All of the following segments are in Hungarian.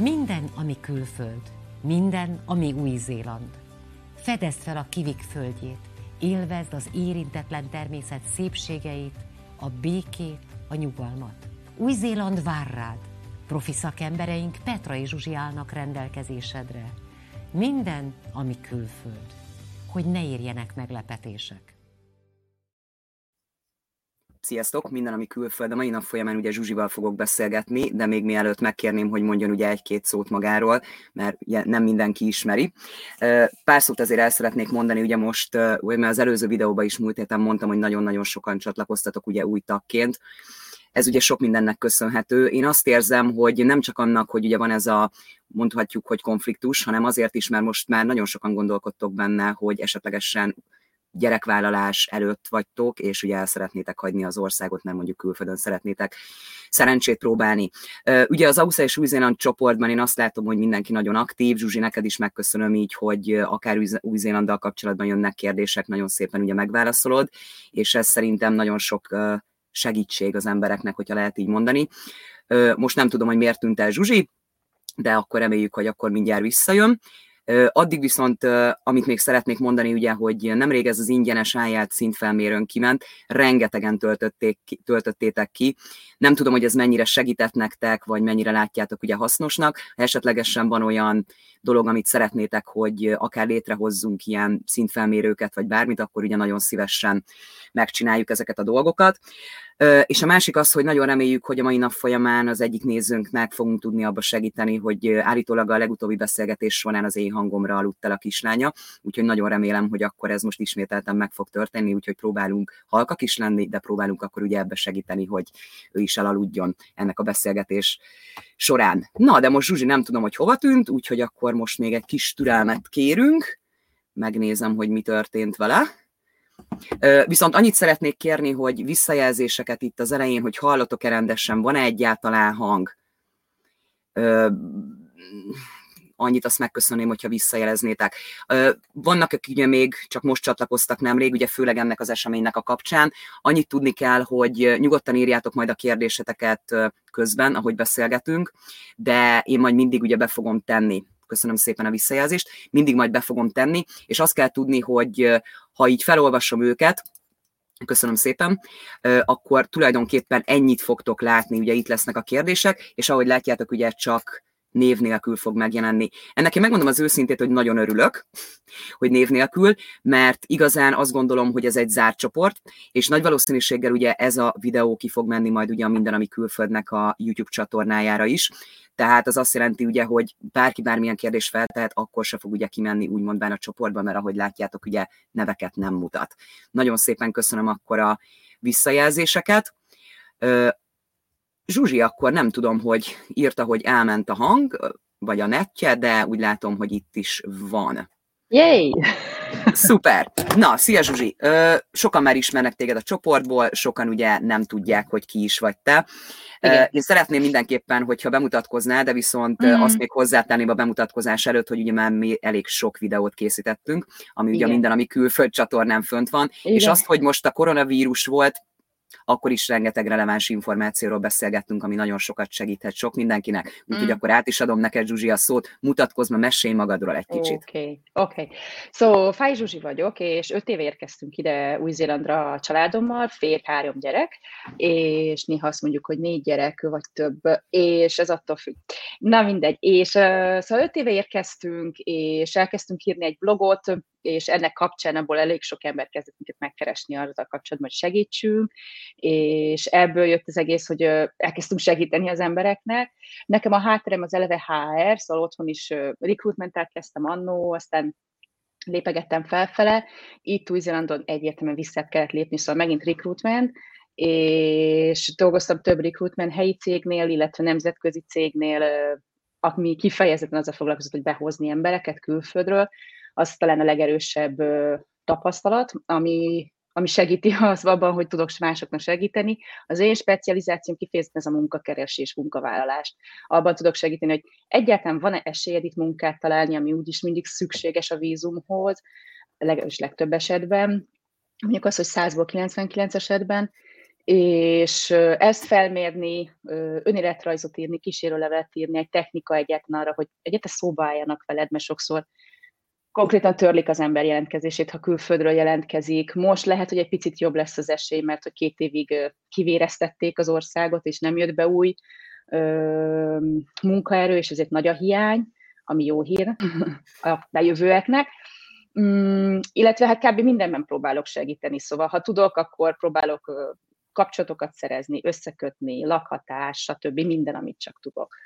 Minden, ami külföld, minden, ami Új-Zéland. Fedezd fel a kivik földjét, élvezd az érintetlen természet szépségeit, a békét, a nyugalmat. Új-Zéland vár rád. Profi szakembereink Petra és Zsuzsi állnak rendelkezésedre. Minden, ami külföld. Hogy ne érjenek meglepetések. Sziasztok, minden, ami külföld. A mai nap folyamán ugye Zsuzsival fogok beszélgetni, de még mielőtt megkérném, hogy mondjon ugye egy-két szót magáról, mert ugye nem mindenki ismeri. Pár szót azért el szeretnék mondani, ugye most, mert az előző videóban is múlt héten mondtam, hogy nagyon-nagyon sokan csatlakoztatok ugye új tagként. Ez ugye sok mindennek köszönhető. Én azt érzem, hogy nem csak annak, hogy ugye van ez a mondhatjuk, hogy konfliktus, hanem azért is, mert most már nagyon sokan gondolkodtok benne, hogy esetlegesen gyerekvállalás előtt vagytok, és ugye el szeretnétek hagyni az országot, nem mondjuk külföldön szeretnétek szerencsét próbálni. Ugye az Ausztrál és Új-Zéland csoportban én azt látom, hogy mindenki nagyon aktív, Zsuzsi, neked is megköszönöm így, hogy akár Új-Zélanddal kapcsolatban jönnek kérdések, nagyon szépen ugye megválaszolod, és ez szerintem nagyon sok segítség az embereknek, hogyha lehet így mondani. Most nem tudom, hogy miért tűnt el Zsuzsi, de akkor reméljük, hogy akkor mindjárt visszajön. Addig viszont, amit még szeretnék mondani, ugye, hogy nemrég ez az ingyenes áját szintfelmérőn kiment, rengetegen töltötték, töltöttétek ki. Nem tudom, hogy ez mennyire segített nektek, vagy mennyire látjátok ugye hasznosnak. Ha esetlegesen van olyan dolog, amit szeretnétek, hogy akár létrehozzunk ilyen szintfelmérőket, vagy bármit, akkor ugye nagyon szívesen megcsináljuk ezeket a dolgokat. És a másik az, hogy nagyon reméljük, hogy a mai nap folyamán az egyik nézőnknek fogunk tudni abba segíteni, hogy állítólag a legutóbbi beszélgetés során az én hangomra aludt el a kislánya, úgyhogy nagyon remélem, hogy akkor ez most ismételten meg fog történni, úgyhogy próbálunk halkak is lenni, de próbálunk akkor ugye ebbe segíteni, hogy ő is elaludjon ennek a beszélgetés során. Na, de most Zsuzsi nem tudom, hogy hova tűnt, úgyhogy akkor most még egy kis türelmet kérünk, megnézem, hogy mi történt vele. Viszont annyit szeretnék kérni, hogy visszajelzéseket itt az elején, hogy hallotok-e rendesen, van-e egyáltalán hang. Annyit azt megköszönném, hogyha visszajeleznétek. Vannak, akik ugye még csak most csatlakoztak nemrég, ugye főleg ennek az eseménynek a kapcsán. Annyit tudni kell, hogy nyugodtan írjátok majd a kérdéseteket közben, ahogy beszélgetünk, de én majd mindig ugye be fogom tenni köszönöm szépen a visszajelzést, mindig majd be fogom tenni, és azt kell tudni, hogy ha így felolvasom őket, Köszönöm szépen. Akkor tulajdonképpen ennyit fogtok látni, ugye itt lesznek a kérdések, és ahogy látjátok, ugye csak név nélkül fog megjelenni. Ennek én megmondom az őszintét, hogy nagyon örülök, hogy név nélkül, mert igazán azt gondolom, hogy ez egy zárt csoport, és nagy valószínűséggel ugye ez a videó ki fog menni majd ugye Minden, ami külföldnek a YouTube csatornájára is, tehát az azt jelenti ugye, hogy bárki bármilyen kérdés feltehet, akkor se fog ugye kimenni úgymond a csoportba, mert ahogy látjátok, ugye neveket nem mutat. Nagyon szépen köszönöm akkor a visszajelzéseket. Zsuzsi akkor nem tudom, hogy írta, hogy elment a hang, vagy a netje, de úgy látom, hogy itt is van. Yay! Szuper! Na, szia Zsuzsi! Sokan már ismernek téged a csoportból, sokan ugye nem tudják, hogy ki is vagy te. Igen. Én szeretném mindenképpen, hogyha bemutatkoznál, de viszont mm. azt még hozzátenném a bemutatkozás előtt, hogy ugye már mi elég sok videót készítettünk, ami Igen. ugye minden, ami külföld csatornán fönt van, Igen. és azt, hogy most a koronavírus volt, akkor is rengeteg releváns információról beszélgettünk, ami nagyon sokat segíthet sok mindenkinek. Úgyhogy mm. akkor át is adom neked, Zsuzsi, a szót, mutatkozz, ma mesélj magadról egy kicsit. Oké, okay. oké. Okay. So, Fáj Zsuzsi vagyok, és öt éve érkeztünk ide Új-Zélandra a családommal, férj, három gyerek, és néha azt mondjuk, hogy négy gyerek, vagy több, és ez attól függ. Na mindegy, és uh, szóval öt éve érkeztünk, és elkezdtünk írni egy blogot, és ennek kapcsán abból elég sok ember kezdett minket megkeresni arra kapcsolatban, hogy segítsünk, és ebből jött az egész, hogy elkezdtünk segíteni az embereknek. Nekem a hátterem az eleve HR, szóval otthon is recruitmentet kezdtem annó, aztán lépegettem felfele. Itt Új-Zélandon egyértelműen vissza kellett lépni, szóval megint recruitment, és dolgoztam több recruitment helyi cégnél, illetve nemzetközi cégnél, ami kifejezetten azzal foglalkozott, hogy behozni embereket külföldről, az talán a legerősebb tapasztalat, ami, ami segíti az abban, hogy tudok másoknak segíteni. Az én specializációm kifejezetten ez a munkakeresés, munkavállalás. Abban tudok segíteni, hogy egyáltalán van-e esélyed itt munkát találni, ami úgyis mindig szükséges a vízumhoz, legalábbis legtöbb esetben. Mondjuk az, hogy 100-ból 99 esetben, és ezt felmérni, önéletrajzot írni, kísérőlevelet írni, egy technika egyetlen arra, hogy egyetlen szóba álljanak veled, mert sokszor konkrétan törlik az ember jelentkezését, ha külföldről jelentkezik. Most lehet, hogy egy picit jobb lesz az esély, mert hogy két évig kivéreztették az országot, és nem jött be új ö, munkaerő, és ezért nagy a hiány, ami jó hír a bejövőeknek. Mm, illetve hát kb. mindenben próbálok segíteni, szóval ha tudok, akkor próbálok kapcsolatokat szerezni, összekötni, lakhatás, stb. minden, amit csak tudok.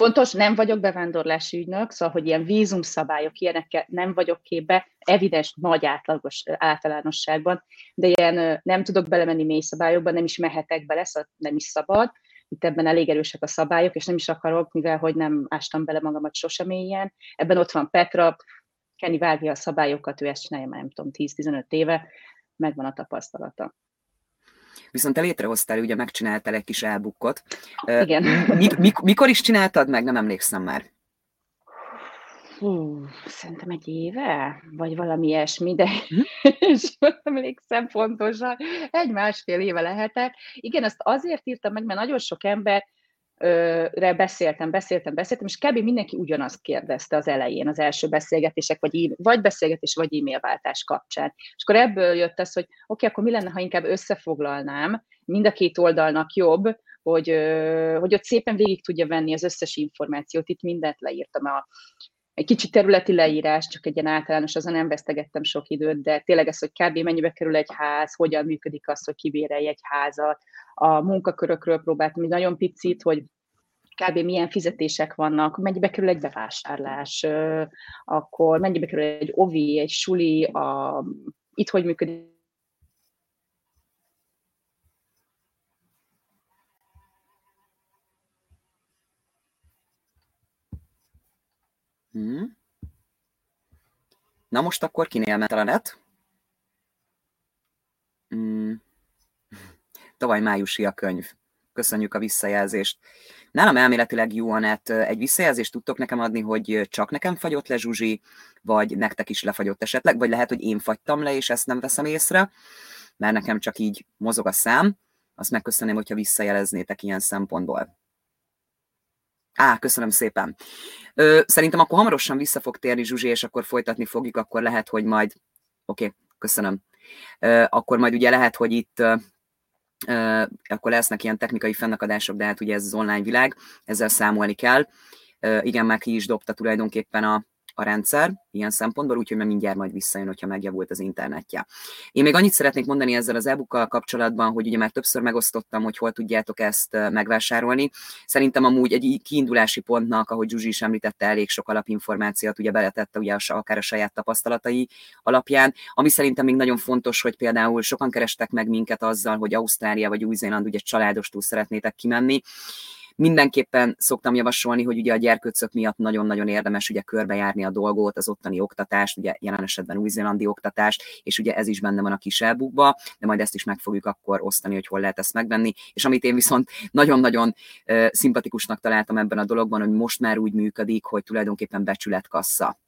Fontos, nem vagyok bevándorlási ügynök, szóval, hogy ilyen vízumszabályok, ilyenekkel nem vagyok képbe, evidens nagy átlagos általánosságban, de ilyen nem tudok belemenni mély szabályokba, nem is mehetek bele, szóval nem is szabad. Itt ebben elég erősek a szabályok, és nem is akarok, mivel hogy nem ástam bele magamat sosem éljen. Ebben ott van Petra, Kenny vágja a szabályokat, ő ezt csinálja már nem tudom, 10-15 éve, megvan a tapasztalata. Viszont te létrehoztál, ugye megcsináltál egy kis elbukkot. Igen. Mik, mik, mikor is csináltad meg? Nem emlékszem már. Hú, szerintem egy éve, vagy valami ilyesmi, de hm? és emlékszem pontosan, egy másfél éve lehetett. Igen, azt azért írtam meg, mert nagyon sok ember re beszéltem, beszéltem, beszéltem, és kb. mindenki ugyanazt kérdezte az elején, az első beszélgetések, vagy, vagy beszélgetés, vagy e-mailváltás kapcsán. És akkor ebből jött az, hogy oké, okay, akkor mi lenne, ha inkább összefoglalnám, mind a két oldalnak jobb, hogy, hogy ott szépen végig tudja venni az összes információt, itt mindent leírtam a, egy kicsit területi leírás, csak egy ilyen általános, azon nem vesztegettem sok időt, de tényleg ez, hogy kb. mennyibe kerül egy ház, hogyan működik az, hogy kibérelj egy házat, a munkakörökről próbáltam egy nagyon picit, hogy kb. milyen fizetések vannak, mennyibe kerül egy bevásárlás, akkor mennyibe kerül egy ovi, egy suli, a, itt hogy működik Hmm. Na most akkor kinél ment a net? Hmm. Tavaly májusi a könyv. Köszönjük a visszajelzést. Nálam elméletileg jó a net. Egy visszajelzést tudtok nekem adni, hogy csak nekem fagyott le Zsuzsi, vagy nektek is lefagyott esetleg, vagy lehet, hogy én fagytam le, és ezt nem veszem észre, mert nekem csak így mozog a szám. Azt megköszönném, hogyha visszajeleznétek ilyen szempontból. Á, köszönöm szépen. Ö, szerintem akkor hamarosan vissza fog térni Zsuzsi, és akkor folytatni fogjuk, akkor lehet, hogy majd... Oké, okay, köszönöm. Ö, akkor majd ugye lehet, hogy itt ö, akkor lesznek ilyen technikai fennakadások, de hát ugye ez az online világ, ezzel számolni kell. Ö, igen, már ki is dobta tulajdonképpen a, a rendszer ilyen szempontból, úgyhogy már mindjárt majd visszajön, hogyha megjavult az internetje. Én még annyit szeretnék mondani ezzel az e kapcsolatban, hogy ugye már többször megosztottam, hogy hol tudjátok ezt megvásárolni. Szerintem amúgy egy kiindulási pontnak, ahogy Zsuzsi is említette, elég sok alapinformációt ugye beletette ugye akár a saját tapasztalatai alapján, ami szerintem még nagyon fontos, hogy például sokan kerestek meg minket azzal, hogy Ausztrália vagy Új-Zéland ugye családostól szeretnétek kimenni, Mindenképpen szoktam javasolni, hogy ugye a gyerkőcök miatt nagyon-nagyon érdemes ugye körbejárni a dolgot, az ottani oktatást, ugye jelen esetben új-zélandi oktatást, és ugye ez is benne van a kis elbukba, de majd ezt is meg fogjuk akkor osztani, hogy hol lehet ezt megvenni. És amit én viszont nagyon-nagyon szimpatikusnak találtam ebben a dologban, hogy most már úgy működik, hogy tulajdonképpen becsületkassa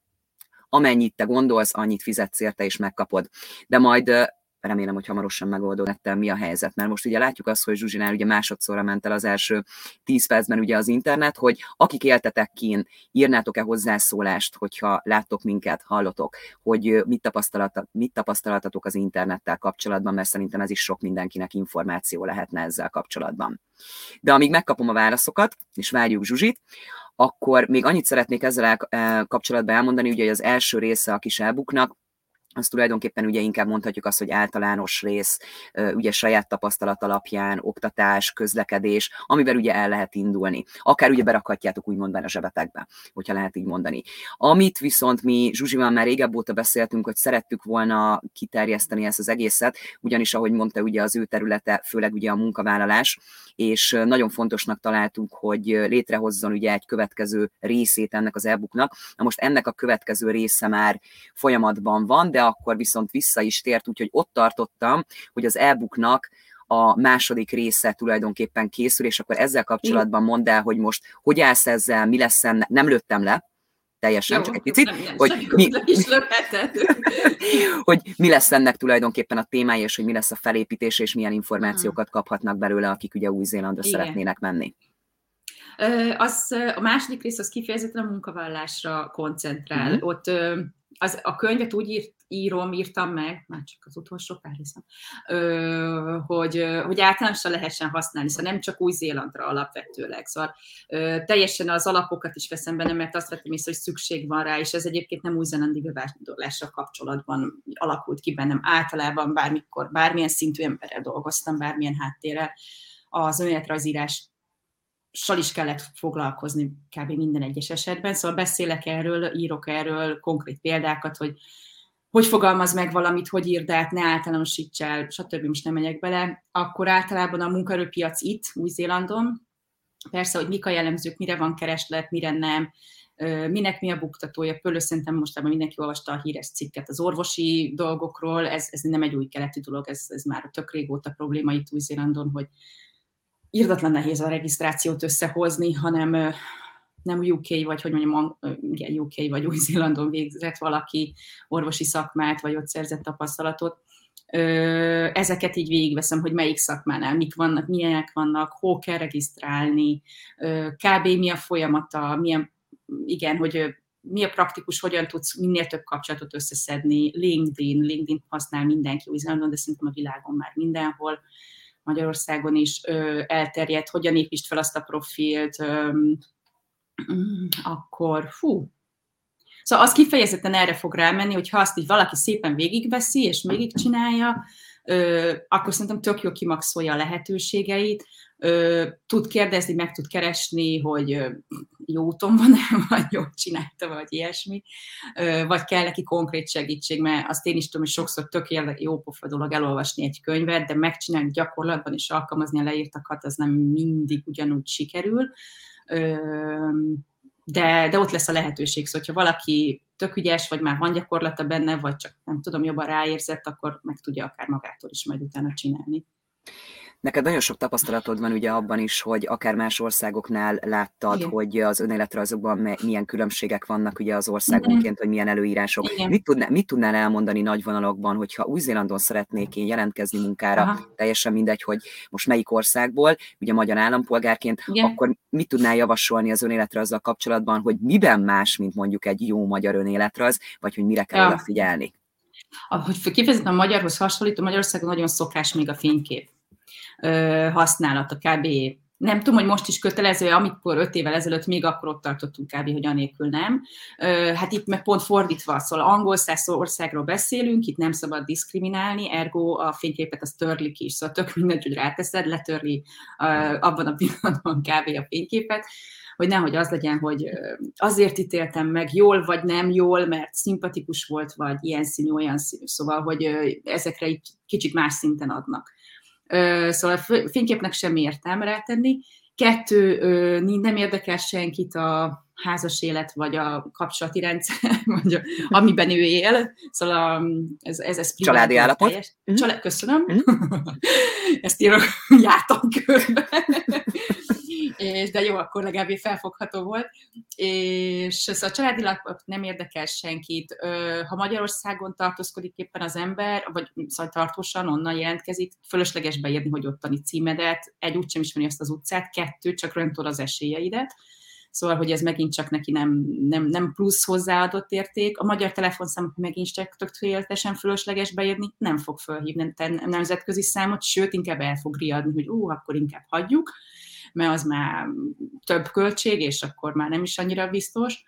amennyit te gondolsz, annyit fizetsz érte és megkapod. De majd remélem, hogy hamarosan megoldódott mi a helyzet. Mert most ugye látjuk azt, hogy Zsuzsinál ugye másodszorra ment el az első 10 percben ugye az internet, hogy akik éltetek kín, írnátok-e hozzászólást, hogyha láttok minket, hallotok, hogy mit, tapasztalat, mit tapasztalatatok az internettel kapcsolatban, mert szerintem ez is sok mindenkinek információ lehetne ezzel kapcsolatban. De amíg megkapom a válaszokat, és várjuk Zsuzsit, akkor még annyit szeretnék ezzel el, kapcsolatban elmondani, ugye, az első része a kis elbuknak, az tulajdonképpen ugye inkább mondhatjuk azt, hogy általános rész, ugye saját tapasztalat alapján, oktatás, közlekedés, amivel ugye el lehet indulni. Akár ugye berakhatjátok úgymond benne a zsebetekbe, hogyha lehet így mondani. Amit viszont mi Zsuzsival már régebb óta beszéltünk, hogy szerettük volna kiterjeszteni ezt az egészet, ugyanis ahogy mondta, ugye az ő területe, főleg ugye a munkavállalás, és nagyon fontosnak találtuk, hogy létrehozzon ugye egy következő részét ennek az e Na most ennek a következő része már folyamatban van, de akkor viszont vissza is tért, úgyhogy ott tartottam, hogy az e-booknak a második része tulajdonképpen készül, és akkor ezzel kapcsolatban mondd el, hogy most hogy állsz ezzel, mi lesz ennek, nem lőttem le, teljesen, Jó, csak egy picit, nem, nem, hogy, mi, is hogy mi lesz ennek tulajdonképpen a témája, és hogy mi lesz a felépítés, és milyen információkat kaphatnak belőle, akik ugye Új-Zélandra szeretnének menni. Az, a második rész az kifejezetten a munkavállalásra koncentrál. Mm-hmm. Ott az, a könyvet úgy írt, írom, írtam meg, már csak az utolsó pár részem, hogy, hogy általánosan lehessen használni, szóval nem csak Új-Zélandra alapvetőleg, szóval teljesen az alapokat is veszem benne, mert azt vettem észre, hogy szükség van rá, és ez egyébként nem új-zélandi bevándorlással kapcsolatban alakult ki bennem, általában bármikor, bármilyen szintű emberrel dolgoztam, bármilyen háttérrel, az önéletrajzírás sal is kellett foglalkozni kb. minden egyes esetben, szóval beszélek erről, írok erről konkrét példákat, hogy hogy fogalmaz meg valamit, hogy írd át, ne általánosíts el, stb. most nem megyek bele, akkor általában a munkaerőpiac itt, Új-Zélandon, persze, hogy mik a jellemzők, mire van kereslet, mire nem, minek mi a buktatója, például szerintem mostában mindenki olvasta a híres cikket az orvosi dolgokról, ez, ez nem egy új keleti dolog, ez, ez már tök régóta probléma itt Új-Zélandon, hogy írdatlan nehéz a regisztrációt összehozni, hanem nem UK, vagy hogy mondjam, igen, UK vagy Új-Zélandon végzett valaki orvosi szakmát, vagy ott szerzett tapasztalatot. Ezeket így végigveszem, hogy melyik szakmánál mik vannak, milyenek vannak, hol kell regisztrálni, kb. mi a folyamata, milyen, igen, hogy mi a praktikus, hogyan tudsz minél több kapcsolatot összeszedni, LinkedIn, LinkedIn használ mindenki Új-Zélandon, de szerintem a világon már mindenhol, Magyarországon is elterjedt, hogyan építsd fel azt a profilt, Mm, akkor fú, Szóval az kifejezetten erre fog rámenni, hogy ha azt így valaki szépen végigveszi, és végigcsinálja, akkor szerintem tök jó kimaxolja a lehetőségeit, tud kérdezni, meg tud keresni, hogy jó úton van-e, vagy jól csinálta, vagy ilyesmi, vagy kell neki konkrét segítség, mert azt én is tudom, hogy sokszor tök jó pofa dolog elolvasni egy könyvet, de megcsinálni gyakorlatban és alkalmazni a leírtakat, az nem mindig ugyanúgy sikerül. De, de ott lesz a lehetőség, szóval ha valaki tök ügyes, vagy már van gyakorlata benne, vagy csak nem tudom, jobban ráérzett, akkor meg tudja akár magától is majd utána csinálni. Neked nagyon sok tapasztalatod van ugye abban is, hogy akár más országoknál láttad, Igen. hogy az önéletrajzokban milyen különbségek vannak ugye az országonként, hogy milyen előírások. Mit, tudná, mit tudnál elmondani nagy vonalakban, hogyha Új-Zélandon szeretnék én jelentkezni munkára, Aha. teljesen mindegy, hogy most melyik országból, ugye magyar állampolgárként, Igen. akkor mit tudnál javasolni az önéletrajzzal kapcsolatban, hogy miben más, mint mondjuk egy jó magyar önéletrajz, vagy hogy mire kell ja. odafigyelni? Hogy kifejezetten a magyarhoz hasonlító, Magyarországon nagyon szokás még a fénykép használata kb. Nem tudom, hogy most is kötelező, amikor öt évvel ezelőtt még akkor ott tartottunk kb., hogy anélkül nem. Hát itt meg pont fordítva, szóval angol száz országról beszélünk, itt nem szabad diszkriminálni, ergo a fényképet az törlik is, szóval tök mindegy, hogy ráteszed, letörli abban a pillanatban kb. a fényképet hogy nehogy az legyen, hogy azért ítéltem meg jól, vagy nem jól, mert szimpatikus volt, vagy ilyen színű, olyan színű. Szóval, hogy ezekre így kicsit más szinten adnak. Szóval a fényképnek semmi értelme rátenni. Kettő, nem érdekel senkit a házas élet, vagy a kapcsolati rendszer, vagy a, amiben ő él. Szóval a, ez, ez, ez Családi állapot. Teljes, mm-hmm. Család, köszönöm. Mm-hmm. Ezt írok, jártam körbe és, de jó, akkor legalább felfogható volt. És szóval a családi lapot nem érdekel senkit. Ha Magyarországon tartózkodik éppen az ember, vagy szóval tartósan onnan jelentkezik, fölösleges beírni, hogy ottani címedet, egy úgysem ismeri azt az utcát, kettő, csak röntol az esélyeidet. Szóval, hogy ez megint csak neki nem, nem, nem plusz hozzáadott érték. A magyar telefonszámot megint csak tökéletesen fölösleges beírni, nem fog fölhívni nemzetközi számot, sőt, inkább el fog riadni, hogy ó, akkor inkább hagyjuk mert az már több költség, és akkor már nem is annyira biztos,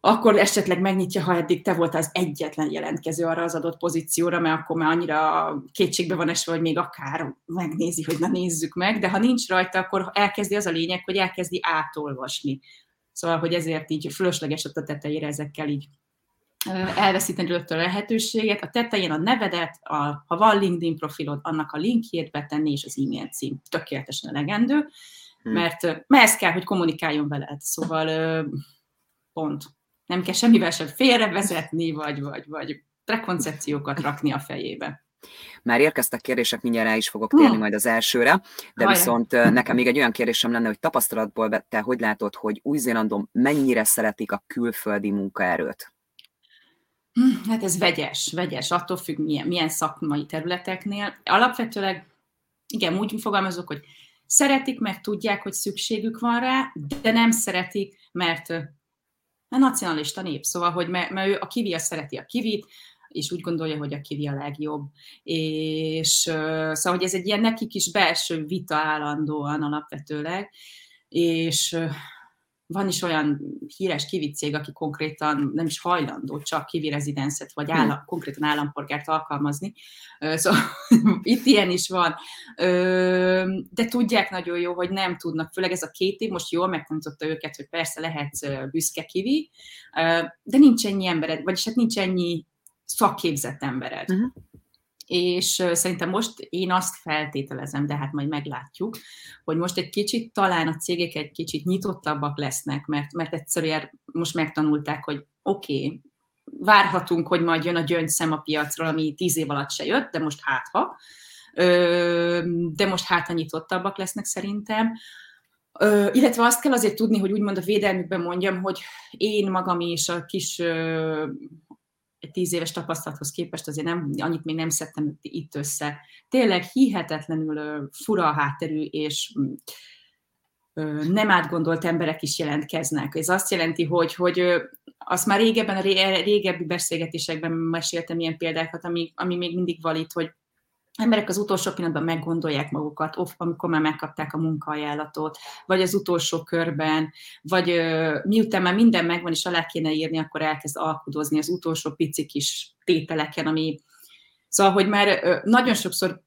akkor esetleg megnyitja, ha eddig te voltál az egyetlen jelentkező arra az adott pozícióra, mert akkor már annyira kétségbe van esve, hogy még akár megnézi, hogy na nézzük meg, de ha nincs rajta, akkor elkezdi az a lényeg, hogy elkezdi átolvasni. Szóval, hogy ezért így fölösleges a tetejére ezekkel így elveszíteni a lehetőséget. A tetején a nevedet, a, ha van LinkedIn profilod, annak a linkjét betenni, és az e-mail cím tökéletesen elegendő. Hmm. mert, mert ez kell, hogy kommunikáljon veled. Szóval pont. Nem kell semmivel sem félrevezetni, vagy, vagy, vagy prekoncepciókat rakni a fejébe. Már érkeztek kérdések, mindjárt rá is fogok térni majd az elsőre, de Hajra. viszont nekem még egy olyan kérdésem lenne, hogy tapasztalatból te hogy látod, hogy Új-Zélandon mennyire szeretik a külföldi munkaerőt? Hm, hát ez vegyes, vegyes, attól függ milyen, milyen szakmai területeknél. Alapvetőleg, igen, úgy fogalmazok, hogy szeretik, mert tudják, hogy szükségük van rá, de nem szeretik, mert a nacionalista nép, szóval, hogy mert, mert ő a kivi azt szereti a kivit, és úgy gondolja, hogy a kivi a legjobb. És szóval, hogy ez egy ilyen nekik is belső vita állandóan alapvetőleg, és van is olyan híres kivi cég, aki konkrétan nem is hajlandó csak kivi rezidenszet, vagy állam, hmm. konkrétan állampolgárt alkalmazni. Szóval itt ilyen is van. De tudják nagyon jó, hogy nem tudnak, főleg ez a két év, most jól megtanította őket, hogy persze lehet büszke kivi, de nincs ennyi embered, vagyis hát nincs ennyi szakképzett embered. Uh-huh és szerintem most én azt feltételezem, de hát majd meglátjuk, hogy most egy kicsit talán a cégek egy kicsit nyitottabbak lesznek, mert, mert egyszerűen most megtanulták, hogy oké, okay, várhatunk, hogy majd jön a gyöngyszem a piacról, ami tíz év alatt se jött, de most hátha. De most hát nyitottabbak lesznek szerintem. Illetve azt kell azért tudni, hogy úgymond a védelmükben mondjam, hogy én magam is a kis tíz éves tapasztalathoz képest azért nem, annyit még nem szedtem itt össze. Tényleg hihetetlenül fura a hátterű, és nem átgondolt emberek is jelentkeznek. Ez azt jelenti, hogy, hogy azt már régebben, a régebbi beszélgetésekben meséltem ilyen példákat, ami, ami még mindig valid, hogy emberek az utolsó pillanatban meggondolják magukat, amikor már megkapták a munkaajánlatot, vagy az utolsó körben, vagy miután már minden megvan, és alá kéne írni, akkor elkezd alkudozni az utolsó pici kis tételeken, ami... Szóval, hogy már nagyon sokszor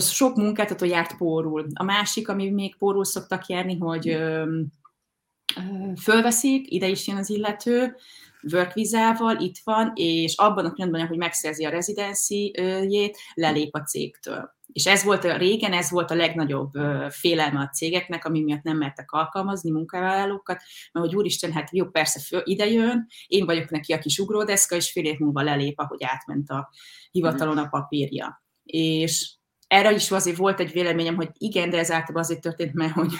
sok munkáltató járt pórul. A másik, ami még pórul szoktak járni, hogy fölveszik, ide is jön az illető, workvizával itt van, és abban a pillanatban, hogy megszerzi a rezidencijét, lelép a cégtől. És ez volt a régen, ez volt a legnagyobb félelme a cégeknek, ami miatt nem mertek alkalmazni munkavállalókat, mert hogy úristen, hát jó, persze föl, ide jön, én vagyok neki a kis ugródeszka, és fél év múlva lelép, ahogy átment a hivatalon a papírja. És erre is azért volt egy véleményem, hogy igen, de ez általában azért történt, mert hogy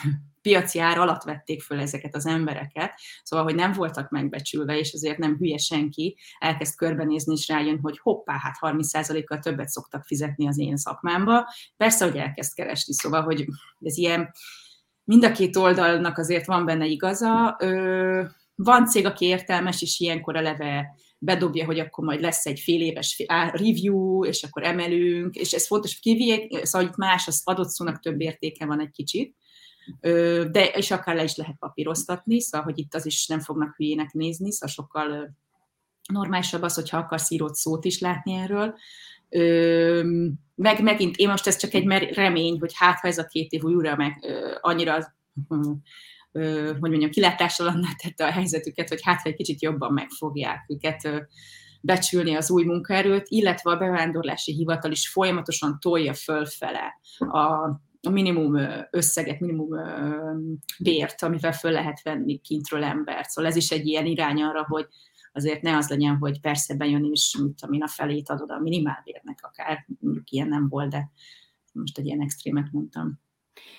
piaci ár alatt vették föl ezeket az embereket, szóval, hogy nem voltak megbecsülve, és azért nem hülye senki, elkezd körbenézni, és rájön, hogy hoppá, hát 30%-kal többet szoktak fizetni az én szakmámba. Persze, hogy elkezd keresni, szóval, hogy ez ilyen, mind a két oldalnak azért van benne igaza. Ö, van cég, aki értelmes, és ilyenkor eleve bedobja, hogy akkor majd lesz egy fél éves review, és akkor emelünk, és ez fontos, kiviek, szóval itt más, az adott szónak több értéke van egy kicsit, de és akár le is lehet papíroztatni, szóval, hogy itt az is nem fognak hülyének nézni, szóval sokkal normálisabb az, hogyha akarsz írott szót is látni erről. Meg megint, én most ez csak egy remény, hogy hát ha ez a két év újra meg annyira hogy mondjam, kilátástalanná tette a helyzetüket, hogy hát egy kicsit jobban megfogják őket becsülni az új munkaerőt, illetve a bevándorlási hivatal is folyamatosan tolja fölfele a, a minimum összeget, minimum bért, amivel föl lehet venni kintről embert. Szóval ez is egy ilyen irány arra, hogy azért ne az legyen, hogy persze bejön és mit tudom én, a felét adod a minimálbérnek akár, mondjuk ilyen nem volt, de most egy ilyen extrémet mondtam.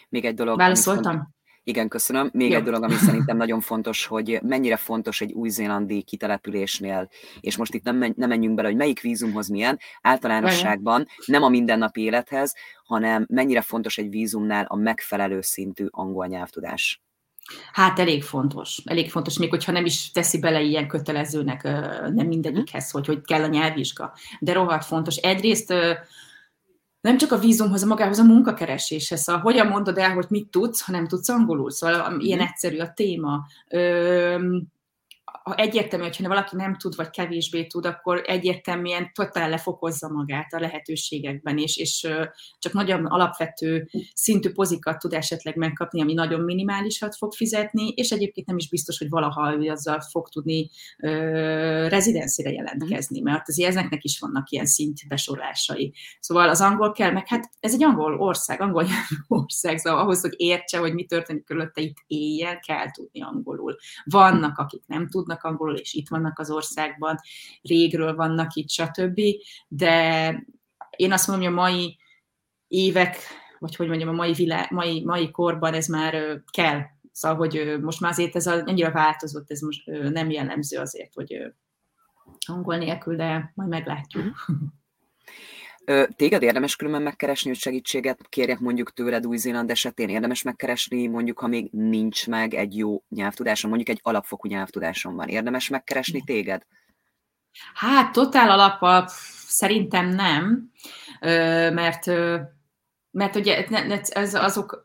Még egy dolog. Válaszoltam? Igen, köszönöm. Még Jó. egy dolog, ami szerintem nagyon fontos, hogy mennyire fontos egy új-zélandi kitelepülésnél, és most itt nem, nem menjünk bele, hogy melyik vízumhoz milyen, általánosságban nem a mindennapi élethez, hanem mennyire fontos egy vízumnál a megfelelő szintű angol nyelvtudás. Hát elég fontos, elég fontos, még hogyha nem is teszi bele ilyen kötelezőnek, nem mindegyikhez, hogy, hogy kell a nyelvvizsga, de rohadt fontos. Egyrészt nem csak a vízumhoz, a magához a munkakereséshez. Szóval hogyan mondod el, hogy mit tudsz, ha nem tudsz angolul? Szóval ilyen mhm. egyszerű a téma. Ö, ha egyértelmű, hogyha valaki nem tud, vagy kevésbé tud, akkor egyértelműen totál lefokozza magát a lehetőségekben, és, és csak nagyon alapvető szintű pozikat tud esetleg megkapni, ami nagyon minimálisat fog fizetni, és egyébként nem is biztos, hogy valaha ő azzal fog tudni ö, rezidenszire jelentkezni, mert azért ezeknek is vannak ilyen szintbesorolásai. Szóval az angol kell, meg hát ez egy angol ország, angol ország, szóval ahhoz, hogy értse, hogy mi történik körülötte itt éjjel, kell tudni angolul. Vannak, akik nem tudnak, tudnak angolul, és itt vannak az országban, régről vannak itt, stb. De én azt mondom, hogy a mai évek, vagy hogy mondjam, a mai, világ, mai, mai korban ez már kell. Szóval, hogy most már azért ez annyira változott, ez most nem jellemző azért, hogy angol nélkül, de majd meglátjuk. Téged érdemes különben megkeresni, hogy segítséget kérjek mondjuk tőled Új-Zéland esetén? Érdemes megkeresni, mondjuk, ha még nincs meg egy jó nyelvtudásom, mondjuk egy alapfokú nyelvtudásom van. Érdemes megkeresni téged? Hát, totál alap szerintem nem, mert mert ugye ez, azok,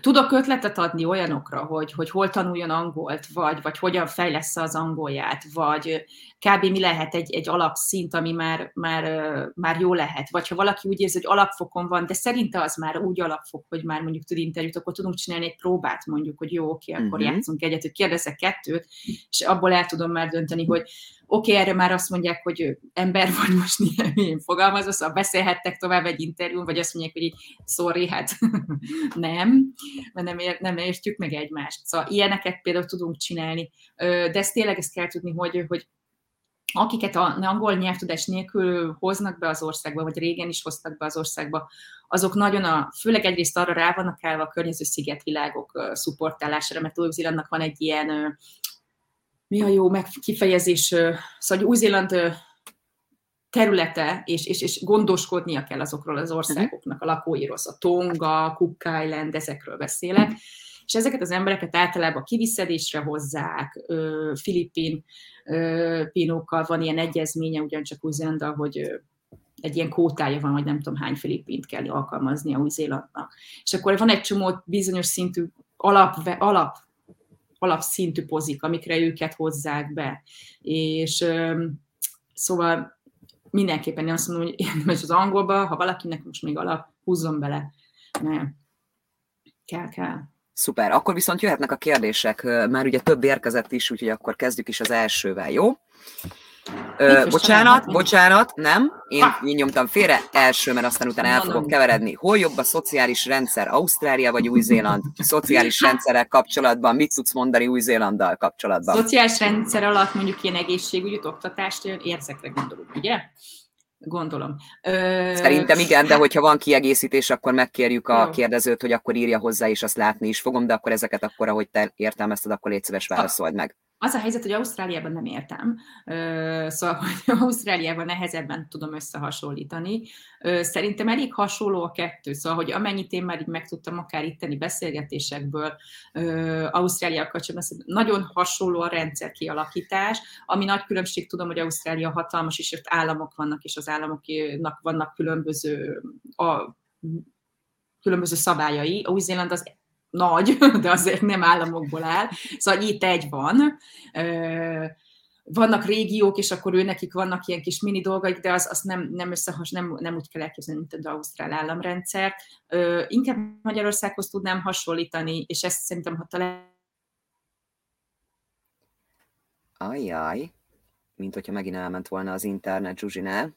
Tudok ötletet adni olyanokra, hogy, hogy hol tanuljon angolt, vagy, vagy hogyan fejlesz az angolját, vagy kb. mi lehet egy, egy alapszint, ami már, már, már jó lehet. Vagy ha valaki úgy érzi, hogy alapfokon van, de szerinte az már úgy alapfok, hogy már mondjuk tud interjút, akkor tudunk csinálni egy próbát, mondjuk, hogy jó, oké, akkor uh-huh. játszunk egyet, hogy kérdezek kettőt, és abból el tudom már dönteni, hogy oké, okay, erre már azt mondják, hogy ember vagy most milyen fogalmazva, szóval beszélhettek tovább egy interjún, vagy azt mondják, hogy így, sorry, hát nem, mert nem, ér, nem értjük meg egymást. Szóval ilyeneket például tudunk csinálni, de ezt tényleg ezt kell tudni, hogy, hogy akiket a angol nyelvtudás nélkül hoznak be az országba, vagy régen is hoztak be az országba, azok nagyon a, főleg egyrészt arra rá vannak állva a környező szigetvilágok szupportálására, mert Új-Zélandnak van egy ilyen mi a jó megkifejezés, szóval Új-Zéland területe, és, és, és gondoskodnia kell azokról az országoknak, a lakóiról, a Tonga, Cook Island, ezekről beszélek, és ezeket az embereket általában kiviszedésre hozzák, Filippin pinókkal van ilyen egyezménye, ugyancsak új hogy egy ilyen kótája van, hogy nem tudom hány filippint kell alkalmazni a Új-Zélandnak. És akkor van egy csomó bizonyos szintű alap, alap alapszintű pozik, amikre őket hozzák be. És szóval mindenképpen én azt mondom, hogy érdemes az angolba, ha valakinek most még alap, húzzon bele. Nem. Kell, kell. Szuper, akkor viszont jöhetnek a kérdések, már ugye több érkezett is, úgyhogy akkor kezdjük is az elsővel, jó? Ö, bocsánat, bocsánat, nem, én, én nyomtam félre, első, mert aztán utána el fogok keveredni. Hol jobb a szociális rendszer, Ausztrália vagy Új-Zéland? Szociális rendszerek kapcsolatban, mit tudsz mondani Új-Zélanddal kapcsolatban? Szociális rendszer alatt mondjuk ilyen egészségügyi oktatást érzekre gondolok, ugye? Gondolom. Ö... Szerintem igen, de hogyha van kiegészítés, akkor megkérjük a Jó. kérdezőt, hogy akkor írja hozzá, és azt látni is fogom, de akkor ezeket akkor, ahogy te értelmezted, akkor légy szíves válaszold meg. Az a helyzet, hogy Ausztráliában nem értem, szóval, hogy Ausztráliában nehezebben tudom összehasonlítani. Szerintem elég hasonló a kettő, szóval, hogy amennyit én már így megtudtam akár itteni beszélgetésekből Ausztrália kapcsolatban, nagyon hasonló a rendszer kialakítás, ami nagy különbség, tudom, hogy Ausztrália hatalmas, és ott államok vannak, és az államoknak vannak különböző a különböző szabályai. Új-Zéland az nagy, de azért nem államokból áll. Szóval itt egy van. Vannak régiók, és akkor ő nekik vannak ilyen kis mini dolgaik, de az, az nem, nem összehas, nem, nem úgy kell elképzelni, mint az Ausztrál államrendszer. Inkább Magyarországhoz tudnám hasonlítani, és ezt szerintem, ha talán Ajjaj, mint hogyha megint elment volna az internet Zsuzsinál.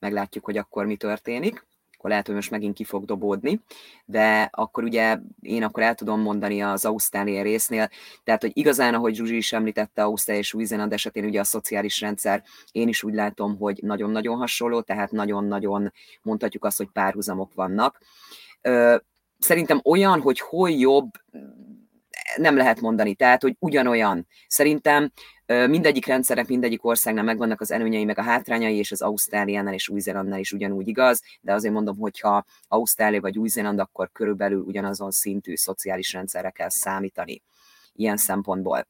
Meglátjuk, hogy akkor mi történik akkor lehet, hogy most megint ki fog dobódni, de akkor ugye én akkor el tudom mondani az Ausztrália résznél, tehát, hogy igazán, ahogy Zsuzsi is említette, Ausztrália és Új-Zéland esetén ugye a szociális rendszer, én is úgy látom, hogy nagyon-nagyon hasonló, tehát nagyon-nagyon mondhatjuk azt, hogy párhuzamok vannak. Szerintem olyan, hogy hol jobb, nem lehet mondani, tehát, hogy ugyanolyan. Szerintem mindegyik rendszernek, mindegyik országnak megvannak az előnyei, meg a hátrányai, és az Ausztráliánál és Új-Zélandnál is ugyanúgy igaz, de azért mondom, hogyha Ausztrália vagy Új-Zéland, akkor körülbelül ugyanazon szintű szociális rendszerre kell számítani ilyen szempontból.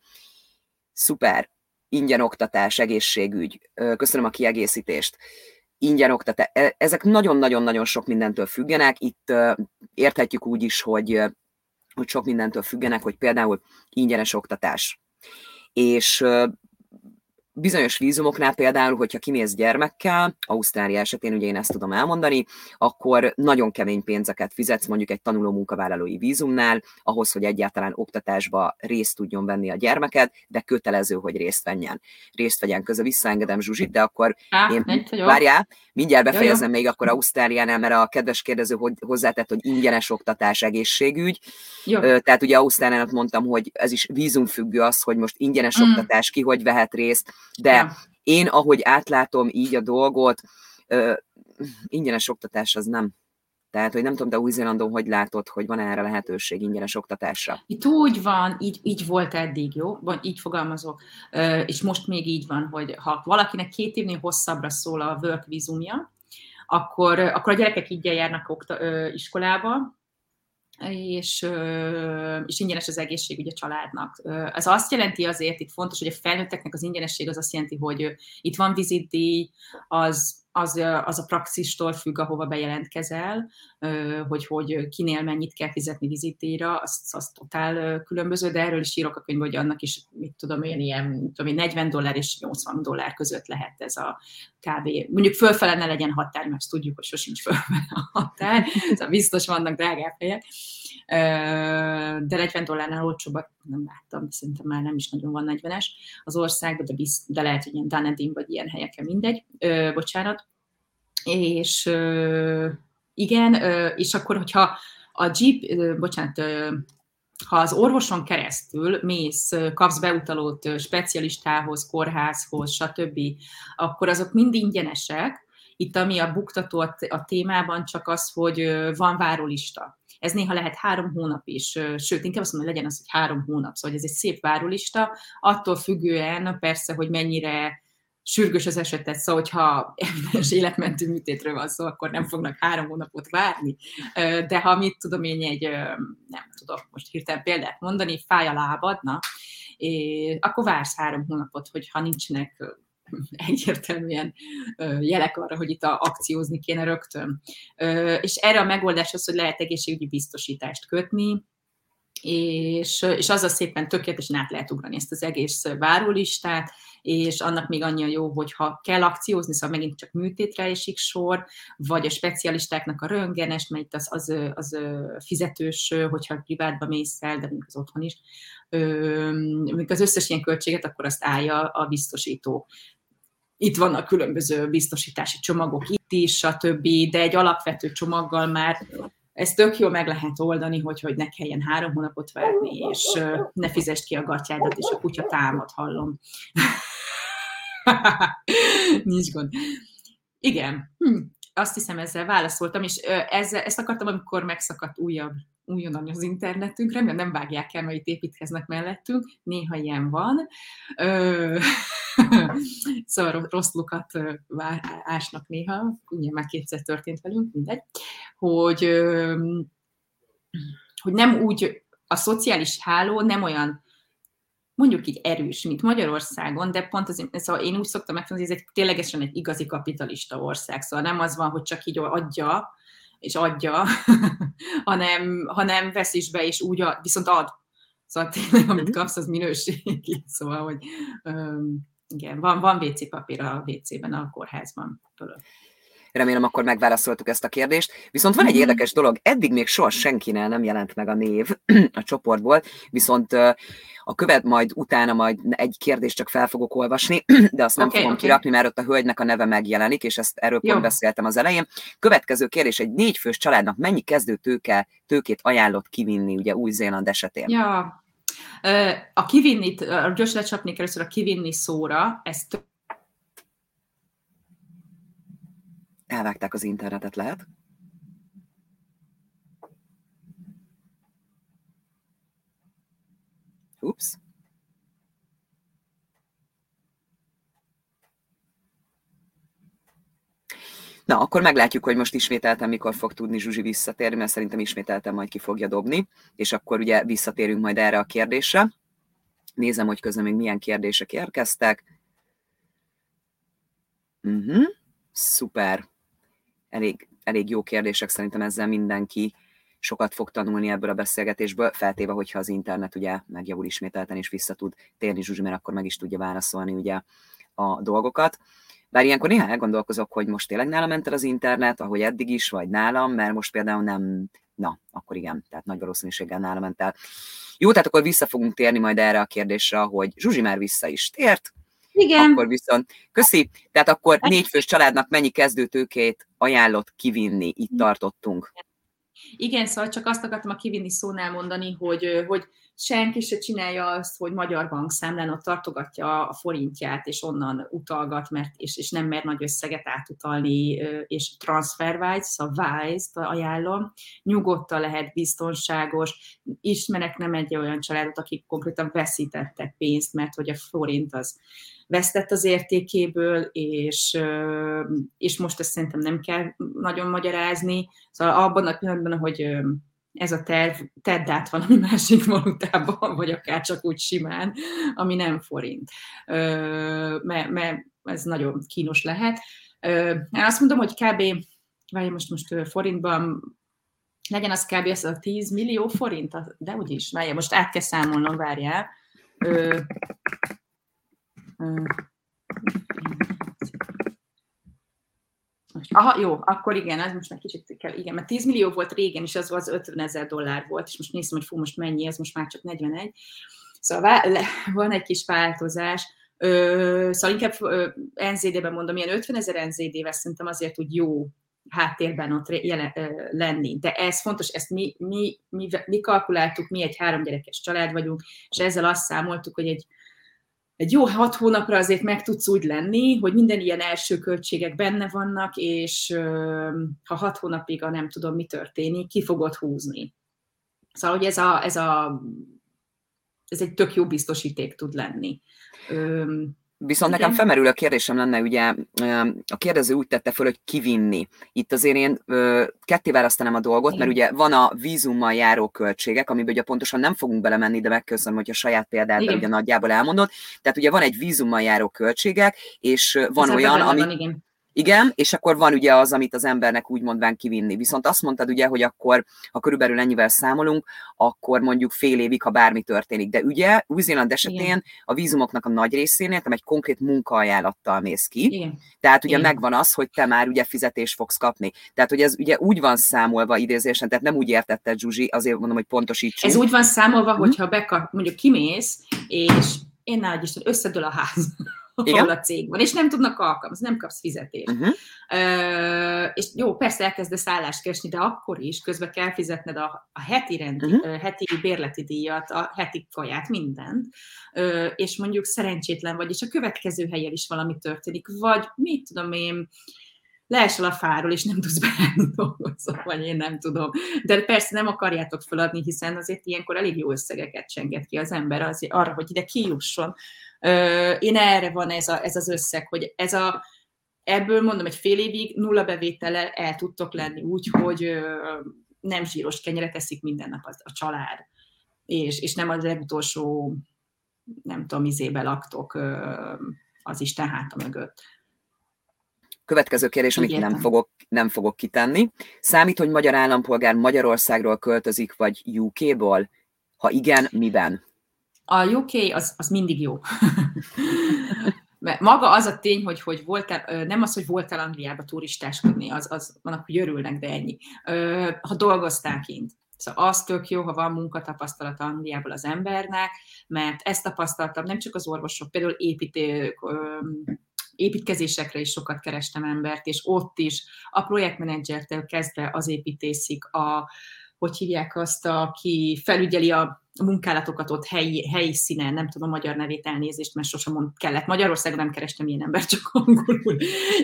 Szuper, ingyen oktatás, egészségügy, köszönöm a kiegészítést ingyen oktatás, e, ezek nagyon-nagyon-nagyon sok mindentől függenek. Itt érthetjük úgy is, hogy, hogy sok mindentől függenek, hogy például ingyenes oktatás és bizonyos vízumoknál például, hogyha kimész gyermekkel, Ausztrália esetén ugye én ezt tudom elmondani, akkor nagyon kemény pénzeket fizetsz mondjuk egy tanuló munkavállalói vízumnál, ahhoz, hogy egyáltalán oktatásba részt tudjon venni a gyermeked, de kötelező, hogy részt venjen. Részt vegyen közben visszaengedem Zsuzsit, de akkor Á, én, várjál, mindjárt befejezem jó, jó. még akkor Ausztráliánál, mert a kedves kérdező hozzátett, hogy ingyenes oktatás, egészségügy. Jó. Tehát ugye Ausztráliának mondtam, hogy ez is vízumfüggő az, hogy most ingyenes mm. oktatás, ki hogy vehet részt, de ja. én, ahogy átlátom így a dolgot, ingyenes oktatás az nem tehát, hogy nem tudom, de Új-Zélandon hogy látod, hogy van erre lehetőség ingyenes oktatásra? Itt úgy van, így, így volt eddig, jó? Vagy így fogalmazok, és most még így van, hogy ha valakinek két évnél hosszabbra szól a work vízumja, akkor, akkor a gyerekek így járnak okta, iskolába, és, és ingyenes az egészségügy a családnak. Ez azt jelenti azért, itt fontos, hogy a felnőtteknek az ingyenesség az azt jelenti, hogy itt van vizitdíj, az az, az a praxistól függ, ahova bejelentkezel, hogy, hogy kinél mennyit kell fizetni vizitéra, az, az totál különböző, de erről is írok a könyvben, hogy annak is, mit tudom én, ilyen tudom én, 40 dollár és 80 dollár között lehet ez a kb. Mondjuk fölfele ne legyen határ, mert tudjuk, hogy sosincs fölfele a határ, szóval biztos vannak drágább helyek, de 40 dollárnál olcsóbbak nem láttam, szerintem már nem is nagyon van 40-es az országban, de, biz, de lehet, hogy ilyen Dunedin vagy ilyen helyeken mindegy, bocsánat. És igen, és akkor, hogyha a Jeep, bocsánat, ha az orvoson keresztül mész, kapsz beutalót specialistához, kórházhoz, stb., akkor azok mind ingyenesek. Itt ami a buktató a témában csak az, hogy van várólista. Ez néha lehet három hónap is, sőt, inkább azt mondom, hogy legyen az, hogy három hónap, szóval ez egy szép várólista, attól függően persze, hogy mennyire sürgős az esetet, szóval hogyha evidens életmentő műtétről van szó, akkor nem fognak három hónapot várni. De ha mit tudom én egy, nem tudok most hirtelen példát mondani, fáj a lábad, akkor vársz három hónapot, hogyha nincsenek egyértelműen jelek arra, hogy itt a akciózni kéne rögtön. És erre a megoldás az, hogy lehet egészségügyi biztosítást kötni, és, és az a szépen tökéletesen át lehet ugrani ezt az egész várólistát, és annak még annyi a jó, hogy ha kell akciózni, szóval megint csak műtétre esik sor, vagy a specialistáknak a röntgenes, mert az, az, az fizetős, hogyha privátba mész el, de még az otthon is, még az összes ilyen költséget, akkor azt állja a biztosító. Itt vannak különböző biztosítási csomagok itt is, stb., de egy alapvető csomaggal már ezt tök jól meg lehet oldani, hogy, hogy ne kelljen három hónapot várni, és ne fizest ki a gatyádat, és a kutya támad, hallom. Nincs gond. Igen, hm, azt hiszem ezzel válaszoltam, és ezzel, ezt akartam, amikor megszakadt újabb újonnan az internetünk, remélem nem vágják el, mert itt építkeznek mellettünk, néha ilyen van. Ö, szóval rossz lukat ásnak néha, ugye már kétszer történt velünk, mindegy, hogy, hogy nem úgy, a szociális háló nem olyan mondjuk így erős, mint Magyarországon, de pont azért, szóval én úgy szoktam megfogni, hogy ez egy ténylegesen egy igazi kapitalista ország, szóval nem az van, hogy csak így adja, és adja, hanem, hanem vesz is be, és úgy ad, viszont ad. Szóval tényleg, amit mhm. kapsz, az minőségi. Szóval, hogy um, igen, van, van WC papír a WC-ben, a kórházban. Fölött. Remélem, akkor megválaszoltuk ezt a kérdést. Viszont van egy mhm. érdekes dolog, eddig még soha senkinél nem jelent meg a név a csoportból, viszont a követ majd utána majd egy kérdést csak fel fogok olvasni, de azt nem okay, fogom okay. kirakni, mert ott a hölgynek a neve megjelenik, és ezt erről pont beszéltem az elején. Következő kérdés, egy négyfős családnak mennyi kezdő tőke, tőkét ajánlott kivinni ugye Új-Zéland esetén? Ja, a kivinni, gyors lecsapnék először a kivinni szóra, ezt Elvágták az internetet, lehet? Ups. Na, akkor meglátjuk, hogy most ismételtem mikor fog tudni Zsuzsi visszatérni, mert szerintem ismételtem majd ki fogja dobni, és akkor ugye visszatérünk majd erre a kérdésre. Nézem, hogy közben még milyen kérdések érkeztek. Uh-huh. Szuper elég, elég jó kérdések, szerintem ezzel mindenki sokat fog tanulni ebből a beszélgetésből, feltéve, hogyha az internet ugye megjavul ismételten és vissza tud térni Zsuzsi, mert akkor meg is tudja válaszolni ugye a dolgokat. Bár ilyenkor néha elgondolkozok, hogy most tényleg nálam ment el az internet, ahogy eddig is, vagy nálam, mert most például nem, na, akkor igen, tehát nagy valószínűséggel nálam ment el. Jó, tehát akkor vissza fogunk térni majd erre a kérdésre, hogy Zsuzsi már vissza is tért, igen. Akkor viszont, köszi, tehát akkor négyfős családnak mennyi kezdőtőkét ajánlott kivinni, itt tartottunk. Igen, szóval csak azt akartam a kivinni szónál mondani, hogy, hogy senki se csinálja azt, hogy magyar bankszámlán ott tartogatja a forintját, és onnan utalgat, mert, és, és nem mer nagy összeget átutalni, és TransferWise, szóval Wise-t ajánlom, nyugodtan lehet biztonságos, ismerek nem egy olyan családot, akik konkrétan veszítettek pénzt, mert hogy a forint az vesztett az értékéből, és, és most ezt szerintem nem kell nagyon magyarázni. Szóval abban a pillanatban, hogy ez a terv tedd át valami másik valutában, vagy akár csak úgy simán, ami nem forint. Mert, mert ez nagyon kínos lehet. Én azt mondom, hogy kb. vagy most, most forintban legyen az kb. ez a 10 millió forint, de úgyis, várjál, most át kell számolnom, várjál. Aha, jó, akkor igen, ez most már kicsit kell, igen, mert 10 millió volt régen, és az az 50 ezer dollár volt, és most nézem, hogy fú, most mennyi, ez most már csak 41. Szóval van egy kis változás, Ö, szóval inkább NZD-ben mondom, ilyen 50 ezer NZD-vel szerintem azért úgy jó háttérben ott jelen, lenni. De ez fontos, ezt mi, mi, mi, mi kalkuláltuk, mi egy három gyerekes család vagyunk, és ezzel azt számoltuk, hogy egy egy jó hat hónapra azért meg tudsz úgy lenni, hogy minden ilyen első költségek benne vannak, és ha hat hónapig a nem tudom, mi történik, ki fogod húzni. Szóval, hogy ez, a, ez, a, ez egy tök jó biztosíték tud lenni. Viszont Igen. nekem felmerül a kérdésem lenne, ugye a kérdező úgy tette föl, hogy kivinni. Itt azért én ketté választanám a dolgot, Igen. mert ugye van a vízummal járó költségek, amiben ugye pontosan nem fogunk belemenni, de megköszönöm, hogy a saját példádban ugye nagyjából elmondod. Tehát ugye van egy vízummal járó költségek, és van Ez olyan, ami... Van, igen igen, és akkor van ugye az, amit az embernek úgy mondván kivinni. Viszont azt mondtad ugye, hogy akkor, ha körülbelül ennyivel számolunk, akkor mondjuk fél évig, ha bármi történik. De ugye Új-Zéland esetén Igen. a vízumoknak a nagy részénél te egy konkrét munkaajánlattal mész ki. Igen. Tehát ugye Igen. megvan az, hogy te már ugye fizetést fogsz kapni. Tehát, hogy ez ugye úgy van számolva idézésen, tehát nem úgy értetted, Zsuzsi, azért mondom, hogy pontosítsuk. Ez úgy van számolva, mhm. hogyha bekap, mondjuk kimész, és én nagy Isten, összedől a ház. Igen? ahol a cég van, és nem tudnak alkalmazni, nem kapsz fizetést. Uh-huh. Uh, és jó, persze elkezdesz szállást keresni, de akkor is közben kell fizetned a, a heti, rendi, uh-huh. uh, heti bérleti díjat, a heti kaját, mindent, uh, és mondjuk szerencsétlen vagy, és a következő helyen is valami történik, vagy mit tudom én, leesel a fáról, és nem tudsz beállni dolgozni, vagy én nem tudom. De persze nem akarjátok feladni, hiszen azért ilyenkor elég jó összegeket csenget ki az ember az, arra, hogy ide kijusson. Én erre van ez, a, ez az összeg, hogy ez a, ebből mondom, egy fél évig nulla bevétellel el tudtok lenni úgy, hogy nem zsíros kenyeret eszik minden nap az, a család, és, és nem az legutolsó, nem tudom, izébe laktok az Isten háta mögött. Következő kérdés, amit nem fogok, nem fogok kitenni. Számít, hogy magyar állampolgár Magyarországról költözik, vagy UK-ból? Ha igen, miben? A UK az, az mindig jó. Mert maga az a tény, hogy, hogy voltál, nem az, hogy voltál Angliába turistáskodni, az, az van, hogy örülnek, de ennyi. Ha dolgoztál kint, Szóval az tök jó, ha van munkatapasztalat Angliából az embernek, mert ezt tapasztaltam nem csak az orvosok, például építő, építkezésekre is sokat kerestem embert, és ott is a projektmenedzsertől kezdve az építészik, a, hogy hívják azt, aki felügyeli a munkálatokat ott helyi, helyi színen, nem tudom a magyar nevét elnézést, mert sosem mond, kellett. Magyarországon nem kerestem ilyen ember, csak angolul.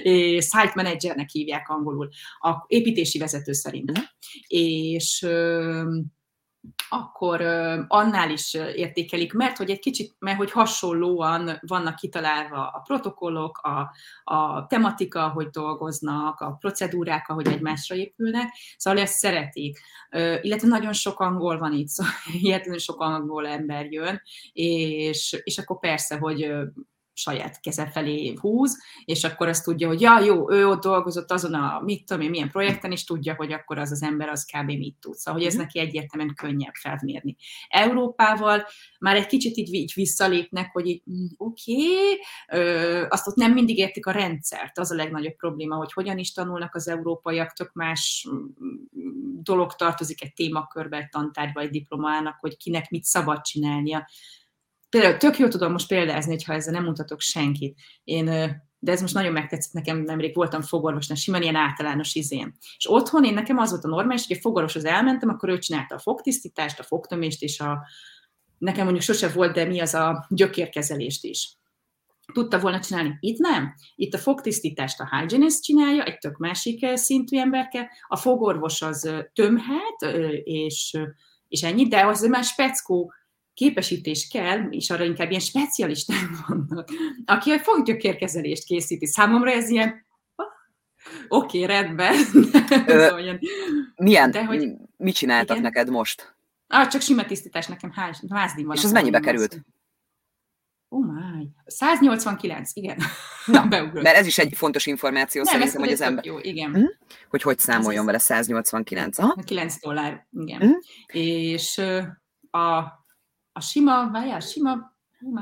És site managernek hívják angolul. A építési vezető szerint. Mm. És akkor annál is értékelik, mert hogy egy kicsit, mert hogy hasonlóan vannak kitalálva a protokollok, a, a tematika, hogy dolgoznak, a procedúrák, ahogy egymásra épülnek, szóval ezt szeretik. Illetve nagyon sok angol van itt, szóval hihetetlenül sok angol ember jön, és, és akkor persze, hogy saját keze felé húz, és akkor azt tudja, hogy ja, jó, ő ott dolgozott azon a, mit tudom én, milyen projekten, és tudja, hogy akkor az az ember az kb. mit tud. Szóval, hogy ez mhm. neki egyértelműen könnyebb felmérni. Európával már egy kicsit így, így visszalépnek, hogy így, mm, oké, okay, azt ott nem mindig értik a rendszert, az a legnagyobb probléma, hogy hogyan is tanulnak az európaiak, tök más mm, dolog tartozik egy témakörbe, egy tantárgyba, egy diplomának, hogy kinek mit szabad csinálnia például tök jó tudom most példázni, hogyha ezzel nem mutatok senkit. Én, de ez most nagyon megtetszett nekem, nemrég voltam fogorvosnál, simán ilyen általános izén. És otthon én nekem az volt a normális, hogy a fogorvoshoz elmentem, akkor ő csinálta a fogtisztítást, a fogtömést, és a, nekem mondjuk sose volt, de mi az a gyökérkezelést is. Tudta volna csinálni. Itt nem. Itt a fogtisztítást a hygienist csinálja, egy tök másik szintű emberke. A fogorvos az tömhet, és, és ennyi, de az már speckó képesítés kell, és arra inkább ilyen specialisták vannak, aki a foggyökérkezelést készíti. Számomra ez ilyen, oké, okay, rendben. Ö, milyen? De, hogy, mit csináltak igen? neked most? Ah, csak sima tisztítás, nekem ház, házdim van. És az mennyibe került? Oh my. 189, igen. Na, mert ez is egy fontos információ Nem, szerintem, hogy az ember... Jó, igen. Hm? Hogy hogy számoljon vele 189. Aha. 9 dollár, igen. Hm? És a a sima, várjál, sima, oh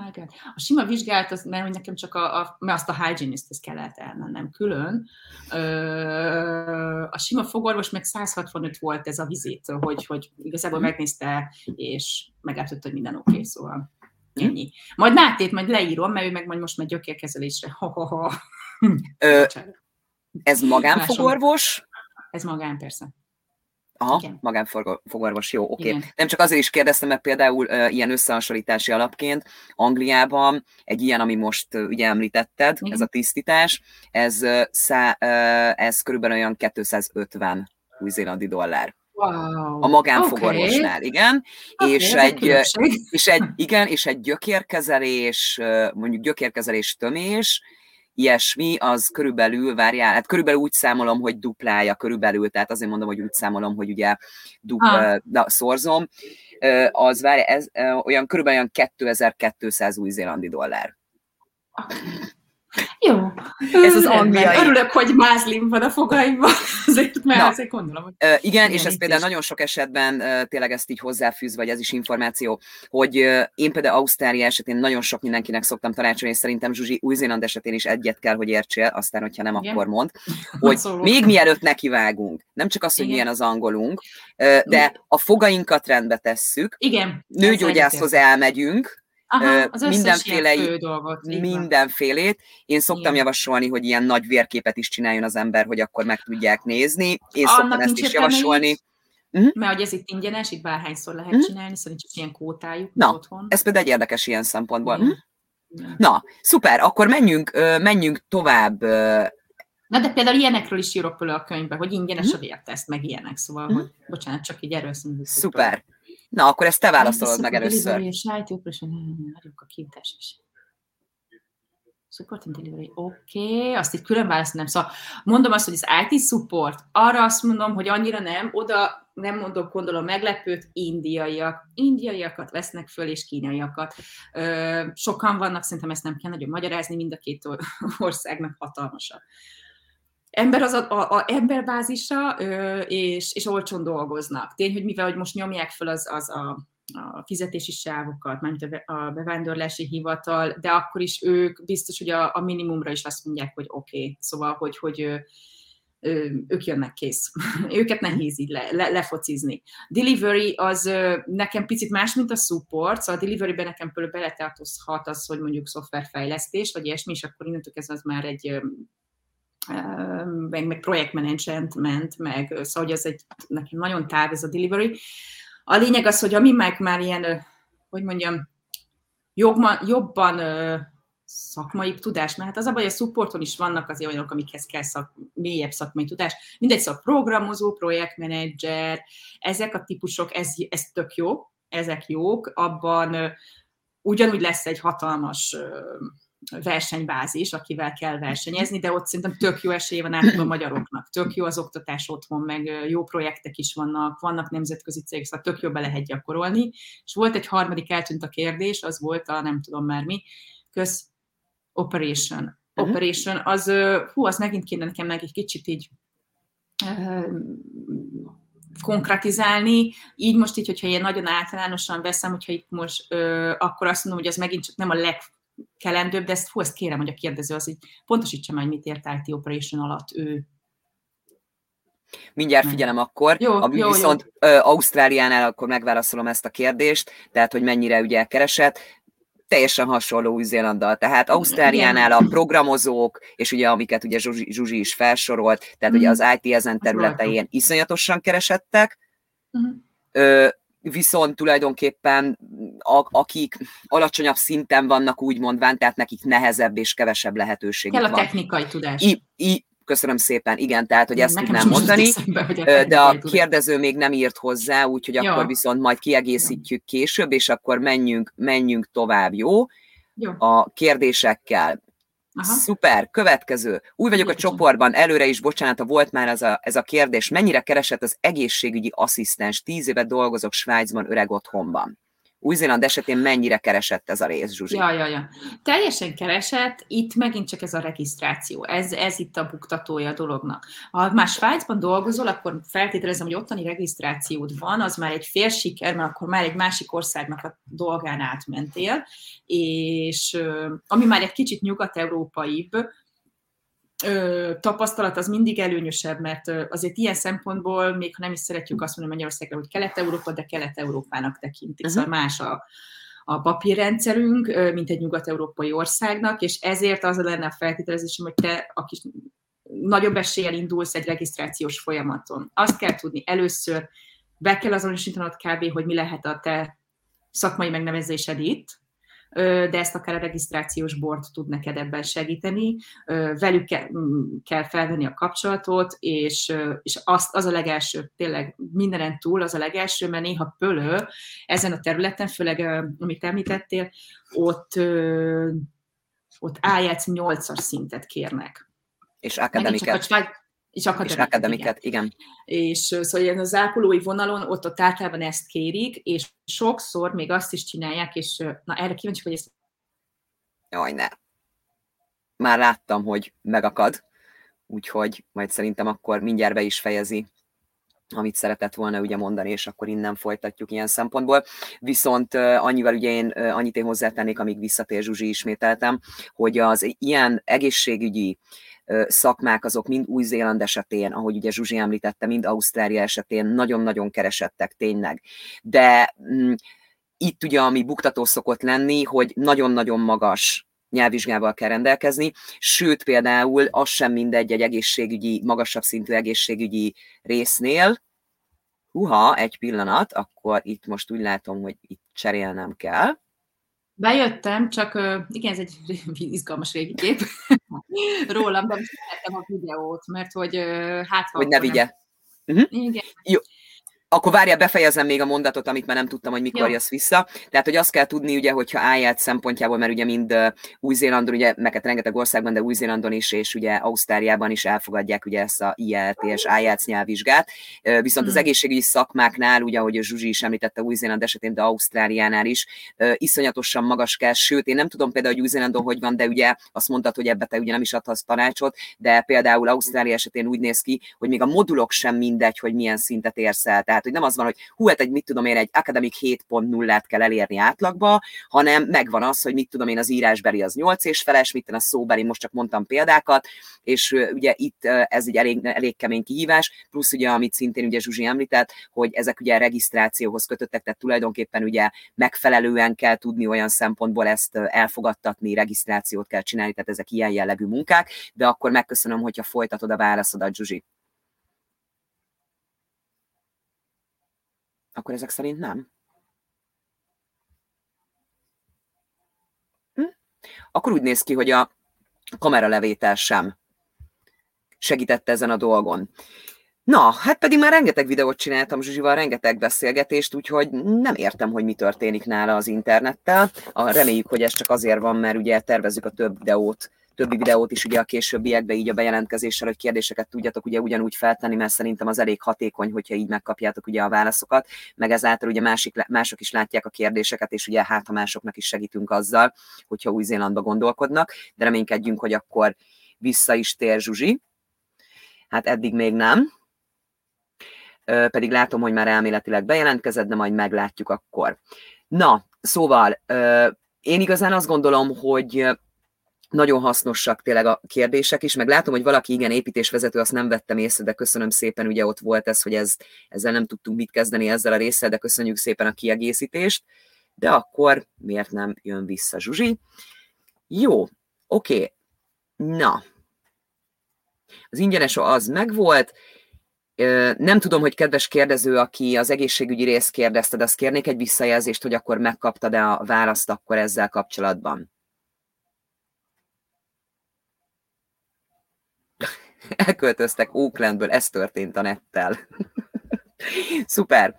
a sima vizsgálat, az, mert hogy nekem csak a, a, mert azt a hygienist kellett elmennem külön. Ö, a sima fogorvos meg 165 volt ez a vizit, hogy, hogy igazából mhm. megnézte, és megállapította, hogy minden oké, okay, szóval mhm. ennyi. Majd Mátét majd leírom, mert ő meg majd most megy gyökérkezelésre. Ha, ha, ha. Ö, ez magánfogorvos? Ez magán, persze. Aha, Igen. magánfogorvos, jó, oké. Okay. Nem csak azért is kérdeztem, mert például uh, ilyen összehasonlítási alapként Angliában egy ilyen, ami most uh, ugye említetted, Igen. ez a tisztítás, ez, uh, szá, uh, ez körülbelül olyan 250 új-zélandi dollár. Wow. A magánfogorvosnál, okay. igen. Okay, és, egy, és egy, igen, és egy gyökérkezelés, mondjuk gyökérkezelés tömés, ilyesmi, az körülbelül, várjál, hát körülbelül úgy számolom, hogy duplája körülbelül, tehát azért mondom, hogy úgy számolom, hogy ugye dupla, ah. szorzom, az várj, ez olyan körülbelül olyan 2200 új-zélandi dollár. Jó. Ez az angliai. Örülök, hogy mázlim van a fogaimban, azért, mert Na, azért gondolom, hogy... Uh, igen, és ez például is. nagyon sok esetben uh, tényleg ezt így hozzáfűz, vagy ez is információ, hogy uh, én például Ausztrália esetén nagyon sok mindenkinek szoktam tanácsolni, és szerintem Zsuzsi Új-Zéland esetén is egyet kell, hogy értsél, aztán, hogyha nem, igen. akkor mond, hogy még mielőtt nekivágunk, nem csak az, hogy igen. milyen az angolunk, de a fogainkat rendbe tesszük, igen, nőgyógyászhoz elmegyünk, Aha, az mindenféle, dolgot, mindenfélét. Én szoktam Igen. javasolni, hogy ilyen nagy vérképet is csináljon az ember, hogy akkor meg tudják nézni. Én Annak szoktam ezt is javasolni. Uh-huh. Mert hogy ez itt ingyenes, itt bárhányszor lehet uh-huh. csinálni, szóval csak ilyen kótájuk Na, otthon. ez például egy érdekes ilyen szempontból. Uh-huh. Na, szuper, akkor menjünk, menjünk tovább. Na, de például ilyenekről is írok a könyvbe, hogy ingyenes uh-huh. a vérteszt, meg ilyenek, szóval, uh-huh. hogy bocsánat, csak így erről Szuper. Na, akkor ezt te válaszolod meg először. Nagyobb a kiutás is. Support and delivery, oké, okay. azt így külön választanám. Szóval mondom azt, hogy az IT support, arra azt mondom, hogy annyira nem, oda nem mondok, gondolom meglepőt, indiaiak. Indiaiakat vesznek föl, és kínaiakat. sokan vannak, szerintem ezt nem kell nagyon magyarázni, mind a két országnak hatalmasak ember az a, a, a emberbázisa, ö, és, és olcsón dolgoznak. Tény, hogy mivel hogy most nyomják fel az, az a, a fizetési sávokat, mint a bevándorlási hivatal, de akkor is ők biztos, hogy a, a minimumra is azt mondják, hogy oké, okay. szóval, hogy, hogy ö, ők jönnek kész. Őket nehéz így le, le, lefocizni. Delivery az nekem picit más, mint a support, szóval a deliveryben nekem például beletartozhat az, hogy mondjuk szoftverfejlesztés, vagy ilyesmi, és akkor innentől kezdve az már egy meg, meg projektmenedzsment, meg szóval, hogy ez egy nekem nagyon táv ez a delivery. A lényeg az, hogy ami meg már ilyen, hogy mondjam, jobban, jobban szakmai tudás, mert hát az a baj, a supporton is vannak azért olyanok, amikhez kell szak, mélyebb szakmai tudás. Mindegy, szóval programozó, projektmenedzser, ezek a típusok, ez, ez tök jó, ezek jók, abban ugyanúgy lesz egy hatalmas versenybázis, akivel kell versenyezni, de ott szerintem tök jó esély van át a magyaroknak. Tök jó az oktatás otthon, meg jó projektek is vannak, vannak nemzetközi cégek, szóval tök jó be lehet gyakorolni. És volt egy harmadik eltűnt a kérdés, az volt a nem tudom már mi, köz Operation. Uh-huh. Operation, az, hú, az megint kéne nekem meg egy kicsit így konkretizálni. Így most így, hogyha én nagyon általánosan veszem, hogyha itt most, ö, akkor azt mondom, hogy ez megint csak nem a legkelendőbb, de ezt, hú, ezt kérem, hogy a kérdező az így pontosítsa meg, mit ért IT Operation alatt ő. Mindjárt figyelem akkor. Jó, a, jó, viszont jó. Ö, Ausztráliánál akkor megválaszolom ezt a kérdést, tehát hogy mennyire ugye keresett teljesen hasonló Új-Zélanddal. Tehát Ausztráliánál a programozók, és ugye amiket ugye Zsuzsi, Zsuzsi is felsorolt, tehát mm. ugye az IT ezen területein iszonyatosan keresettek, mm. ö, viszont tulajdonképpen a, akik alacsonyabb szinten vannak úgy mondván, tehát nekik nehezebb és kevesebb lehetőség van. Kell a technikai tudás. I, I, Köszönöm szépen, igen, tehát, hogy ezt Nekem tudnám mondani, eszembe, hogy a de a kérdező még nem írt hozzá, úgyhogy jó. akkor viszont majd kiegészítjük később, és akkor menjünk, menjünk tovább, jó? jó. A kérdésekkel. Aha. Szuper, következő. Új vagyok a csoportban, előre is, bocsánat, ha volt már ez a, ez a kérdés. Mennyire keresett az egészségügyi asszisztens? Tíz évet dolgozok Svájcban, öreg otthonban. Új-Zéland esetén mennyire keresett ez a rész, Zsuzsi? Ja, ja, ja. Teljesen keresett, itt megint csak ez a regisztráció, ez, ez itt a buktatója a dolognak. Ha már Svájcban dolgozol, akkor feltételezem, hogy ottani regisztrációd van, az már egy fél siker, mert akkor már egy másik országnak a dolgán átmentél, és ami már egy kicsit nyugat-európaibb, ö, tapasztalat az mindig előnyösebb, mert ö, azért ilyen szempontból, még ha nem is szeretjük azt mondani Magyarországra, hogy Kelet-Európa, de Kelet-Európának tekintik, uh-huh. szóval más a, a papírrendszerünk, ö, mint egy nyugat-európai országnak, és ezért az lenne a feltételezésem, hogy te, aki nagyobb eséllyel indulsz egy regisztrációs folyamaton. Azt kell tudni először, be kell azonosítanod kb., hogy mi lehet a te szakmai megnevezésed itt, de ezt akár a regisztrációs bord tud neked ebben segíteni. Velük kell felvenni a kapcsolatot, és, és azt, az a legelső, tényleg mindenen túl az a legelső, mert néha pölő ezen a területen, főleg amit említettél, ott, ott IELTS 8-as szintet kérnek. És akademiket. És akademiket, és akademiket igen. igen. És szóval ilyen az ápolói vonalon ott, ott általában ezt kérik, és sokszor még azt is csinálják, és na erre kíváncsi, hogy ezt... Jaj, ne. Már láttam, hogy megakad, úgyhogy majd szerintem akkor mindjárt be is fejezi amit szeretett volna ugye mondani, és akkor innen folytatjuk ilyen szempontból. Viszont annyival ugye én, annyit én hozzátennék, amíg visszatér Zsuzsi ismételtem, hogy az ilyen egészségügyi szakmák azok mind Új-Zéland esetén, ahogy ugye Zsuzsi említette, mind Ausztrália esetén nagyon-nagyon keresettek tényleg. De mm, itt ugye, ami buktató szokott lenni, hogy nagyon-nagyon magas nyelvvizsgával kell rendelkezni, sőt például az sem mindegy egy egészségügyi, magasabb szintű egészségügyi résznél, Uha, egy pillanat, akkor itt most úgy látom, hogy itt cserélnem kell. Bejöttem, csak igen, ez egy izgalmas régi kép rólam, de most a videót, mert hogy hát... Hogy ne vigye. Nem... Uh-huh. Igen. Jó, akkor várjál, befejezem még a mondatot, amit már nem tudtam, hogy mikor jössz vissza. Tehát, hogy azt kell tudni, ugye, hogyha IELTS szempontjából, mert ugye mind Új-Zélandon, ugye meket rengeteg országban, de Új-Zélandon is, és ugye Ausztráliában is elfogadják ugye ezt a IELT és IELTS nyelvvizsgát. Viszont hmm. az egészségügyi szakmáknál, ugye, ahogy a Zsuzsi is említette Új-Zéland esetén, de Ausztráliánál is iszonyatosan magas kell, sőt, én nem tudom például, hogy Új-Zélandon hogy van, de ugye azt mondtad, hogy ebbe te ugye nem is adhatsz tanácsot, de például Ausztrália esetén úgy néz ki, hogy még a modulok sem mindegy, hogy milyen szintet érsz el. Tehát hogy nem az van, hogy hú, hát egy, mit tudom én, egy Academic 7.0-át kell elérni átlagba, hanem megvan az, hogy mit tudom én, az írásbeli az 8 és feles, mit a szóbeli, most csak mondtam példákat, és ugye itt ez egy elég, elég kemény kihívás, plusz ugye, amit szintén ugye Zsuzsi említett, hogy ezek ugye regisztrációhoz kötöttek, tehát tulajdonképpen ugye megfelelően kell tudni olyan szempontból ezt elfogadtatni, regisztrációt kell csinálni, tehát ezek ilyen jellegű munkák, de akkor megköszönöm, hogyha folytatod a válaszodat, Zsuzsi. Akkor ezek szerint nem? Hm? Akkor úgy néz ki, hogy a kameralevétel sem segítette ezen a dolgon. Na, hát pedig már rengeteg videót csináltam Zsuzsival, rengeteg beszélgetést, úgyhogy nem értem, hogy mi történik nála az internettel. A, reméljük, hogy ez csak azért van, mert ugye tervezzük a több videót többi videót is ugye a későbbiekben így a bejelentkezéssel, hogy kérdéseket tudjatok ugye ugyanúgy feltenni, mert szerintem az elég hatékony, hogyha így megkapjátok ugye a válaszokat, meg ezáltal ugye másik, mások is látják a kérdéseket, és ugye hát ha másoknak is segítünk azzal, hogyha Új-Zélandba gondolkodnak, de reménykedjünk, hogy akkor vissza is tér Zsuzsi. Hát eddig még nem, pedig látom, hogy már elméletileg bejelentkezett, de majd meglátjuk akkor. Na, szóval én igazán azt gondolom, hogy nagyon hasznosak tényleg a kérdések is, meg látom, hogy valaki igen, építésvezető, azt nem vettem észre, de köszönöm szépen, ugye ott volt ez, hogy ez, ezzel nem tudtunk mit kezdeni ezzel a résszel, de köszönjük szépen a kiegészítést, de akkor miért nem jön vissza Zsuzsi? Jó, oké, okay. na, az ingyenes az megvolt, nem tudom, hogy kedves kérdező, aki az egészségügyi részt kérdezted, azt kérnék egy visszajelzést, hogy akkor megkaptad-e a választ akkor ezzel kapcsolatban. Elköltöztek Oaklandből, ez történt a nettel. Szuper.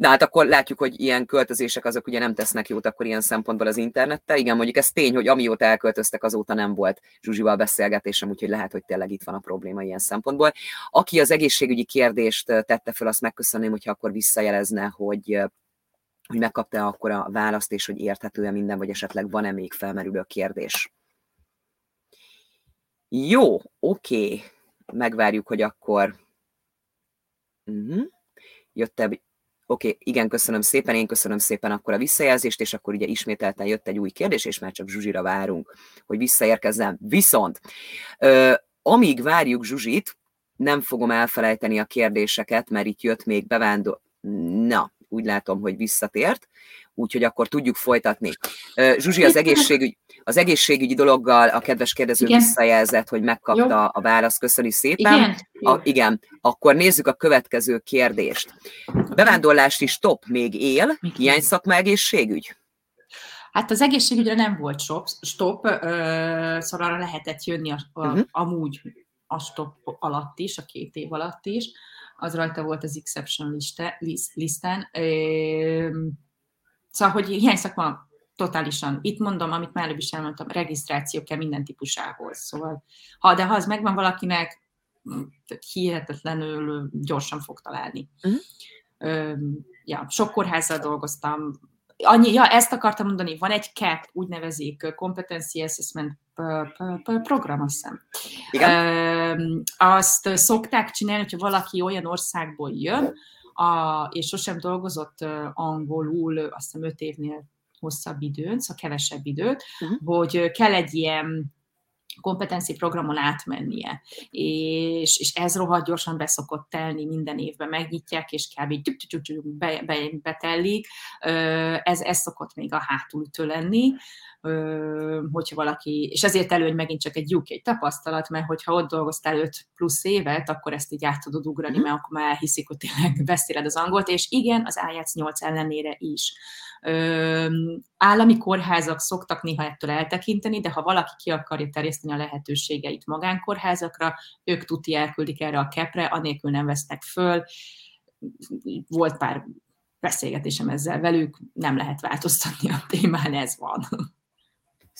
De hát akkor látjuk, hogy ilyen költözések azok ugye nem tesznek jót akkor ilyen szempontból az internettel. Igen, mondjuk ez tény, hogy amióta elköltöztek, azóta nem volt Zsuzsival beszélgetésem, úgyhogy lehet, hogy tényleg itt van a probléma ilyen szempontból. Aki az egészségügyi kérdést tette föl, azt megköszönném, hogyha akkor visszajelezne, hogy hogy megkapta akkor a választ, és hogy érthető-e minden, vagy esetleg van-e még felmerülő kérdés. Jó, oké, okay. megvárjuk, hogy akkor uh-huh. jött-e Oké, okay, igen, köszönöm szépen, én köszönöm szépen akkor a visszajelzést, és akkor ugye ismételten jött egy új kérdés, és már csak Zsuzsira várunk, hogy visszaérkezzen. Viszont, ö, amíg várjuk Zsuzsit, nem fogom elfelejteni a kérdéseket, mert itt jött még bevándor... Na, úgy látom, hogy visszatért, úgyhogy akkor tudjuk folytatni. Zsuzsi, az egészségügy, az egészségügyi dologgal a kedves kérdező igen. visszajelzett, hogy megkapta Jó. a választ, köszöni szépen. Igen. A, igen, akkor nézzük a következő kérdést. Bevándorlási stop még él, hiány szakma egészségügy? Hát az egészségügyre nem volt stop, stop szóval arra lehetett jönni a, a, uh-huh. amúgy a stop alatt is, a két év alatt is. Az rajta volt az exception liste, list, listán. Szóval, hogy hiány szakma totálisan. Itt mondom, amit már előbb is elmondtam, regisztráció kell minden típusához. Szóval, ha, de ha az megvan valakinek, hihetetlenül gyorsan fog találni. Uh-huh. Ö, ja, sok kórházzal dolgoztam. Annyi, ja, ezt akartam mondani, van egy CAP, úgy nevezik, Competency Assessment program, azt hiszem. Igen. Azt szokták csinálni, hogyha valaki olyan országból jön, a, és sosem dolgozott angolul, azt hiszem öt évnél hosszabb időt, szóval kevesebb időt, uh-huh. hogy kell egy ilyen kompetenci programon átmennie. És, és ez rohadt gyorsan beszokott telni minden évben, megnyitják, és kb. Be, be, betellik. Ez, ez szokott még a hátulütő lenni hogyha valaki, és ezért előny megint csak egy UK tapasztalat, mert hogyha ott dolgoztál 5 plusz évet, akkor ezt így át tudod ugrani, mhm. mert akkor már elhiszik, hogy tényleg beszéled az angolt, és igen, az IELTS 8 ellenére is. Állami kórházak szoktak néha ettől eltekinteni, de ha valaki ki akarja terjeszteni a lehetőségeit magánkórházakra, ők tuti elküldik erre a kepre, anélkül nem vesznek föl. Volt pár beszélgetésem ezzel velük, nem lehet változtatni a témán, ez van.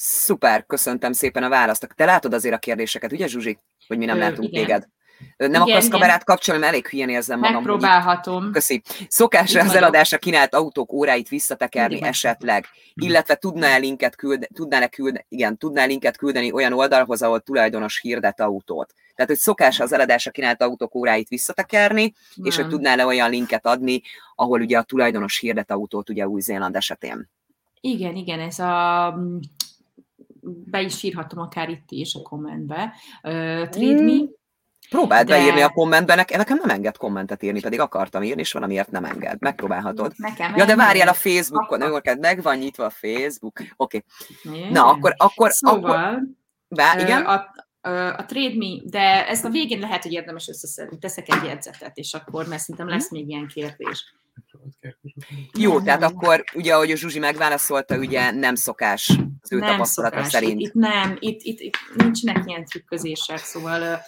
Szuper, köszöntem szépen a választ. Te látod azért a kérdéseket, ugye Zsuzsi? Hogy mi nem Ö, látunk igen. téged. Nem igen, akarsz igen. kamerát kapcsolni, mert elég hülyén érzem magam. Megpróbálhatom. Köszi. Szokásra az eladásra kínált autók óráit visszatekerni Mindig esetleg, illetve tudná-e linket küldeni, tudná küldeni, igen, tudná linket küldeni olyan oldalhoz, ahol tulajdonos hirdet autót. Tehát, hogy szokás az eladásra kínált autók óráit visszatekerni, nem. és hogy tudnál-e olyan linket adni, ahol ugye a tulajdonos hirdet autót ugye Új-Zéland esetén. Igen, igen, ez a be is írhatom akár itt is a kommentbe. Uh, trade me. Próbáld de... beírni a kommentbe, nekem nem enged kommentet írni, pedig akartam írni, és valamiért nem enged. Megpróbálhatod. Nekem ja, de várjál a Facebookon, akkor... meg van nyitva a Facebook. Oké. Okay. Na, akkor... akkor szóval, akkor... Bá, igen? A, a Trade Me, de ezt a végén lehet, hogy érdemes összeszedni. Teszek egy jegyzetet, és akkor, mert szerintem lesz még ilyen kérdés. Jó, tehát akkor ugye, ahogy a Zsuzsi megválaszolta, ugye nem szokás az ő nem tapasztalata szokás. szerint. Itt, itt nem, itt, itt, itt nincsenek ilyen trükközések, szóval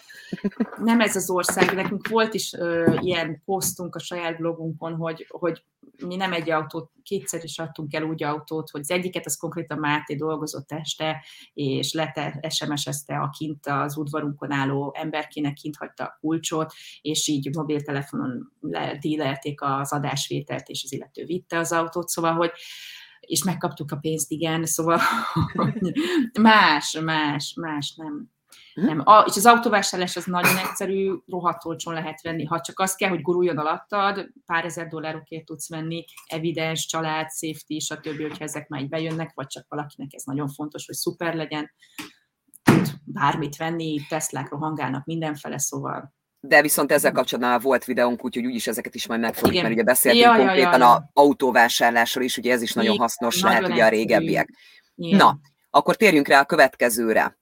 nem ez az ország. Nekünk volt is uh, ilyen posztunk a saját blogunkon, hogy, hogy mi nem egy autót, kétszer is adtunk el úgy autót, hogy az egyiket az konkrétan Máté dolgozott este, és lete, SMS-ezte a kint az udvarunkon álló emberkének kint hagyta a kulcsot, és így mobiltelefonon dílelték az adásvételt, és az illető vitte az autót, szóval, hogy és megkaptuk a pénzt, igen, szóval más, más, más, nem? Nem. A, és az autóvásárlás az nagyon egyszerű, rohadt olcsón lehet venni. Ha csak az kell, hogy guruljon alattad, pár ezer dollárokért tudsz venni, evidens, család, safety, stb., hogyha ezek már így bejönnek, vagy csak valakinek ez nagyon fontos, hogy szuper legyen, tud bármit venni, Teslák rohangálnak mindenfele, szóval de viszont ezzel kapcsolatban már volt videónk, úgyhogy úgyis ezeket is majd megfogjuk, Igen. mert ugye beszéltünk ja, konkrétan ja, ja, a autóvásárlásról is, ugye ez is nagyon hasznos nagyon lehet, ugye a régebbiek. Igen. Na, akkor térjünk rá a következőre.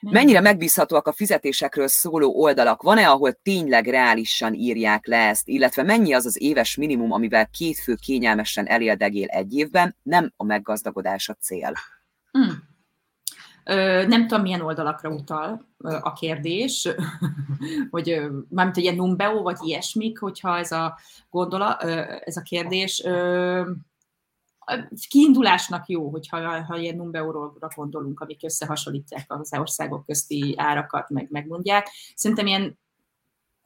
Mennyire megbízhatóak a fizetésekről szóló oldalak? Van-e, ahol tényleg reálisan írják le ezt, illetve mennyi az az éves minimum, amivel két fő kényelmesen eléldegél egy évben, nem a meggazdagodás a cél? Hmm. Ö, nem tudom, milyen oldalakra utal a kérdés, hogy mármint egy ilyen Numbeo, vagy ilyesmik, hogyha ez a gondola, ez a kérdés. Kiindulásnak jó, hogyha ha ilyen numbeóra gondolunk, amik összehasonlítják az országok közti árakat, meg megmondják. Szerintem ilyen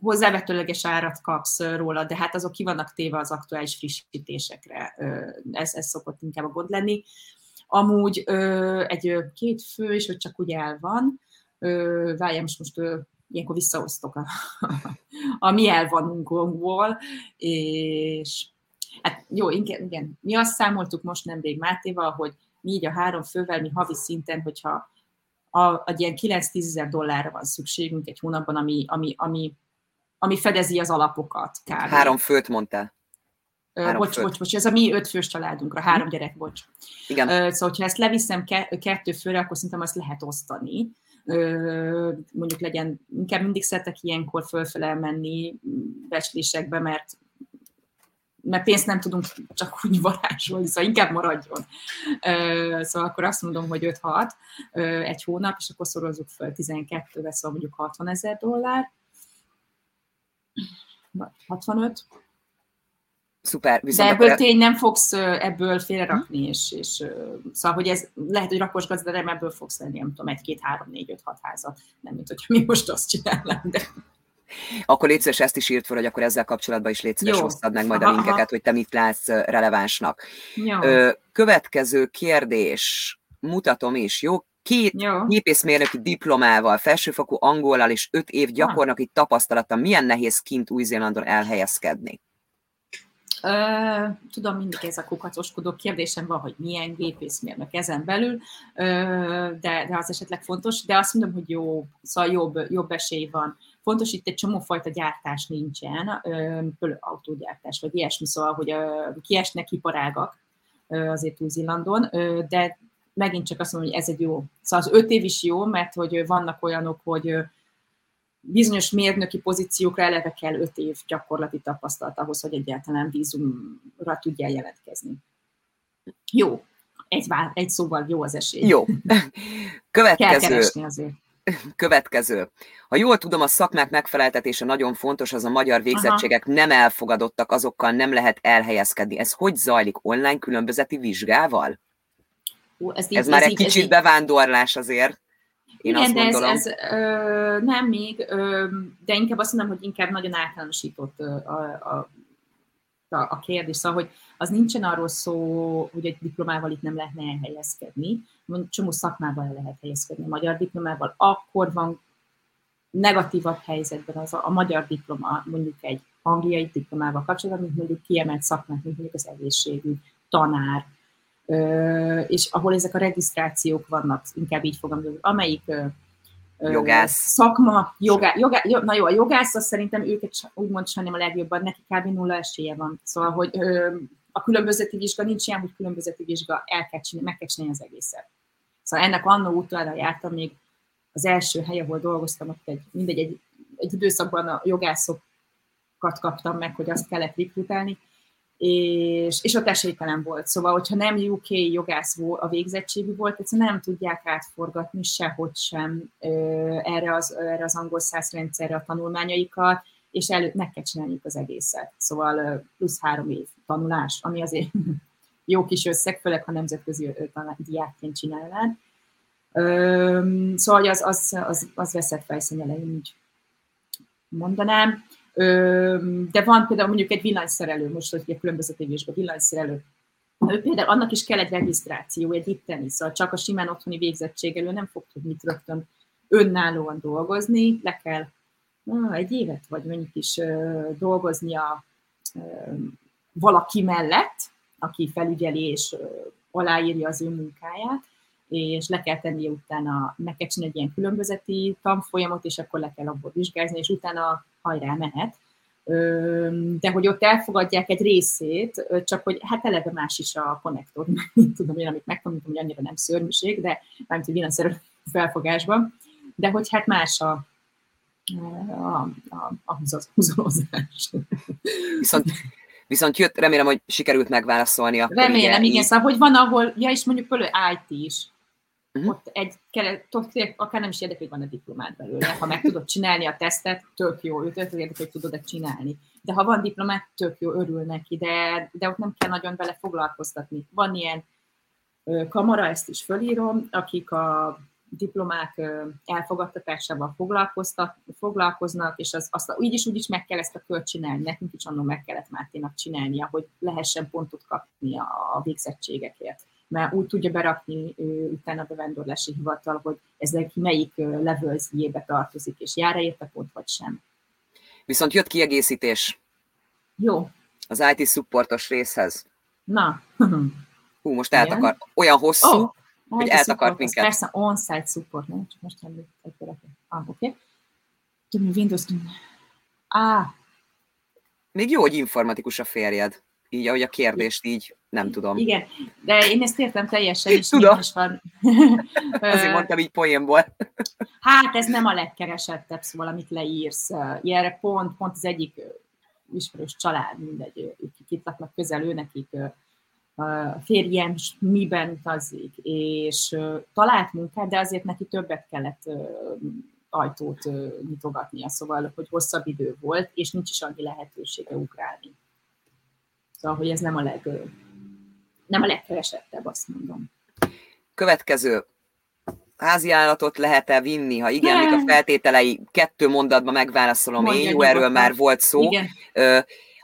hozzávetőleges árat kapsz róla, de hát azok ki vannak téve az aktuális frissítésekre. Ez, ez szokott inkább a gond lenni. Amúgy egy két fő is, hogy csak úgy el van. Várjál, most, most ilyenkor visszaosztok a, a mi elvanunkból, és Hát jó, igen, igen. Mi azt számoltuk most nemrég Mátéval, hogy mi így a három fővel, mi havi szinten, hogyha a, egy ilyen 9-10 ezer dollárra van szükségünk egy hónapban, ami, ami, ami, ami fedezi az alapokat. Kb. Három főt mondtál. Három bocs, főt. bocs, bocs, ez a mi öt fős családunkra, három hm. gyerek, bocs. Igen. Szóval, hogyha ezt leviszem ke- kettő főre, akkor szerintem azt lehet osztani. Mondjuk legyen, inkább mindig szeretek ilyenkor fölfele menni becslésekbe, mert mert pénzt nem tudunk csak úgy varázsolni, szóval inkább maradjon. Szóval akkor azt mondom, hogy 5-6 egy hónap, és akkor szorozzuk fel 12-vel, szóval mondjuk 60 ezer dollár. 65. Szuper. Viszont De ebből akkor... tény nem fogsz ebből félrerakni, hm? és, és szóval, hogy ez lehet, hogy rakos gazda, de ebből fogsz lenni, nem tudom, egy, két, három, négy, öt, hat házat. Nem, mint hogyha mi most azt csinálnánk, de akkor légy szíves, ezt is írt fel, hogy akkor ezzel kapcsolatban is légy szíves, hoztad meg majd a linkeket, hogy te mit látsz relevánsnak. Jó. Következő kérdés, mutatom is, jó? Két jó. gépészmérnöki diplomával, felsőfokú angolal és öt év gyakornoki tapasztalata milyen nehéz kint Új-Zélandon elhelyezkedni? Ö, tudom, mindig ez a kukacoskodó kérdésem van, hogy milyen gépészmérnök ezen belül, ö, de, de az esetleg fontos, de azt mondom, hogy jó, szóval jobb, jobb esély van Fontos itt egy csomófajta gyártás nincsen, autógyártás, vagy ilyesmi, szóval, hogy kiesnek iparágak azért Új-Zélandon, de megint csak azt mondom, hogy ez egy jó. Szóval az öt év is jó, mert hogy vannak olyanok, hogy bizonyos mérnöki pozíciókra eleve kell öt év gyakorlati tapasztalat ahhoz, hogy egyáltalán vízumra tudjál jelentkezni. Jó. Egy, vár, egy szóval jó az esély. Jó. Következő. Kell keresni azért. Következő. Ha jól tudom, a szakmák megfeleltetése nagyon fontos, az a magyar végzettségek Aha. nem elfogadottak, azokkal nem lehet elhelyezkedni. Ez hogy zajlik? Online különbözeti vizsgával? Ó, ez, így, ez már ez egy így, kicsit így. bevándorlás azért. Én Igen, azt de ez, ez ö, nem még, ö, de inkább azt mondom, hogy inkább nagyon általánosított a, a, a, a kérdés. Szóval, hogy az nincsen arról szó, hogy egy diplomával itt nem lehetne elhelyezkedni, csomó szakmában el lehet helyezkedni a magyar diplomával, akkor van negatívabb helyzetben az a, a magyar diploma, mondjuk egy angliai diplomával kapcsolatban, mint mondjuk kiemelt szakmák, mint mondjuk az egészségügy, tanár, ö, és ahol ezek a regisztrációk vannak, inkább így fogom, amelyik ö, jogász. szakma, jogá, jogá, na jó, a jogász, azt szerintem őket úgymond sajnálom a legjobban, neki kb. nulla esélye van. Szóval, hogy ö, a különbözeti vizsga nincs ilyen, hogy különbözeti vizsga, el kell csinálni, meg kell csinálni az egészet. Szóval ennek annó utána jártam még az első hely, ahol dolgoztam, ott egy, mindegy, egy, egy időszakban a jogászokat kaptam meg, hogy azt kellett rekrutálni, és, és ott esélytelen volt. Szóval, hogyha nem UK jogász volt, a végzettségű volt, egyszerűen nem tudják átforgatni sehogy sem erre az, erre az angol száz rendszerre a tanulmányaikat, és elő, meg kell csinálniuk az egészet. Szóval plusz három év tanulás, ami azért jó kis összeg, főleg ha nemzetközi diákként csinálnád. Szóval az, az, az, az veszett fejszín elején, úgy mondanám. De van például mondjuk egy villanyszerelő, most, hogy a különböző tévésbe villanyszerelő, ő például annak is kell egy regisztráció, egy itteni, szóval csak a simán otthoni végzettségelő nem fog tudni rögtön önállóan dolgozni, le kell na, egy évet vagy mondjuk is dolgoznia valaki mellett, aki felügyeli és aláírja az ő munkáját, és le kell tennie utána, meg kell csinálni egy ilyen különbözeti tanfolyamot, és akkor le kell abból vizsgázni, és utána hajrá mehet. De hogy ott elfogadják egy részét, csak hogy hát eleve más is a konnektor, tudom én, amit megtanítom, hogy annyira nem szörnyűség, de mármint, hogy felfogásban, de hogy hát más a, a, a, a húzalozás. Viszont Viszont jött, remélem, hogy sikerült megválaszolni. Akkor remélem, igen, szóval, hogy van, ahol, ja, és mondjuk például IT is, uh-huh. ott egy ott akár nem is érdekel, hogy van a diplomát belőle. Ha meg tudod csinálni a tesztet, tök jó, őt érdekel, hogy tudod-e csinálni. De ha van diplomát, tök jó, örül neki, de, de ott nem kell nagyon vele foglalkoztatni. Van ilyen kamara, ezt is fölírom, akik a diplomák elfogadtatásával foglalkoznak, és az, azt így is úgy is meg kell ezt a kört csinálni. Nekünk is annól meg kellett Márténak csinálnia, hogy lehessen pontot kapni a végzettségekért. Mert úgy tudja berakni utána a bevándorlási hivatal, hogy ez melyik levelzjébe tartozik, és jár-e érte pont, vagy sem. Viszont jött kiegészítés. Jó. Az IT supportos részhez. Na. Hú, most eltakar. Olyan hosszú, oh hogy eltakart minket. Persze on-site support, nem? Csak most említettek. Ah, oké. Okay. Tudni, Windows Ah. Még jó, hogy informatikus a férjed. Így, ahogy a kérdést így, nem tudom. Igen, de én ezt értem teljesen, és tudom. Is van. Azért mondtam így poénból. hát ez nem a legkeresettebb, szóval amit leírsz. Ilyenre pont, pont az egyik ismerős család, mindegy, akik itt laknak közel, ő nekik a férjem miben utazik, és talált munkát, de azért neki többet kellett ajtót nyitogatnia, szóval, hogy hosszabb idő volt, és nincs is annyi lehetősége ugrálni. Szóval, hogy ez nem a, leg, nem a legkeresettebb, azt mondom. Következő. Házi állatot lehet-e vinni? Ha igen, mik a feltételei? Kettő mondatban megválaszolom Mondja én, jó, erről már volt szó. Igen.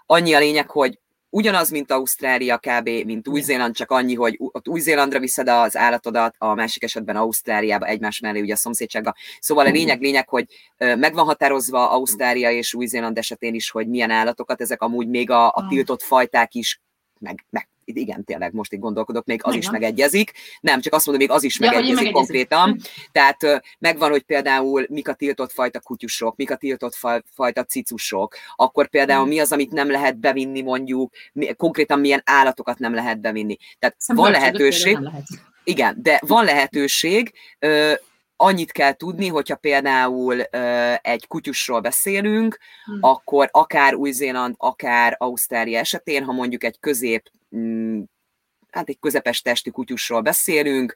Annyi a lényeg, hogy ugyanaz, mint Ausztrália kb., mint Új-Zéland, csak annyi, hogy ott Új-Zélandra viszed az állatodat, a másik esetben Ausztráliába, egymás mellé ugye a szomszédságba. Szóval a lényeg, lényeg, hogy meg van határozva Ausztrália és Új-Zéland esetén is, hogy milyen állatokat, ezek amúgy még a, a tiltott fajták is meg, meg igen, tényleg most így gondolkodok, még az Megvan. is megegyezik. Nem, csak azt mondom, még az is ja, megegyezik konkrétan. Tehát megvan, hogy például mik a tiltott fajta kutyusok, mik a tiltott fajta cicusok, akkor például mi az, amit nem lehet bevinni mondjuk, konkrétan milyen állatokat nem lehet bevinni. Tehát Szerintem van lehetőség. Lehet. Igen, de van lehetőség, annyit kell tudni, hogyha például egy kutyusról beszélünk, hmm. akkor akár Új-Zéland, akár Ausztrália esetén, ha mondjuk egy közép, mm, hát egy közepes testi kutyusról beszélünk,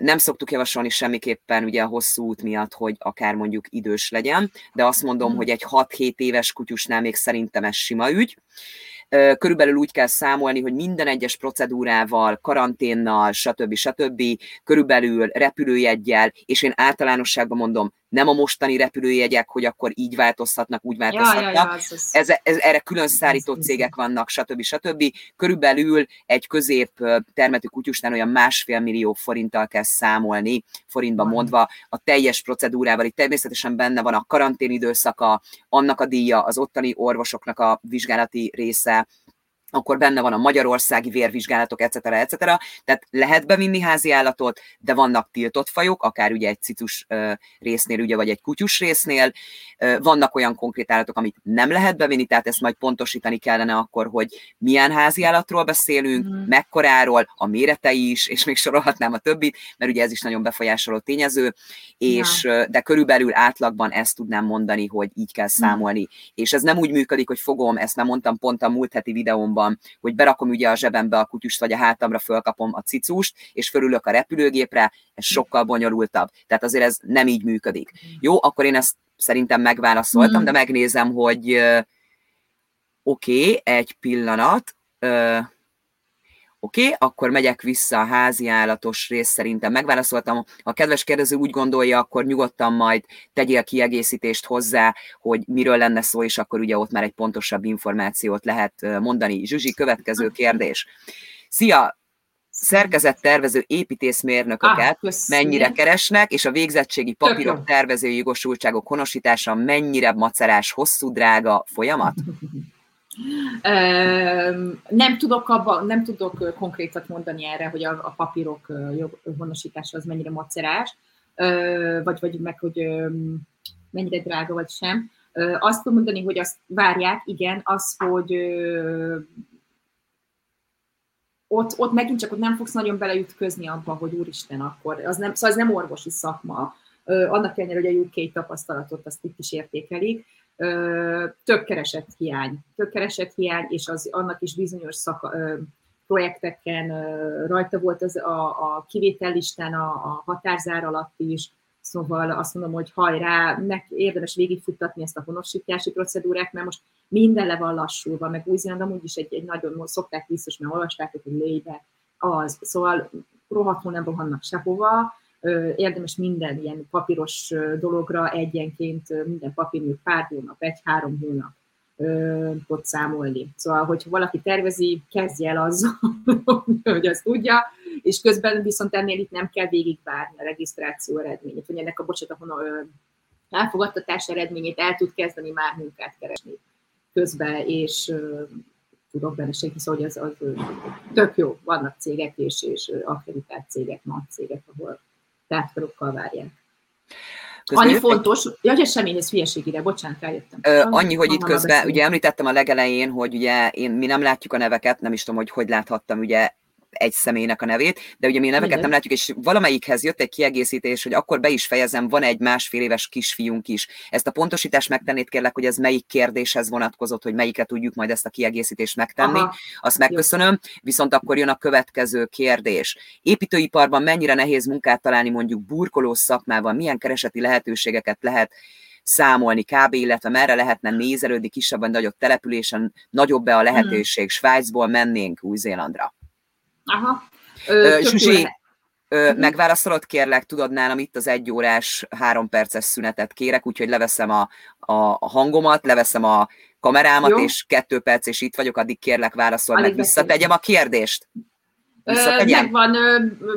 nem szoktuk javasolni semmiképpen ugye a hosszú út miatt, hogy akár mondjuk idős legyen, de azt mondom, hmm. hogy egy 6-7 éves kutyusnál még szerintem ez sima ügy körülbelül úgy kell számolni, hogy minden egyes procedúrával, karanténnal, stb. stb. körülbelül repülőjegyel, és én általánosságban mondom, nem a mostani repülőjegyek, hogy akkor így változhatnak, úgy változhatnak. Ja, ja, ja, az ez, ez, erre külön szállító cégek vannak, stb. stb. Körülbelül egy közép termetű kutyusnál olyan másfél millió forinttal kell számolni, forintban mondva, a teljes procedúrával. Itt természetesen benne van a karantén időszaka, annak a díja, az ottani orvosoknak a vizsgálati része, akkor benne van a magyarországi vérvizsgálatok, etc. etc. Tehát lehet bevinni házi állatot, de vannak tiltott fajok, akár ugye egy cicus résznél, ugye, vagy egy kutyus résznél. Vannak olyan konkrét állatok, amit nem lehet bevinni, tehát ezt majd pontosítani kellene akkor, hogy milyen házi állatról beszélünk, mm. mekkoráról, a méretei is, és még sorolhatnám a többit, mert ugye ez is nagyon befolyásoló tényező, és ja. de körülbelül átlagban ezt tudnám mondani, hogy így kell mhm. számolni. Mm. És ez nem úgy működik, hogy fogom, ezt nem mondtam pont a múlt heti videómban, van, hogy berakom ugye a zsebembe a kutyust, vagy a hátamra fölkapom a cicust, és fölülök a repülőgépre, ez sokkal bonyolultabb. Tehát azért ez nem így működik. Jó, akkor én ezt szerintem megválaszoltam, mm. de megnézem, hogy oké, okay, egy pillanat, Oké, okay, akkor megyek vissza a házi állatos rész szerintem. Megválaszoltam, ha a kedves kérdező úgy gondolja, akkor nyugodtan majd tegyél kiegészítést hozzá, hogy miről lenne szó, és akkor ugye ott már egy pontosabb információt lehet mondani. Zsuzsi, következő kérdés. Szia! szerkezettervező építészmérnököket ah, mennyire keresnek, és a végzettségi papírok tervezői jogosultságok honosítása mennyire macerás, hosszú, drága folyamat? Nem tudok, abba, nem tudok konkrétat mondani erre, hogy a, a papírok honosítása az mennyire macerás, vagy, vagy meg, hogy mennyire drága, vagy sem. Azt tudom mondani, hogy azt várják, igen, az, hogy ott, ott megint csak ott nem fogsz nagyon beleütközni abba, hogy úristen, akkor az nem, szóval ez nem orvosi szakma. Annak ellenére, hogy a UK tapasztalatot azt itt is értékelik, több keresett hiány. Több keresett hiány, és az, annak is bizonyos szaka, projekteken rajta volt az a, a kivétellistán a, a határzár alatt is, Szóval azt mondom, hogy hajrá, meg érdemes végigfuttatni ezt a honosítási procedúrát, mert most minden le van lassulva, meg Új-Zéland amúgy is egy, egy nagyon szokták biztos, mert olvasták, hogy lébe az. Szóval rohadtul nem rohannak sehova, érdemes minden ilyen papíros dologra egyenként, minden papír pár hónap, egy-három hónap tud számolni. Szóval, hogyha valaki tervezi, kezdje el azzal, hogy azt tudja, és közben viszont ennél itt nem kell végigvárni a regisztráció eredményét, hogy ennek a bocsánat, a elfogadtatás eredményét el tud kezdeni már munkát keresni közben, és tudok benne segíteni, szóval hogy az, az tök jó, vannak cégek és, és akreditált cégek, nagy cégek, ahol tárgyalókkal várják. Közben annyi fontos, egy... ja, semmi, ez hülyeség ide, bocsánat, rájöttem. Ö, annyi, hogy itt közben, ugye említettem a legelején, hogy ugye én, mi nem látjuk a neveket, nem is tudom, hogy hogy láthattam, ugye egy személynek a nevét, de ugye mi a neveket Igen. nem látjuk, és valamelyikhez jött egy kiegészítés, hogy akkor be is fejezem, van egy másfél éves kisfiunk is. Ezt a pontosítást megtennéd kérlek, hogy ez melyik kérdéshez vonatkozott, hogy melyikre tudjuk majd ezt a kiegészítést megtenni. Aha. Azt megköszönöm. Viszont akkor jön a következő kérdés. Építőiparban mennyire nehéz munkát találni mondjuk burkoló szakmában, milyen kereseti lehetőségeket lehet számolni kb., illetve merre lehetne nézelődni kisebb vagy nagyobb településen, nagyobb be a hmm. lehetőség. Svájcból mennénk Új-Zélandra. Aha. Zsuzsi, uh-huh. megválaszolod kérlek, tudod nálam itt az egy órás, három perces szünetet kérek, úgyhogy leveszem a, a hangomat, leveszem a kamerámat, Jó. és kettő perc, és itt vagyok, addig kérlek válaszol, meg visszategyem a kérdést. Visszategyem? Megvan,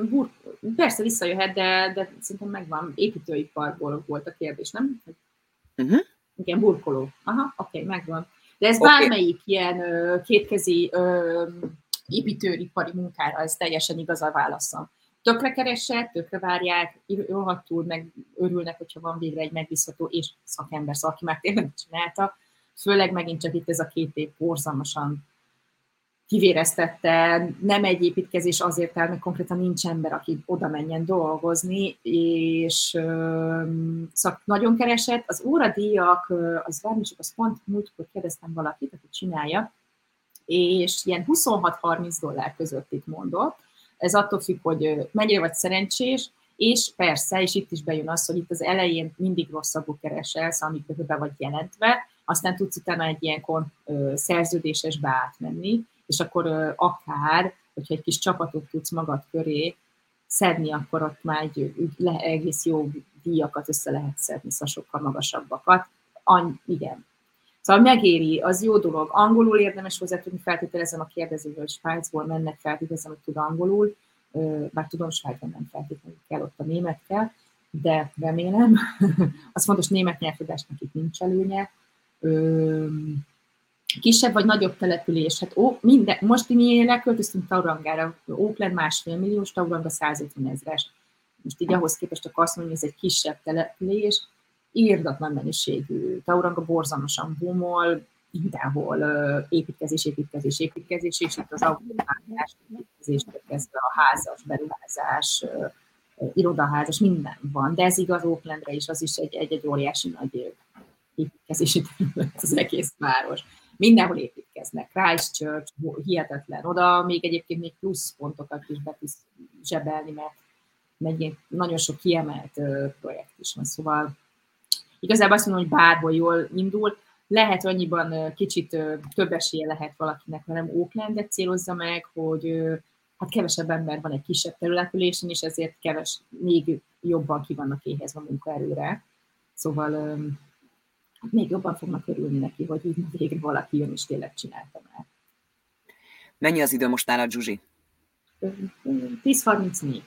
bur, persze visszajöhet, de, de szerintem megvan. Építőiparból volt a kérdés, nem? Uh-huh. Igen, burkoló. Aha, oké, okay, megvan. De ez okay. bármelyik ilyen kétkezi építőipari munkára, ez teljesen igaz a válaszom. Tökre keresek, tökre várják, rohadtul meg örülnek, hogyha van végre egy megbízható és szakember, szóval aki már tényleg csinálta. Főleg megint csak itt ez a két év borzalmasan kivéreztette, nem egy építkezés azért el, mert konkrétan nincs ember, aki oda menjen dolgozni, és szóval nagyon keresett. Az óradíjak, az bármi csak az pont múltkor kérdeztem valakit, aki csinálja, és ilyen 26-30 dollár között itt mondott. Ez attól függ, hogy mennyire vagy szerencsés, és persze, és itt is bejön az, hogy itt az elején mindig rosszabbul keresel, amikor be vagy jelentve, aztán tudsz utána egy ilyen szerződésesbe átmenni, és akkor akár, hogyha egy kis csapatot tudsz magad köré szedni, akkor ott már egy, le, egész jó díjakat össze lehet szedni, szóval sokkal magasabbakat. Any, igen, Szóval megéri, az jó dolog. Angolul érdemes hozzátözni, feltételezem a kérdező, hogy Svájcból mennek, feltételezem, hogy tud angolul, bár tudom, Svájcban nem feltétlenül kell, ott a német kell, de remélem. az fontos, német nyelvtudásnak itt nincs előnye. Kisebb vagy nagyobb település, hát ó, minden, most mi leköltöztünk Taurangára, Oakland másfél milliós, Tauranga 150 ezres. Most így ahhoz képest csak azt mondom, hogy ez egy kisebb település, írdatlan mennyiségű. Tauranga borzalmasan bumol, mindenhol építkezés, építkezés, építkezés, és itt az autóvágás, építkezés, kezdve a házas, beruházás, irodaházas, minden van. De ez igaz Oaklandre is, az is egy, egy, egy óriási nagy építkezési terület az egész város. Mindenhol építkeznek. Christchurch, hihetetlen. Oda még egyébként még plusz pontokat is be tudsz zsebelni, mert nagyon sok kiemelt projekt is van. Szóval igazából azt mondom, hogy bárhol jól indul, lehet annyiban kicsit több esélye lehet valakinek, mert nem Oaklandet célozza meg, hogy hát kevesebb ember van egy kisebb területülésen, és ezért keves, még jobban ki vannak éhezve a munkaerőre. Szóval hát még jobban fognak örülni neki, hogy így végre valaki jön és tényleg csinálta már. Mennyi az idő most nálad, Zsuzsi? 10.34.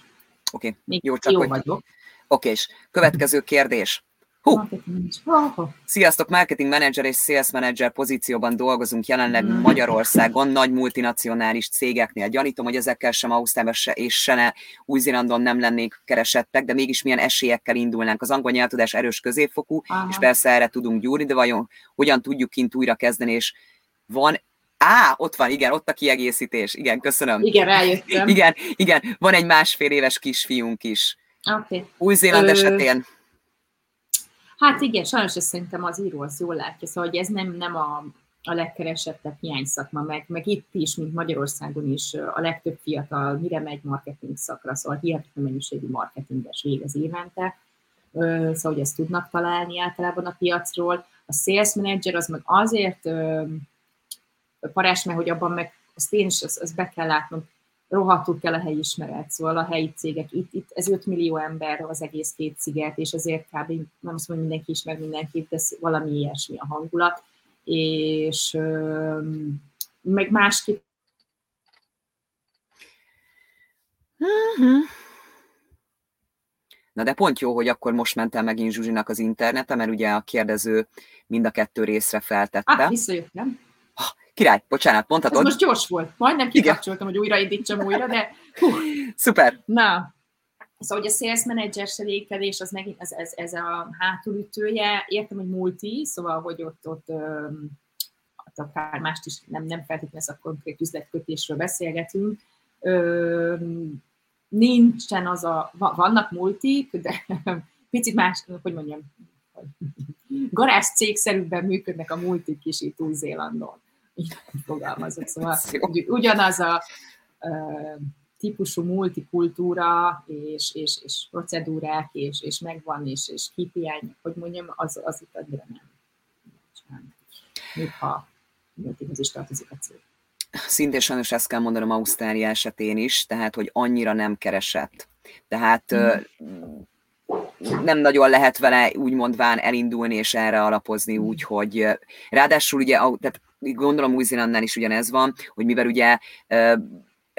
Oké, okay. jó, csak jó hogy... vagyok. Oké, és következő kérdés. Hú. Sziasztok, marketing manager és sales manager pozícióban dolgozunk jelenleg mm. Magyarországon, nagy multinacionális cégeknél. Gyanítom, hogy ezekkel sem Ausztrálban se, és se ne Új-Zélandon nem lennék keresettek, de mégis milyen esélyekkel indulnánk. Az angol nyelvtudás erős középfokú, Aha. és persze erre tudunk gyúrni, de vajon hogyan tudjuk kint újra kezdeni, és van Á, ott van, igen, ott a kiegészítés. Igen, köszönöm. Igen, rájöttem. Igen, igen, van egy másfél éves kisfiunk is. Okay. Új-Zéland Ö... esetén Hát igen, sajnos ezt szerintem az író az jól látja, szóval hogy ez nem, nem a, a legkeresettebb hiányszakma, meg, meg itt is, mint Magyarországon is a legtöbb fiatal mire megy marketing szakra, szóval hihetetlen mennyiségű marketinges végez évente, szóval hogy ezt tudnak találni általában a piacról. A sales manager az meg azért parás, mert hogy abban meg azt én is, azt, azt be kell látnom, rohadtul kell a helyi ismeret, szóval a helyi cégek, itt, itt ez 5 millió ember az egész két sziget, és azért kb. nem azt mondom, mindenki ismer mindenkit, de valami ilyesmi a hangulat, és meg másképp uh-huh. Na de pont jó, hogy akkor most mentem megint Zsuzsinak az internete, mert ugye a kérdező mind a kettő részre feltette. Ah, visszajöttem. Király, bocsánat, mondhatod. Ez most gyors volt. Majdnem kikapcsoltam, hogy újraindítsam újra, de hú. Szuper. Na, Szóval, hogy a sales manager selékelés, az megint ez, ez, ez a hátulütője. Értem, hogy multi, szóval, hogy ott, ott, ott akár mást is nem, nem feltétlenül ez a konkrét üzletkötésről beszélgetünk. Ö, nincsen az a, vannak multik, de picit más, hogy mondjam, garázs cégszerűbben működnek a multik is itt Új-Zélandon így fogalmazok. Szóval ugyanaz a típusú multikultúra és, és, és procedúrák, és, és megvan, és, és KPI, hogy mondjam, az, az itt annyira nem. Még ha multihoz is tartozik a cég. Szintén sajnos ezt kell mondanom Ausztrália esetén is, tehát, hogy annyira nem keresett. Tehát mm. nem nagyon lehet vele úgy mondván elindulni és erre alapozni úgy, hogy ráadásul ugye, tehát gondolom Új-Zélandnál is ugyanez van, hogy mivel ugye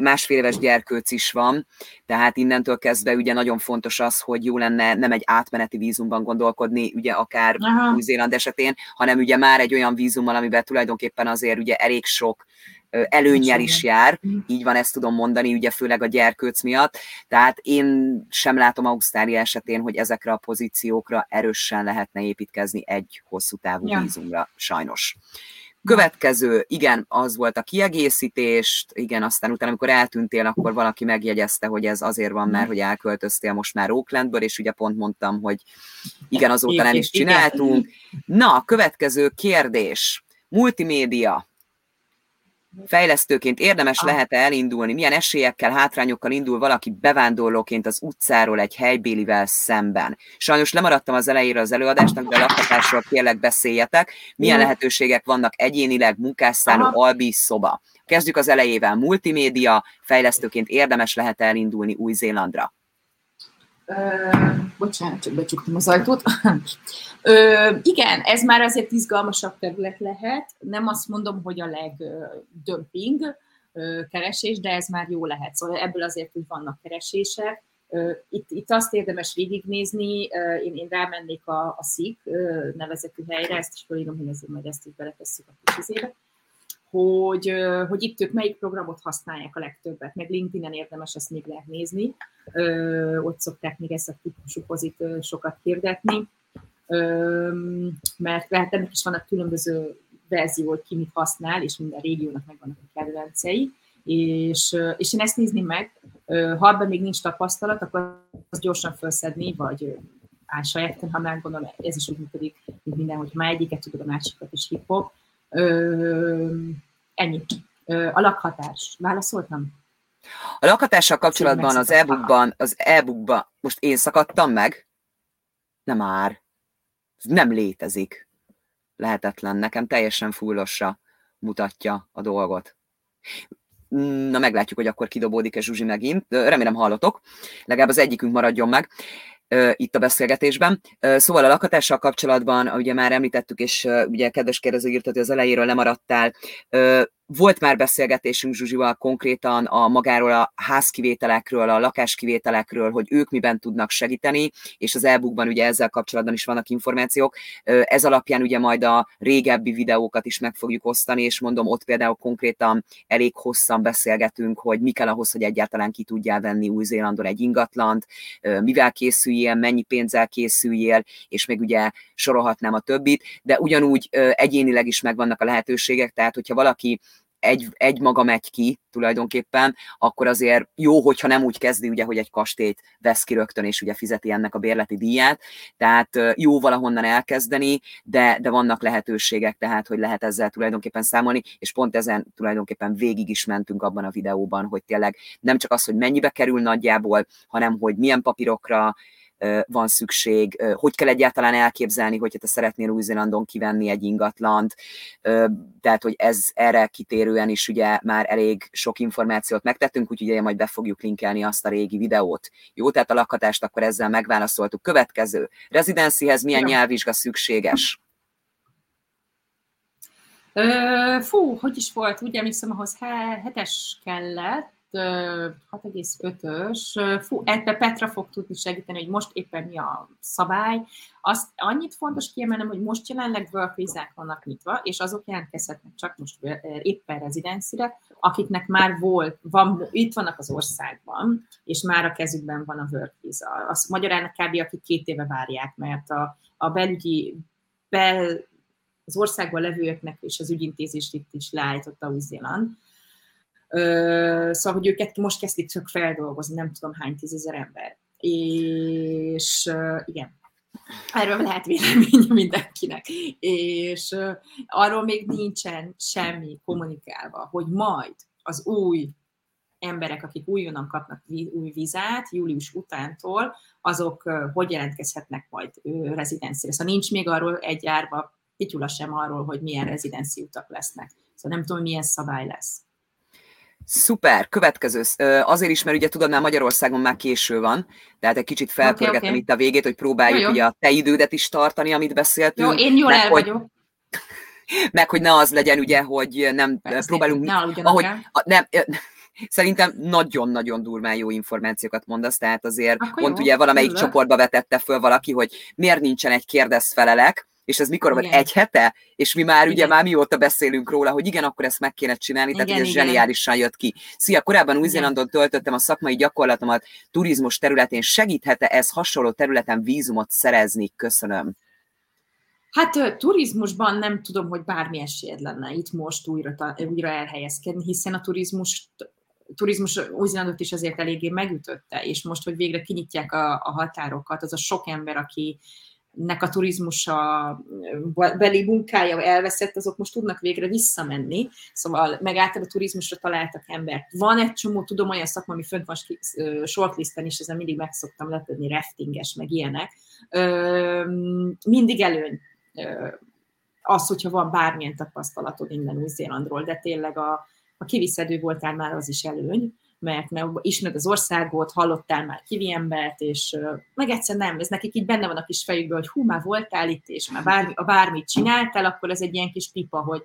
másfél éves gyerkőc is van, tehát innentől kezdve ugye nagyon fontos az, hogy jó lenne nem egy átmeneti vízumban gondolkodni, ugye akár Aha. Új-Zéland esetén, hanem ugye már egy olyan vízummal, amiben tulajdonképpen azért ugye elég sok előnyel is jár, mhm. így van, ezt tudom mondani, ugye főleg a gyerkőc miatt, tehát én sem látom Ausztrália esetén, hogy ezekre a pozíciókra erősen lehetne építkezni egy hosszú távú ja. vízumra, sajnos. Következő, igen, az volt a kiegészítést, igen, aztán utána, amikor eltűntél, akkor valaki megjegyezte, hogy ez azért van, mert hogy elköltöztél most már Oaklandből, és ugye pont mondtam, hogy igen, azóta nem is csináltunk. Na, következő kérdés. Multimédia. Fejlesztőként érdemes ah. lehet-e elindulni? Milyen esélyekkel, hátrányokkal indul valaki bevándorlóként az utcáról egy helybélivel szemben? Sajnos lemaradtam az elejére az előadásnak, de a lakhatásról kérlek beszéljetek. Milyen mm. lehetőségek vannak egyénileg, munkásszálló, albi, szoba? Kezdjük az elejével. Multimédia, fejlesztőként érdemes lehet elindulni Új-Zélandra? Bocsánat, csak becsuktam az ajtót. Ö, igen, ez már azért izgalmasabb terület lehet. Nem azt mondom, hogy a legdömping keresés, de ez már jó lehet. Szóval ebből azért úgy vannak keresések. Itt, itt azt érdemes végignézni, én, én rámennék a, a SZIK nevezetű helyre, ezt is felírom, hogy ezért majd ezt is beletesszük a kis izébe hogy, hogy itt ők melyik programot használják a legtöbbet, meg LinkedIn-en érdemes ezt még lehet nézni, ott szokták még ezt a típusú pozit sokat hirdetni, mert lehet ennek is vannak különböző verzió, hogy ki mit használ, és minden régiónak megvannak a kedvencei, és, és én ezt nézni meg, ha ebben még nincs tapasztalat, akkor azt gyorsan felszedni, vagy áll sajáton, ha már gondolom, ez is úgy működik, mint minden, hogy már egyiket tudod, a másikat is hip-hop, Ö, ennyi. Ö, a lakhatás. Válaszoltam? A lakhatással kapcsolatban az e-bookban, az e-bookban, most én szakadtam meg? Nem már. nem létezik. Lehetetlen. Nekem teljesen fullosra mutatja a dolgot. Na, meglátjuk, hogy akkor kidobódik-e Zsuzsi megint. Remélem hallotok. Legalább az egyikünk maradjon meg itt a beszélgetésben. Szóval a lakhatással kapcsolatban, ugye már említettük, és ugye kedves kérdező írtad, hogy az elejéről lemaradtál. Volt már beszélgetésünk Zsuzsival konkrétan a magáról a házkivételekről, a lakáskivételekről, hogy ők miben tudnak segíteni, és az e ugye ezzel kapcsolatban is vannak információk. Ez alapján ugye majd a régebbi videókat is meg fogjuk osztani, és mondom, ott például konkrétan elég hosszan beszélgetünk, hogy mi kell ahhoz, hogy egyáltalán ki tudjál venni Új-Zélandon egy ingatlant, mivel készüljél, mennyi pénzzel készüljél, és még ugye sorolhatnám a többit, de ugyanúgy egyénileg is megvannak a lehetőségek, tehát hogyha valaki egy, egy maga megy ki tulajdonképpen, akkor azért jó, hogyha nem úgy kezdi, ugye, hogy egy kastélyt vesz ki rögtön, és ugye fizeti ennek a bérleti díját, tehát jó valahonnan elkezdeni, de, de vannak lehetőségek, tehát, hogy lehet ezzel tulajdonképpen számolni, és pont ezen tulajdonképpen végig is mentünk abban a videóban, hogy tényleg nem csak az, hogy mennyibe kerül nagyjából, hanem hogy milyen papírokra, van szükség, hogy kell egyáltalán elképzelni, hogyha te szeretnél Új-Zélandon kivenni egy ingatlant, tehát hogy ez erre kitérően is ugye már elég sok információt megtettünk, úgyhogy ugye majd be fogjuk linkelni azt a régi videót. Jó, tehát a lakhatást akkor ezzel megválaszoltuk. Következő, rezidencihez milyen nyelvvizsga szükséges? fú, hogy is volt, úgy emlékszem, ahhoz hetes kellett, 6,5-ös. Fú, ebbe Petra fog tudni segíteni, hogy most éppen mi a szabály. Azt annyit fontos kiemelnem, hogy most jelenleg work vizák vannak nyitva, és azok jelentkezhetnek csak most éppen rezidenszire, akiknek már volt, van, itt vannak az országban, és már a kezükben van a work visa. Azt magyarán kb. akik két éve várják, mert a, a belügyi bel, az országban levőeknek és az ügyintézést itt is leállította Új-Zéland, Szóval, hogy őket most kezdik csak feldolgozni, nem tudom hány tízezer ember. És igen, erről lehet vélemény mindenkinek. És arról még nincsen semmi kommunikálva, hogy majd az új emberek, akik újonnan kapnak új vizát július utántól, azok hogy jelentkezhetnek majd rezidenszére. Szóval nincs még arról egy árba pityula sem arról, hogy milyen rezidenci utak lesznek. Szóval nem tudom, milyen szabály lesz. Szuper, következő. Azért is, mert ugye tudod, már Magyarországon már késő van, tehát egy kicsit felpörgetem okay, okay. itt a végét, hogy próbáljuk jó, ugye a te idődet is tartani, amit beszéltünk. Jó, én jól el hogy, vagyok. Meg, hogy ne az legyen ugye, hogy nem Persze, próbálunk... Ne ahogy, a, nem, Szerintem nagyon-nagyon durván jó információkat mondasz, tehát azért Akkor pont jó, ugye valamelyik csoportba vetette föl valaki, hogy miért nincsen egy kérdezfelelek, és ez mikor van? Egy hete? És mi már igen. ugye már mióta beszélünk róla, hogy igen, akkor ezt meg kéne csinálni, igen, tehát ez igen. zseniálisan jött ki. Szia, korábban Új-Zélandon töltöttem a szakmai gyakorlatomat turizmus területén. Segíthet-e ez hasonló területen vízumot szerezni? Köszönöm. Hát turizmusban nem tudom, hogy bármi esélyed lenne itt most újra, újra elhelyezkedni, hiszen a turizmus turizmus új is azért eléggé megütötte, és most, hogy végre kinyitják a, a határokat, az a sok ember, aki nek a turizmusa beli munkája elveszett, azok most tudnak végre visszamenni, szóval meg a turizmusra találtak embert. Van egy csomó, tudom, olyan szakma, ami fönt van shortlisten is, ezen mindig meg szoktam lepődni, raftinges, meg ilyenek. Mindig előny az, hogyha van bármilyen tapasztalatod innen Új-Zélandról, de tényleg a, a kiviszedő voltál már az is előny mert, mert ismered az országot, hallottál már kivi embert, és meg egyszer nem, ez nekik így benne van a kis fejükben, hogy hú, már voltál itt, és már bármi, a bármit csináltál, akkor ez egy ilyen kis pipa, hogy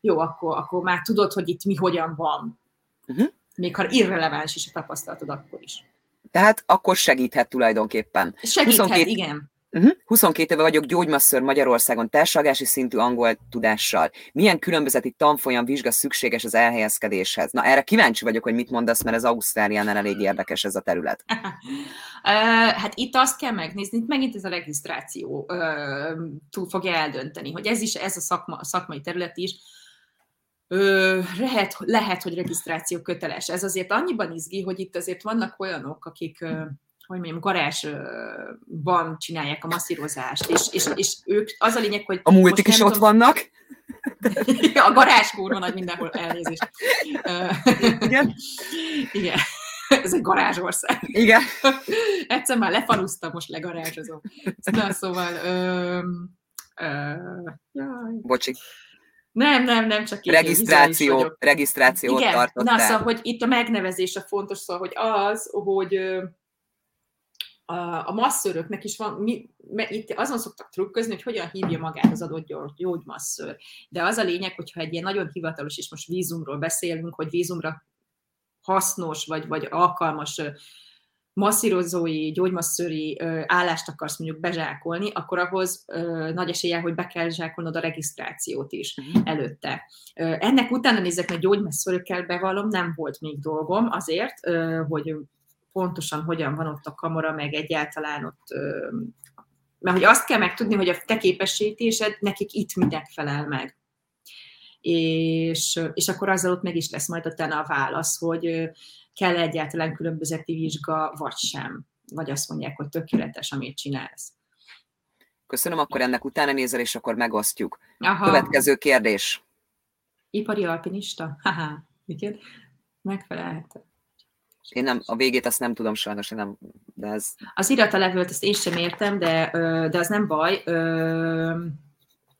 jó, akkor, akkor már tudod, hogy itt mi hogyan van. Uh-huh. Még ha irreleváns is a tapasztalatod, akkor is. Tehát akkor segíthet tulajdonképpen. Segíthet, 22, igen. Uh-huh. 22 éve vagyok gyógymasször Magyarországon társadalmi szintű angol tudással. Milyen különbözeti tanfolyam vizsga szükséges az elhelyezkedéshez? Na erre kíváncsi vagyok, hogy mit mondasz, mert az Ausztráliánál elég érdekes ez a terület. hát itt azt kell megnézni, itt megint ez a regisztráció túl fogja eldönteni, hogy ez is, ez a szakma, a szakmai terület is, Ö, lehet, lehet, hogy regisztráció köteles. Ez azért annyiban izgi, hogy itt azért vannak olyanok, akik hogy mondjam, garázsban csinálják a masszírozást, és, és, és ők, az a lényeg, hogy... A multik is ott tudom, vannak? a garázs kurva nagy mindenhol elnézést. Igen? Igen. ez egy garázsország. Igen. Egyszer már lefalusztam, most legarázsozom. Na, szóval... Ö, ö, jaj. Bocsi. Nem, nem, nem, csak így regisztráció, regisztrációt Igen, tartottál. na szóval, hogy itt a megnevezés a fontos, szóval, hogy az, hogy a, masszöröknek is van, mi, itt azon szoktak trükközni, hogy hogyan hívja magát az adott gyógymasször. De az a lényeg, hogyha egy ilyen nagyon hivatalos, és most vízumról beszélünk, hogy vízumra hasznos, vagy, vagy alkalmas masszírozói, gyógymasszőri állást akarsz mondjuk bezsákolni, akkor ahhoz nagy esélye, hogy be kell zsákolnod a regisztrációt is uh-huh. előtte. Ennek utána nézek, mert gyógymasszőrökkel bevallom, nem volt még dolgom azért, hogy pontosan hogyan van ott a kamera, meg egyáltalán ott, mert hogy azt kell megtudni, hogy a te képesítésed nekik itt mindent felel meg. És, és akkor azzal ott meg is lesz majd utána a válasz, hogy kell egyáltalán különbözeti vizsga, vagy sem. Vagy azt mondják, hogy tökéletes, amit csinálsz. Köszönöm, akkor ennek utána nézel, és akkor megosztjuk. Aha. Következő kérdés. Ipari alpinista? Haha, igen. Megfelelhet. Én nem, a végét azt nem tudom sajnos, nem, de ez... Az iratalevőt ezt én sem értem, de, de az nem baj.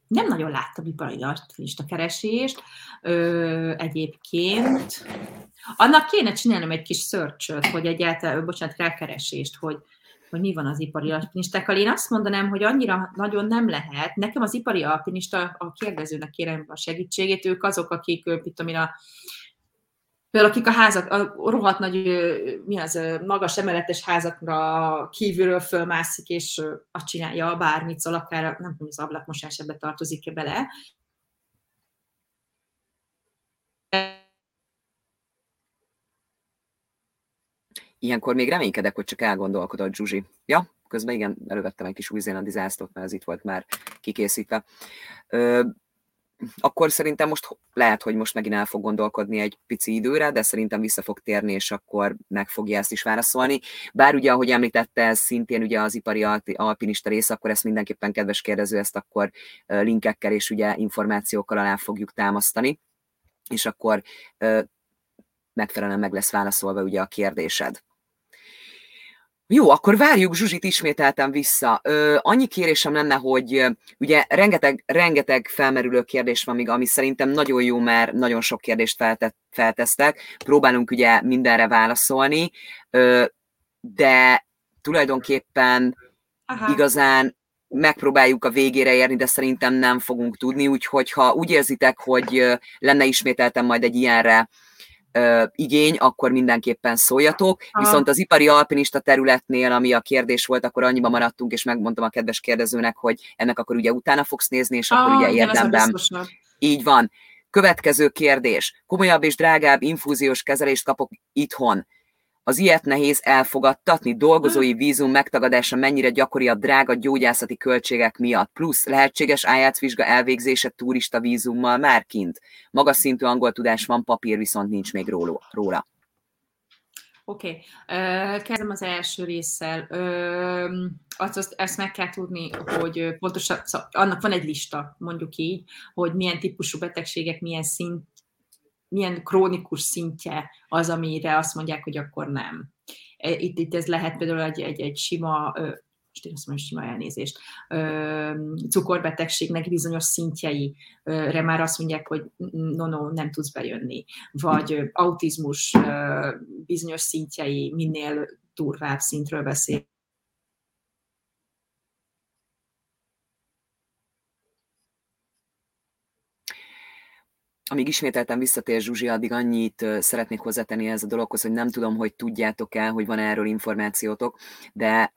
Nem nagyon láttam ipari lista keresést egyébként. Annak kéne csinálnom egy kis search hogy egyáltalán, bocsánat, rákeresést, hogy, hogy mi van az ipari alpinistákkal. Én azt mondanám, hogy annyira nagyon nem lehet. Nekem az ipari alpinista, a kérdezőnek kérem a segítségét, ők azok, akik, mit tudom én, a Például akik a házak, a rohadt nagy, mi az, magas emeletes házakra kívülről fölmászik, és azt csinálja bármit, szóval akár, nem tudom, az ablakmosás ebbe tartozik-e bele. Ilyenkor még reménykedek, hogy csak elgondolkodott Zsuzsi. Ja, közben igen, elővettem egy kis új-zélandi zászlót, mert ez itt volt már kikészítve akkor szerintem most lehet, hogy most megint el fog gondolkodni egy pici időre, de szerintem vissza fog térni, és akkor meg fogja ezt is válaszolni. Bár ugye, ahogy említette, ez szintén ugye az ipari alpinista rész, akkor ezt mindenképpen kedves kérdező, ezt akkor linkekkel és ugye információkkal alá fogjuk támasztani, és akkor megfelelően meg lesz válaszolva ugye a kérdésed. Jó, akkor várjuk Zsuzsit ismételten vissza. Ö, annyi kérésem lenne, hogy ugye rengeteg, rengeteg felmerülő kérdés van még, ami szerintem nagyon jó, mert nagyon sok kérdést feltett, feltesztek. Próbálunk ugye mindenre válaszolni, ö, de tulajdonképpen Aha. igazán megpróbáljuk a végére érni, de szerintem nem fogunk tudni, úgyhogy ha úgy érzitek, hogy lenne ismételten majd egy ilyenre ö, igény, akkor mindenképpen szóljatok. Aha. Viszont az ipari alpinista területnél, ami a kérdés volt, akkor annyiba maradtunk, és megmondtam a kedves kérdezőnek, hogy ennek akkor ugye utána fogsz nézni, és akkor Aha, ugye érdemben. Így van. Következő kérdés. Komolyabb és drágább infúziós kezelést kapok itthon az ilyet nehéz elfogadtatni, dolgozói vízum megtagadása mennyire gyakori a drága gyógyászati költségek miatt, plusz lehetséges IELTS vizsga elvégzése turista vízummal már kint. Magas szintű angol tudás van, papír viszont nincs még róla. Oké, okay. kezdem az első résszel. Azt, azt, ezt meg kell tudni, hogy pontosan, szóval annak van egy lista, mondjuk így, hogy milyen típusú betegségek, milyen szint, milyen krónikus szintje az, amire azt mondják, hogy akkor nem. E, itt, itt ez lehet például egy, egy, egy sima most én azt mondom, sima elnézést, cukorbetegségnek bizonyos szintjeire már azt mondják, hogy no, no, nem tudsz bejönni. Vagy autizmus bizonyos szintjei, minél durvább szintről beszél amíg ismételten visszatér Zsuzsi, addig annyit szeretnék hozzátenni ez a dologhoz, hogy nem tudom, hogy tudjátok-e, hogy van erről információtok, de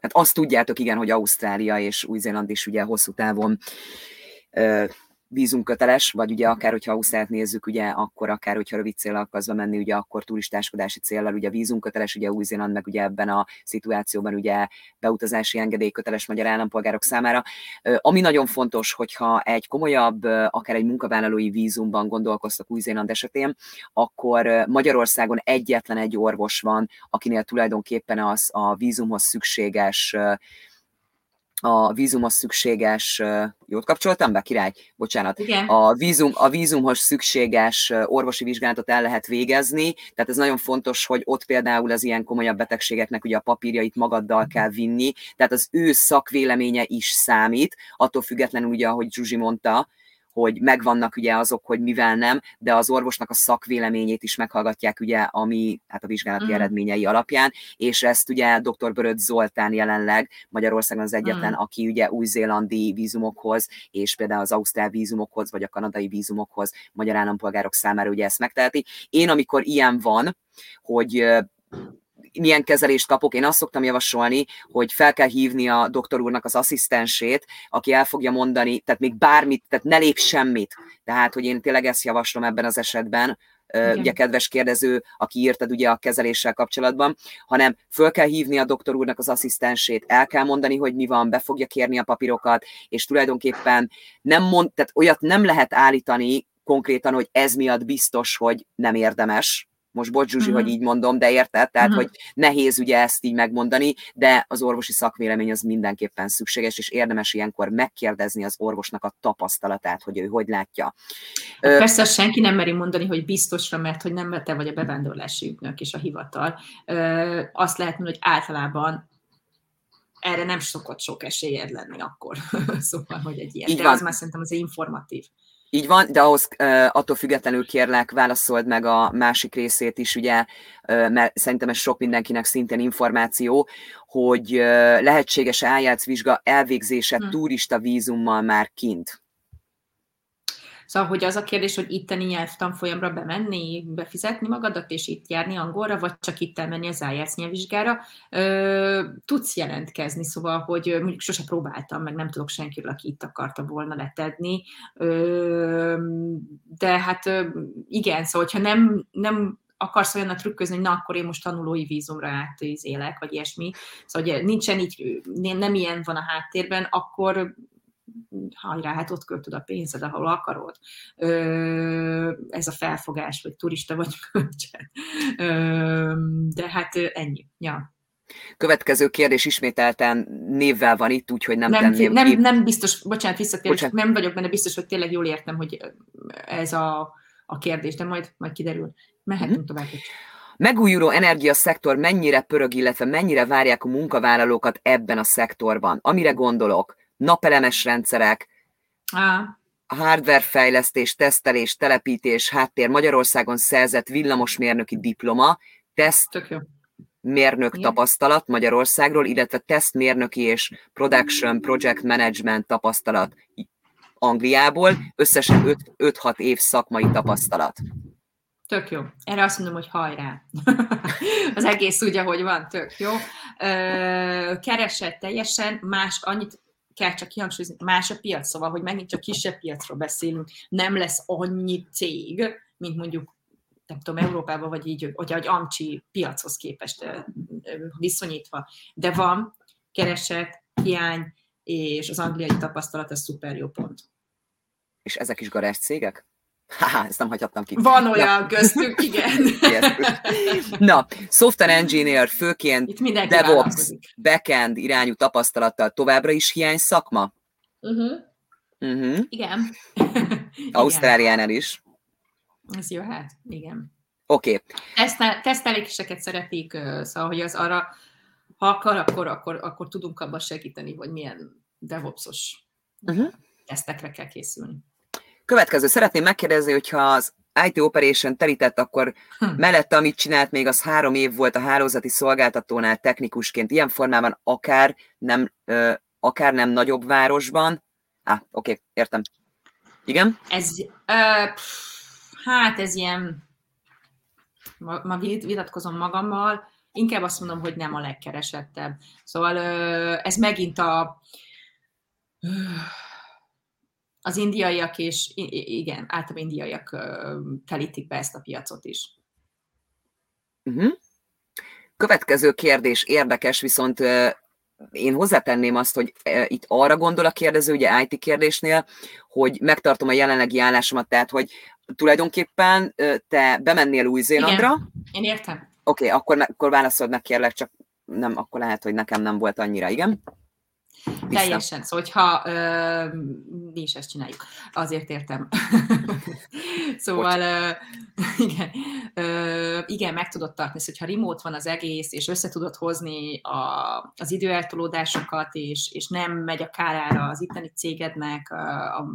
hát azt tudjátok, igen, hogy Ausztrália és Új-Zéland is ugye hosszú távon vízumköteles, vagy ugye akár, hogyha Ausztrát nézzük, ugye akkor akár, hogyha rövid cél akarsz menni, ugye akkor turistáskodási céllal, ugye vízumköteles, ugye Új-Zéland meg ugye ebben a szituációban ugye beutazási engedély köteles magyar állampolgárok számára. Ami nagyon fontos, hogyha egy komolyabb, akár egy munkavállalói vízumban gondolkoztak Új-Zéland esetén, akkor Magyarországon egyetlen egy orvos van, akinél tulajdonképpen az a vízumhoz szükséges a vízumhoz szükséges, jót kapcsoltam be, király? Bocsánat. Igen. A, vízum, a vízumhoz szükséges orvosi vizsgálatot el lehet végezni, tehát ez nagyon fontos, hogy ott például az ilyen komolyabb betegségeknek ugye a papírjait magaddal kell vinni, tehát az ő szakvéleménye is számít, attól függetlenül ugye, ahogy Zsuzsi mondta, hogy megvannak ugye azok, hogy mivel nem, de az orvosnak a szakvéleményét is meghallgatják ugye, ami hát a vizsgálati mm. eredményei alapján, és ezt ugye dr. Böröd Zoltán jelenleg Magyarországon az egyetlen, mm. aki ugye új-zélandi vízumokhoz, és például az ausztrál vízumokhoz, vagy a kanadai vízumokhoz magyar állampolgárok számára ugye ezt megteheti. Én, amikor ilyen van, hogy milyen kezelést kapok. Én azt szoktam javasolni, hogy fel kell hívni a doktor úrnak az asszisztensét, aki el fogja mondani, tehát még bármit, tehát ne lép semmit. Tehát, hogy én tényleg ezt javaslom ebben az esetben, igen. ugye kedves kérdező, aki írtad ugye a kezeléssel kapcsolatban, hanem föl kell hívni a doktor úrnak az asszisztensét, el kell mondani, hogy mi van, be fogja kérni a papírokat, és tulajdonképpen nem mond, tehát olyat nem lehet állítani konkrétan, hogy ez miatt biztos, hogy nem érdemes, most bocs Zsuzsi, uh-huh. hogy így mondom, de érted? Tehát, uh-huh. hogy nehéz ugye ezt így megmondani, de az orvosi szakvélemény az mindenképpen szükséges, és érdemes ilyenkor megkérdezni az orvosnak a tapasztalatát, hogy ő hogy látja. Hát persze senki nem meri mondani, hogy biztosra, mert hogy nem te vagy a bevándorlási ügynök és a hivatal. Azt lehet mondani, hogy általában erre nem szokott sok esélyed lenni akkor. szóval, hogy egy ilyen. Így de van. az már szerintem az informatív. Így van, de ahhoz attól függetlenül kérlek, válaszold meg a másik részét is, ugye, mert szerintem ez sok mindenkinek szintén információ, hogy lehetséges eljátszvizsga elvégzése hmm. turista vízummal már kint. Szóval, hogy az a kérdés, hogy itteni nyelvtanfolyamra bemenni, befizetni magadat, és itt járni angolra, vagy csak itt elmenni az IELTS nyelvvizsgára, tudsz jelentkezni, szóval, hogy mondjuk sose próbáltam, meg nem tudok senkiről, aki itt akarta volna letedni, de hát igen, szóval, hogyha nem, nem akarsz olyan trükközni, hogy na, akkor én most tanulói vízumra átélek, vagy ilyesmi, szóval, hogy nincsen így, nem ilyen van a háttérben, akkor hajrá, hát ott költöd a pénzed, ahol akarod. Ö, ez a felfogás, vagy turista vagy kölcsön. De hát ennyi. Ja. Következő kérdés ismételten névvel van itt, úgyhogy nem, nem tenném nem, nem biztos, bocsánat, visszatérés, bocsánat. nem vagyok benne biztos, hogy tényleg jól értem, hogy ez a, a kérdés, de majd, majd kiderül. Mehetünk mm-hmm. tovább. Megújuló energiaszektor mennyire pörög, illetve mennyire várják a munkavállalókat ebben a szektorban? Amire gondolok, napelemes rendszerek, ah. hardware fejlesztés, tesztelés, telepítés, háttér, Magyarországon szerzett villamosmérnöki diploma, teszt mérnök Igen. tapasztalat Magyarországról, illetve tesztmérnöki és production project management tapasztalat Angliából, összesen 5-6 év szakmai tapasztalat. Tök jó. Erre azt mondom, hogy hajrá. az egész úgy, ahogy van, tök jó. Keresett teljesen más, annyit kell csak kihangsúlyozni, más a piac, szóval, hogy megint csak kisebb piacról beszélünk, nem lesz annyi cég, mint mondjuk nem tudom, Európában, vagy így, hogy egy amcsi piachoz képest viszonyítva. De van kereset, hiány, és az angliai tapasztalat, ez szuper jó pont. És ezek is garázs cégek? Haha, ezt nem hagyhattam ki. Van olyan Na. köztük, igen. Na, software engineer főként DevOps, backend irányú tapasztalattal továbbra is hiány szakma? Uh-huh. Uh-huh. Igen. Ausztráliánál is. Ez jó, hát, igen. Oké. Okay. Tesztel, teszteléseket szeretik, szóval, hogy az arra, ha akar, akkor, akkor, akkor tudunk abban segíteni, hogy milyen DevOps-os uh-huh. tesztekre kell készülni. Következő, szeretném megkérdezni, hogyha az IT Operation telített, akkor hm. mellette, amit csinált, még az három év volt a hálózati szolgáltatónál technikusként, ilyen formában akár nem, ö, akár nem nagyobb városban. Á, oké, okay, értem. Igen? Ez, ö, hát ez ilyen, ma, ma vitatkozom magammal, inkább azt mondom, hogy nem a legkeresettebb. Szóval ö, ez megint a az indiaiak és igen, általában indiaiak telítik be ezt a piacot is. Uh-huh. Következő kérdés érdekes, viszont én hozzátenném azt, hogy itt arra gondol a kérdező, ugye IT kérdésnél, hogy megtartom a jelenlegi állásomat, tehát hogy tulajdonképpen te bemennél Új-Zélandra. Én értem. Oké, okay, akkor, akkor válaszold meg kérlek, csak nem, akkor lehet, hogy nekem nem volt annyira, igen? Vissza. Teljesen. Szóval, hogyha ö, mi is ezt csináljuk, azért értem. szóval, ö, igen, ö, igen, meg tudod tartani, szóval, hogyha remote van az egész, és össze tudod hozni a, az időeltolódásokat, és, és nem megy a kárára az itteni cégednek, a, a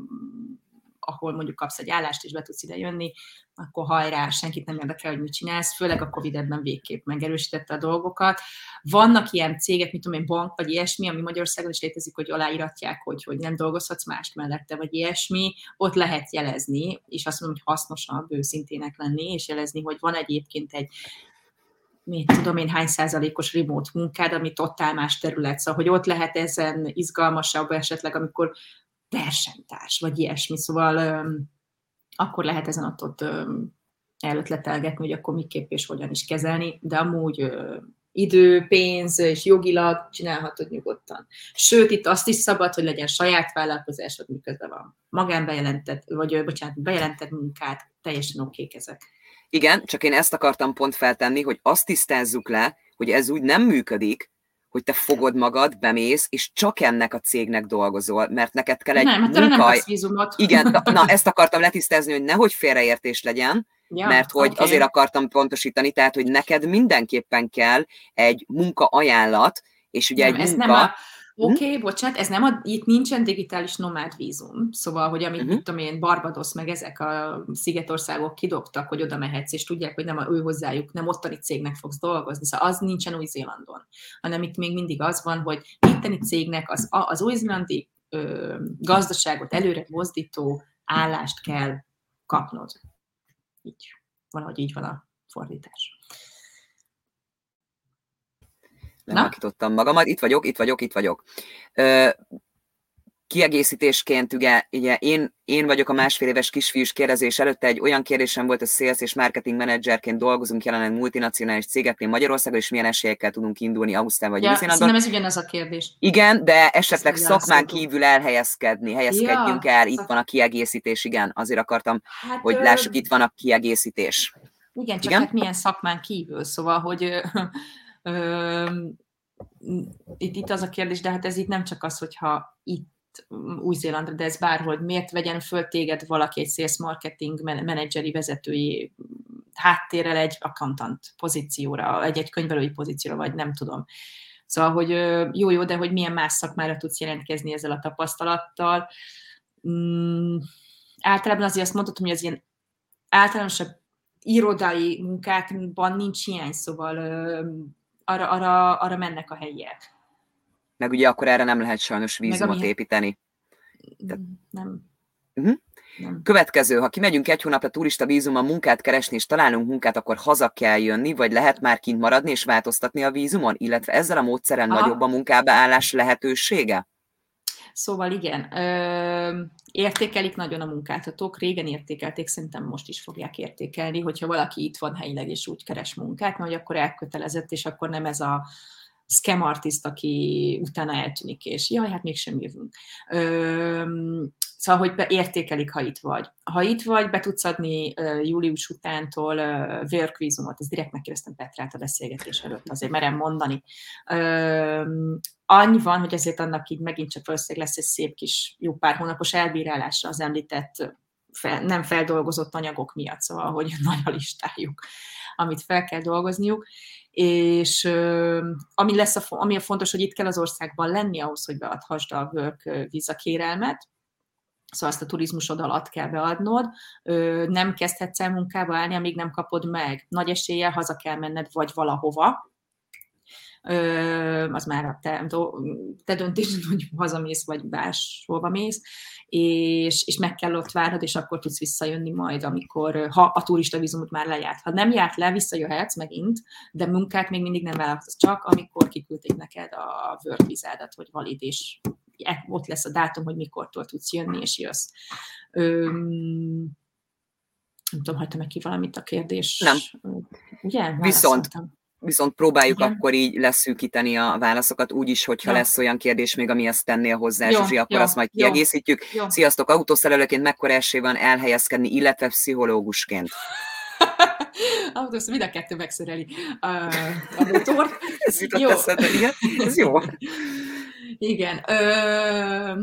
ahol mondjuk kapsz egy állást, és be tudsz ide jönni, akkor hajrá, senkit nem érdekel, hogy mit csinálsz, főleg a Covid ebben végképp megerősítette a dolgokat. Vannak ilyen cégek, mint tudom én, bank, vagy ilyesmi, ami Magyarországon is létezik, hogy aláíratják, hogy, hogy nem dolgozhatsz mást mellette, vagy ilyesmi, ott lehet jelezni, és azt mondom, hogy hasznosabb őszintének lenni, és jelezni, hogy van egyébként egy mit tudom én, hány százalékos remote munkád, ami totál más terület, szóval, hogy ott lehet ezen izgalmasabb esetleg, amikor versenytárs, vagy ilyesmi, szóval akkor lehet ezen ott, ott elötletelgetni, hogy akkor miképp és hogyan is kezelni, de amúgy idő, pénz és jogilag csinálhatod nyugodtan. Sőt, itt azt is szabad, hogy legyen saját vállalkozásod, miközben van magánbejelentett, vagy bocsánat, bejelentett munkát, teljesen okék ezek. Igen, csak én ezt akartam pont feltenni, hogy azt tisztázzuk le, hogy ez úgy nem működik, hogy te fogod magad, bemész, és csak ennek a cégnek dolgozol, mert neked kell egy nem, hát munka... nem vízumot. Igen, na ezt akartam letisztázni, hogy nehogy félreértés legyen, ja, mert hogy okay. azért akartam pontosítani, tehát, hogy neked mindenképpen kell egy munka ajánlat, és ugye nem, egy munka... Nem a? Oké, okay, bocsánat, ez nem a, itt nincsen digitális nomád vízum, szóval, hogy amit, uh-huh. tudom én, Barbados, meg ezek a szigetországok kidobtak, hogy oda mehetsz, és tudják, hogy nem a, ő hozzájuk, nem ottani cégnek fogsz dolgozni, szóval az nincsen Új-Zélandon, hanem itt még mindig az van, hogy itteni cégnek az, az új-zélandi ö, gazdaságot előre mozdító állást kell kapnod. Így, valahogy így van a fordítás lehalkítottam magamat. Itt vagyok, itt vagyok, itt vagyok. Ö, kiegészítésként, ugye, ugye én, én vagyok a másfél éves kisfiús kérdezés előtte, egy olyan kérdésem volt, hogy sales és marketing menedzserként dolgozunk jelenleg multinacionális cégeknél Magyarországon, és milyen esélyekkel tudunk indulni Ausztrában vagy ja, Nem ez ugyanaz a kérdés. Igen, de esetleg ez szakmán kívül elhelyezkedni, helyezkedjünk ja, el, itt szak... van a kiegészítés, igen, azért akartam, hát, hogy lássuk, itt van a kiegészítés. Igen, csak igen? hát milyen szakmán kívül, szóval, hogy itt, itt az a kérdés, de hát ez itt nem csak az, hogyha itt új-Zélandra, de ez bárhol, miért vegyen föl téged valaki egy sales marketing menedzseri vezetői háttérrel egy accountant pozícióra, egy, egy könyvelői pozícióra, vagy nem tudom. Szóval, hogy jó-jó, de hogy milyen más szakmára tudsz jelentkezni ezzel a tapasztalattal. Mm, általában azért azt mondhatom, hogy az ilyen általánosabb irodai munkákban nincs hiány, szóval arra, arra, arra mennek a helyiek. Meg ugye akkor erre nem lehet sajnos vízumot ami... építeni. Tehát... Nem. Uh-huh. Nem. Következő, ha kimegyünk egy hónapra turista vízumon munkát keresni, és találunk munkát, akkor haza kell jönni, vagy lehet már kint maradni és változtatni a vízumon, illetve ezzel a módszeren Aha. nagyobb a munkába állás lehetősége? Szóval igen, ö, értékelik nagyon a munkáltatók, régen értékelték, szerintem most is fogják értékelni, hogyha valaki itt van helyileg és úgy keres munkát, mert akkor elkötelezett, és akkor nem ez a scam artist, aki utána eltűnik, és jaj, hát mégsem jövünk. Ö, Szóval, hogy értékelik, ha itt vagy. Ha itt vagy, be tudsz adni uh, július utántól uh, workvízumot, ezt direkt megkérdeztem Petrát a beszélgetés előtt, azért merem mondani. Uh, annyi van, hogy ezért annak így megint csak valószínűleg lesz egy szép kis jó pár hónapos elbírálásra az említett fel, nem feldolgozott anyagok miatt, szóval, hogy nagy a listájuk, amit fel kell dolgozniuk, és ami, lesz a, ami a fontos, hogy itt kell az országban lenni ahhoz, hogy beadhassd a work visa kérelmet, Szóval azt a turizmusod alatt kell beadnod, nem kezdhetsz el munkába állni, amíg nem kapod meg. Nagy eséllyel haza kell menned, vagy valahova, az már a te, te döntésed, hogy hazamész, vagy máshova mész, és, és meg kell ott várnod, és akkor tudsz visszajönni majd, amikor, ha a turista vízumot már lejárt. Ha nem járt le, visszajöhetsz megint, de munkát még mindig nem vállalhatsz, csak amikor kiküldték neked a work vizádat, hogy valid, és e, ott lesz a dátum, hogy mikortól tudsz jönni, és jössz. Öm, nem tudom, hagytam meg ki valamit a kérdés. Nem. Ugye? Viszont, viszont próbáljuk Igen. akkor így leszűkíteni a válaszokat, úgyis, hogyha jó. lesz olyan kérdés még, ami ezt tennél hozzá, jó, Zsuzsi, akkor jó, azt majd kiegészítjük. Jó. Sziasztok, autószerelőként mekkora esély van elhelyezkedni, illetve pszichológusként? Autósz, mind a kettő megszereli a, a motor. Ez jutott eszedbe, igen. Ez jó. Igen. Ö,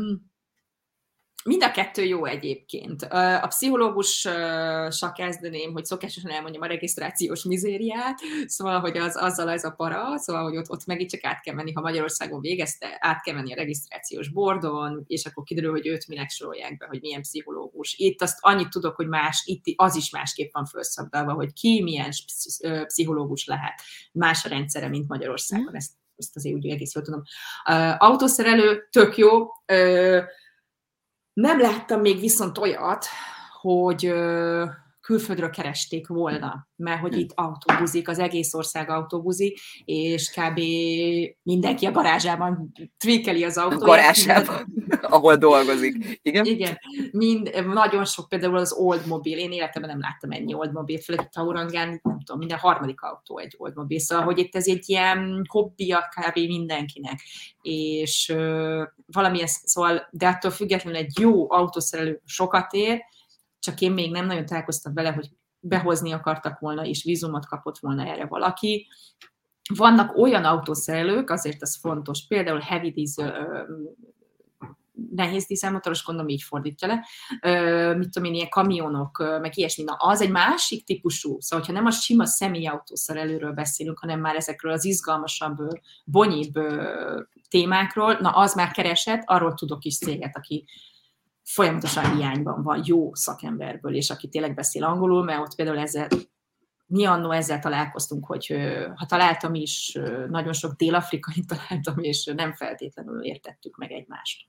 Mind a kettő jó egyébként. A pszichológussal kezdeném, hogy szokásosan elmondjam a regisztrációs mizériát, szóval, hogy az, azzal ez a para, szóval, hogy ott, ott megint csak át kell menni, ha Magyarországon végezte, át kell menni a regisztrációs bordon, és akkor kiderül, hogy őt minek sorolják be, hogy milyen pszichológus. Itt azt annyit tudok, hogy más, itt az is másképp van felszabdalva, hogy ki milyen pszichológus lehet. Más a rendszere, mint Magyarországon. Mm. Ezt, ezt azért úgy egész jól tudom. Uh, autószerelő, tök jó. Uh, nem láttam még viszont olyat, hogy külföldről keresték volna, mert hogy hm. itt autóbuzik, az egész ország autóbuzik, és kb. mindenki a garázsában tweakeli az autóját. Garázsában, ahol dolgozik. Igen? Igen. Mind, nagyon sok például az old mobil, én életemben nem láttam ennyi old mobil, főleg Taurangán, nem tudom, minden harmadik autó egy old mobil, szóval, hogy itt ez egy ilyen hobbija kb. mindenkinek, és uh, valamilyen, szóval, de attól függetlenül egy jó autószerelő sokat ér, csak én még nem nagyon találkoztam vele, hogy behozni akartak volna, és vízumot kapott volna erre valaki. Vannak olyan autószerelők, azért ez fontos, például heavy diesel, nehéz dízelmotoros, gondolom így fordítja le, mit tudom én, ilyen kamionok, meg ilyesmi, na az egy másik típusú, szóval hogyha nem a sima személyautószerelőről beszélünk, hanem már ezekről az izgalmasabb, bonyibb témákról, na az már keresett, arról tudok is céget, aki folyamatosan hiányban van jó szakemberből, és aki tényleg beszél angolul, mert ott például ezzel mi annó ezzel találkoztunk, hogy ha találtam is, nagyon sok dél-afrikai találtam, és nem feltétlenül értettük meg egymást.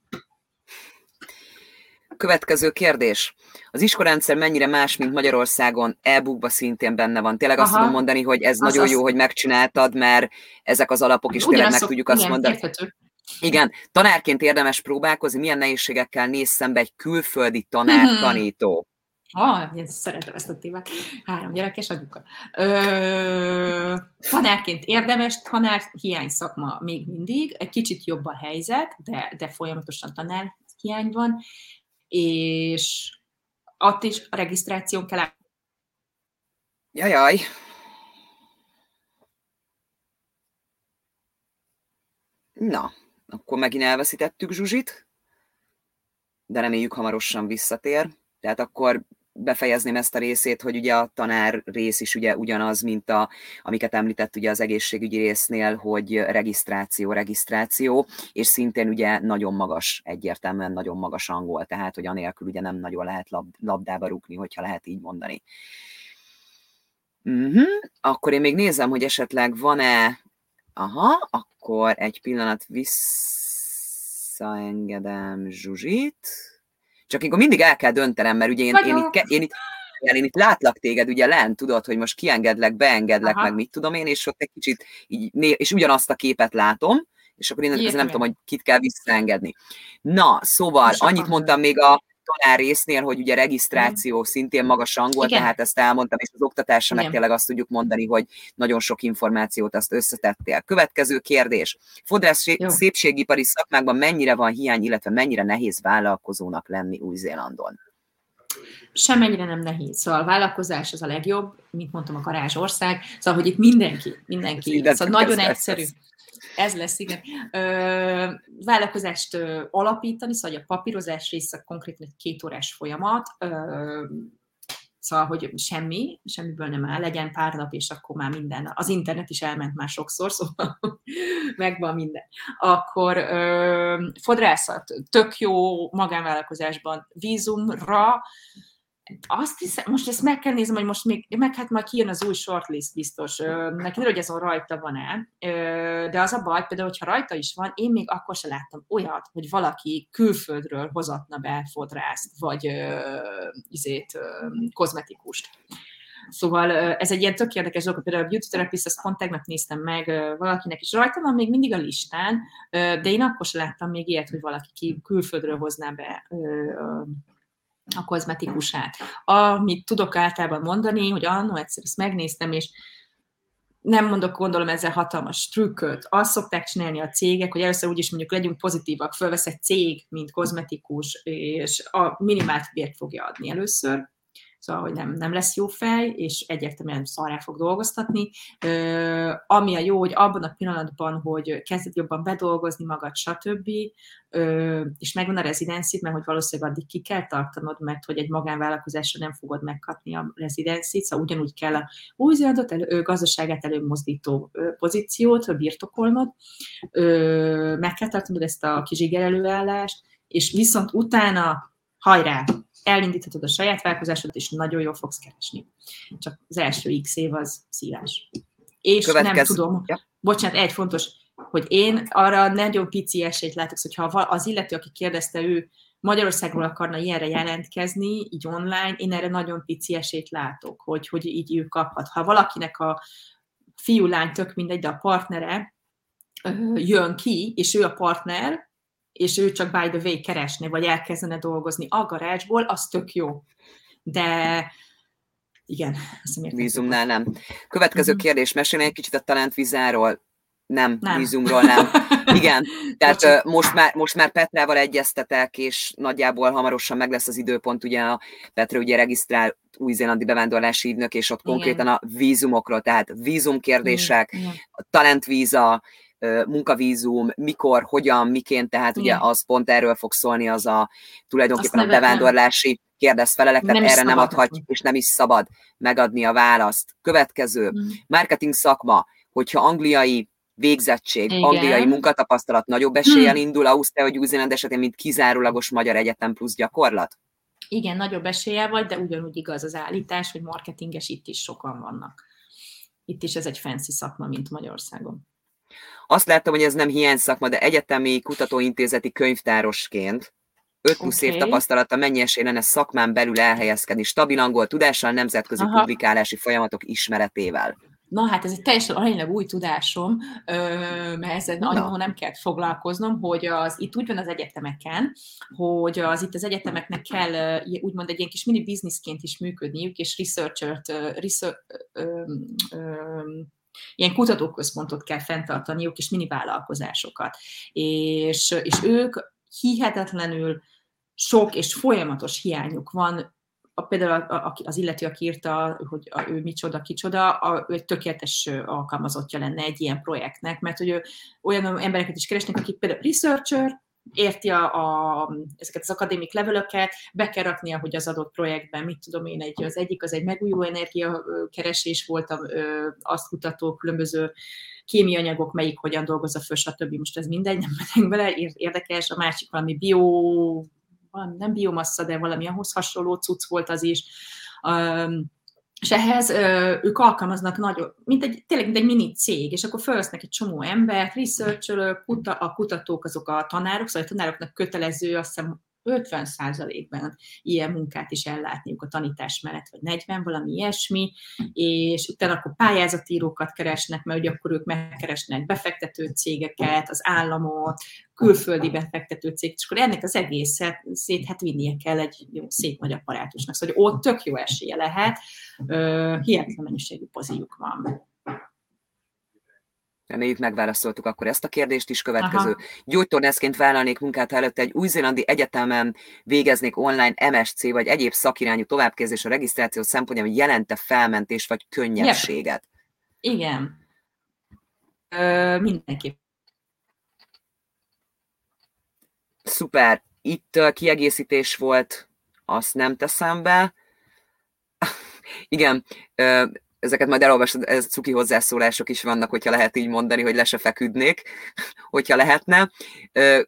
Következő kérdés. Az iskorendszer mennyire más, mint Magyarországon? E-bookba szintén benne van. Tényleg azt Aha. tudom mondani, hogy ez az nagyon az... jó, hogy megcsináltad, mert ezek az alapok is tényleg meg tudjuk azt mondani. Érthető. Igen, tanárként érdemes próbálkozni, milyen nehézségekkel néz szembe egy külföldi tanár, hmm. tanító. Ah, én szeretem ezt a témát. Három gyerekes anyuka. Ö, tanárként érdemes, tanár hiány szakma még mindig. Egy kicsit jobb a helyzet, de, de folyamatosan tanár hiány van, és ott is a regisztráción kell Jajaj. Na, akkor megint elveszítettük Zsuzsit, de reméljük hamarosan visszatér. Tehát akkor befejezném ezt a részét, hogy ugye a tanár rész is ugye ugyanaz, mint a, amiket említett ugye az egészségügyi résznél, hogy regisztráció, regisztráció, és szintén ugye nagyon magas, egyértelműen nagyon magas angol, tehát hogy anélkül ugye nem nagyon lehet lab, labdába rúgni, hogyha lehet így mondani. Uh-huh. Akkor én még nézem, hogy esetleg van-e Aha, akkor egy pillanat visszaengedem Zsuzsit. Csak akkor mindig el kell döntenem, mert ugye én, én, itt, én, itt, én itt látlak téged ugye lent, tudod, hogy most kiengedlek, beengedlek, Aha. meg mit tudom én, és ott egy kicsit így, és ugyanazt a képet látom, és akkor én nem tudom, hogy kit kell visszaengedni. Na, szóval annyit mondtam még a, tanár résznél, hogy ugye regisztráció mm. szintén magas angol, Igen. tehát ezt elmondtam, és az oktatásra meg tényleg azt tudjuk mondani, hogy nagyon sok információt azt összetettél. Következő kérdés. Fodrász Jó. szépségipari szakmákban mennyire van hiány, illetve mennyire nehéz vállalkozónak lenni Új-Zélandon? Semmennyire nem nehéz. Szóval a vállalkozás az a legjobb, mint mondtam, a garázsország. Szóval, hogy itt mindenki, mindenki. Szóval nagyon egyszerű. Ez ez lesz, igen. Ö, vállalkozást ö, alapítani, szóval a papírozás része konkrétan egy két órás folyamat, ö, Szóval, hogy semmi, semmiből nem áll, legyen pár nap, és akkor már minden. Az internet is elment már sokszor, szóval megvan minden. Akkor ö, fodrászat, tök jó magánvállalkozásban vízumra, azt hiszem, most ezt meg kell néznem, hogy most még, meg hát majd kijön az új shortlist biztos. Nekem hogy azon rajta van-e, de az a baj, például, hogyha rajta is van, én még akkor se láttam olyat, hogy valaki külföldről hozatna be fodrászt, vagy izét, kozmetikust. Szóval ez egy ilyen tök érdekes dolog, például a Beauty Therapist, azt pont tegnap néztem meg valakinek, és rajta van még mindig a listán, de én akkor sem láttam még ilyet, hogy valaki külföldről hozná be a kozmetikusát. Amit tudok általában mondani, hogy annó egyszer ezt megnéztem, és nem mondok, gondolom ezzel hatalmas trükköt. Azt szokták csinálni a cégek, hogy először úgyis mondjuk legyünk pozitívak, fölvesz egy cég, mint kozmetikus, és a minimált bért fogja adni először, szóval, hogy nem, nem lesz jó fej, és egyértelműen szarrá fog dolgoztatni. Ö, ami a jó, hogy abban a pillanatban, hogy kezded jobban bedolgozni magad, stb., ö, és megvan a rezidenszit, mert hogy valószínűleg addig ki kell tartanod, mert hogy egy magánvállalkozásra nem fogod megkapni a rezidenszit, szóval ugyanúgy kell a új elő, gazdaságát előmozdító pozíciót birtokolnod, ö, meg kell tartanod ezt a kizsiger előállást, és viszont utána hajrá, elindíthatod a saját vállalkozásodat, és nagyon jól fogsz keresni. Csak az első x év az szívás. És Következő. nem tudom, ja. bocsánat, egy fontos, hogy én arra nagyon pici esélyt látok, hogyha az illető, aki kérdezte, ő Magyarországról akarna ilyenre jelentkezni, így online, én erre nagyon pici esélyt látok, hogy, hogy így ő kaphat. Ha valakinek a fiú, lány, tök mindegy, de a partnere jön ki, és ő a partner, és ő csak by the way keresne, vagy elkezdene dolgozni a garázsból, az tök jó. De igen, azt Vízumnál nem. Következő uh-huh. kérdés, mesélj egy kicsit a talentvizáról. Nem, nem, vízumról nem. Igen, tehát most már, most már Petrával egyeztetek, és nagyjából hamarosan meg lesz az időpont, ugye a Petra ugye regisztrál új-zélandi bevándorlási ügynök, és ott Igen. konkrétan a vízumokról, tehát vízumkérdések, Igen. a talentvíza, munkavízum, mikor, hogyan, miként, tehát ugye az pont erről fog szólni az a tulajdonképpen a bevándorlási kérdezfelelek, tehát erre nem adhat, és nem is szabad megadni a választ. Következő, mm. marketing szakma, hogyha angliai végzettség, Igen. angliai munkatapasztalat nagyobb eséllyel hmm. indul Ausztria vagy Új-Zéland esetén, mint kizárólagos magyar egyetem plusz gyakorlat? Igen, nagyobb eséllyel vagy, de ugyanúgy igaz az állítás, hogy marketinges itt is sokan vannak. Itt is ez egy fancy szakma, mint Magyarországon. Azt láttam, hogy ez nem hiány szakma, de egyetemi kutatóintézeti könyvtárosként 5 plusz okay. év tapasztalata mennyi esély lenne szakmán belül elhelyezkedni, stabil angol tudással, nemzetközi Aha. publikálási folyamatok ismeretével. Na hát ez egy teljesen aránylag új tudásom, mert ezzel nagyon nem kellett foglalkoznom, hogy az itt úgy van az egyetemeken, hogy az itt az egyetemeknek kell úgymond egy ilyen kis mini bizniszként is működniük, és researchert, research, ö, ö, ilyen kutatóközpontot kell fenntartaniuk, és mini vállalkozásokat. És, és ők hihetetlenül sok és folyamatos hiányuk van a, például a, a, az illető, aki írta, hogy a, ő micsoda, kicsoda, a, ő egy tökéletes alkalmazottja lenne egy ilyen projektnek, mert hogy ő olyan embereket is keresnek, akik például researcher, érti a, a, ezeket az akadémik levelöket, be kell raknia, hogy az adott projektben, mit tudom én, egy, az egyik az egy megújuló energia keresés volt, azt kutató különböző kémiai anyagok, melyik hogyan dolgozza föl, stb. Most ez mindegy, nem megyünk bele, érdekes, a másik valami bio, valami nem biomassa, de valami ahhoz hasonló cucc volt az is. Um, és ehhez ö, ők alkalmaznak nagyon, mint egy, tényleg mint egy mini cég, és akkor felvesznek egy csomó embert, researchelők, kuta, a kutatók azok a tanárok, szóval a tanároknak kötelező, azt hiszem 50%-ban ilyen munkát is ellátniuk a tanítás mellett, vagy 40, valami ilyesmi, és utána akkor pályázatírókat keresnek, mert ugye akkor ők megkeresnek befektető cégeket, az államot, külföldi befektető cég, és akkor ennek az egészet szét hát vinnie kell egy jó, szép nagy apparátusnak. Szóval ott tök jó esélye lehet, hihetetlen mennyiségű pozíjuk van. Itt megválaszoltuk akkor ezt a kérdést is. Következő. Gyógytornászként vállalnék munkát előtt egy új-zélandi egyetemen végeznék online MSC vagy egyéb szakirányú továbbképzés a regisztráció szempontjából jelente felmentés vagy könnyebbséget? Yep. Igen. Ö, mindenképp. Szuper. Itt kiegészítés volt, azt nem teszem be. Igen, ezeket majd elolvasod, ez cuki hozzászólások is vannak, hogyha lehet így mondani, hogy le se feküdnék, hogyha lehetne. Ö,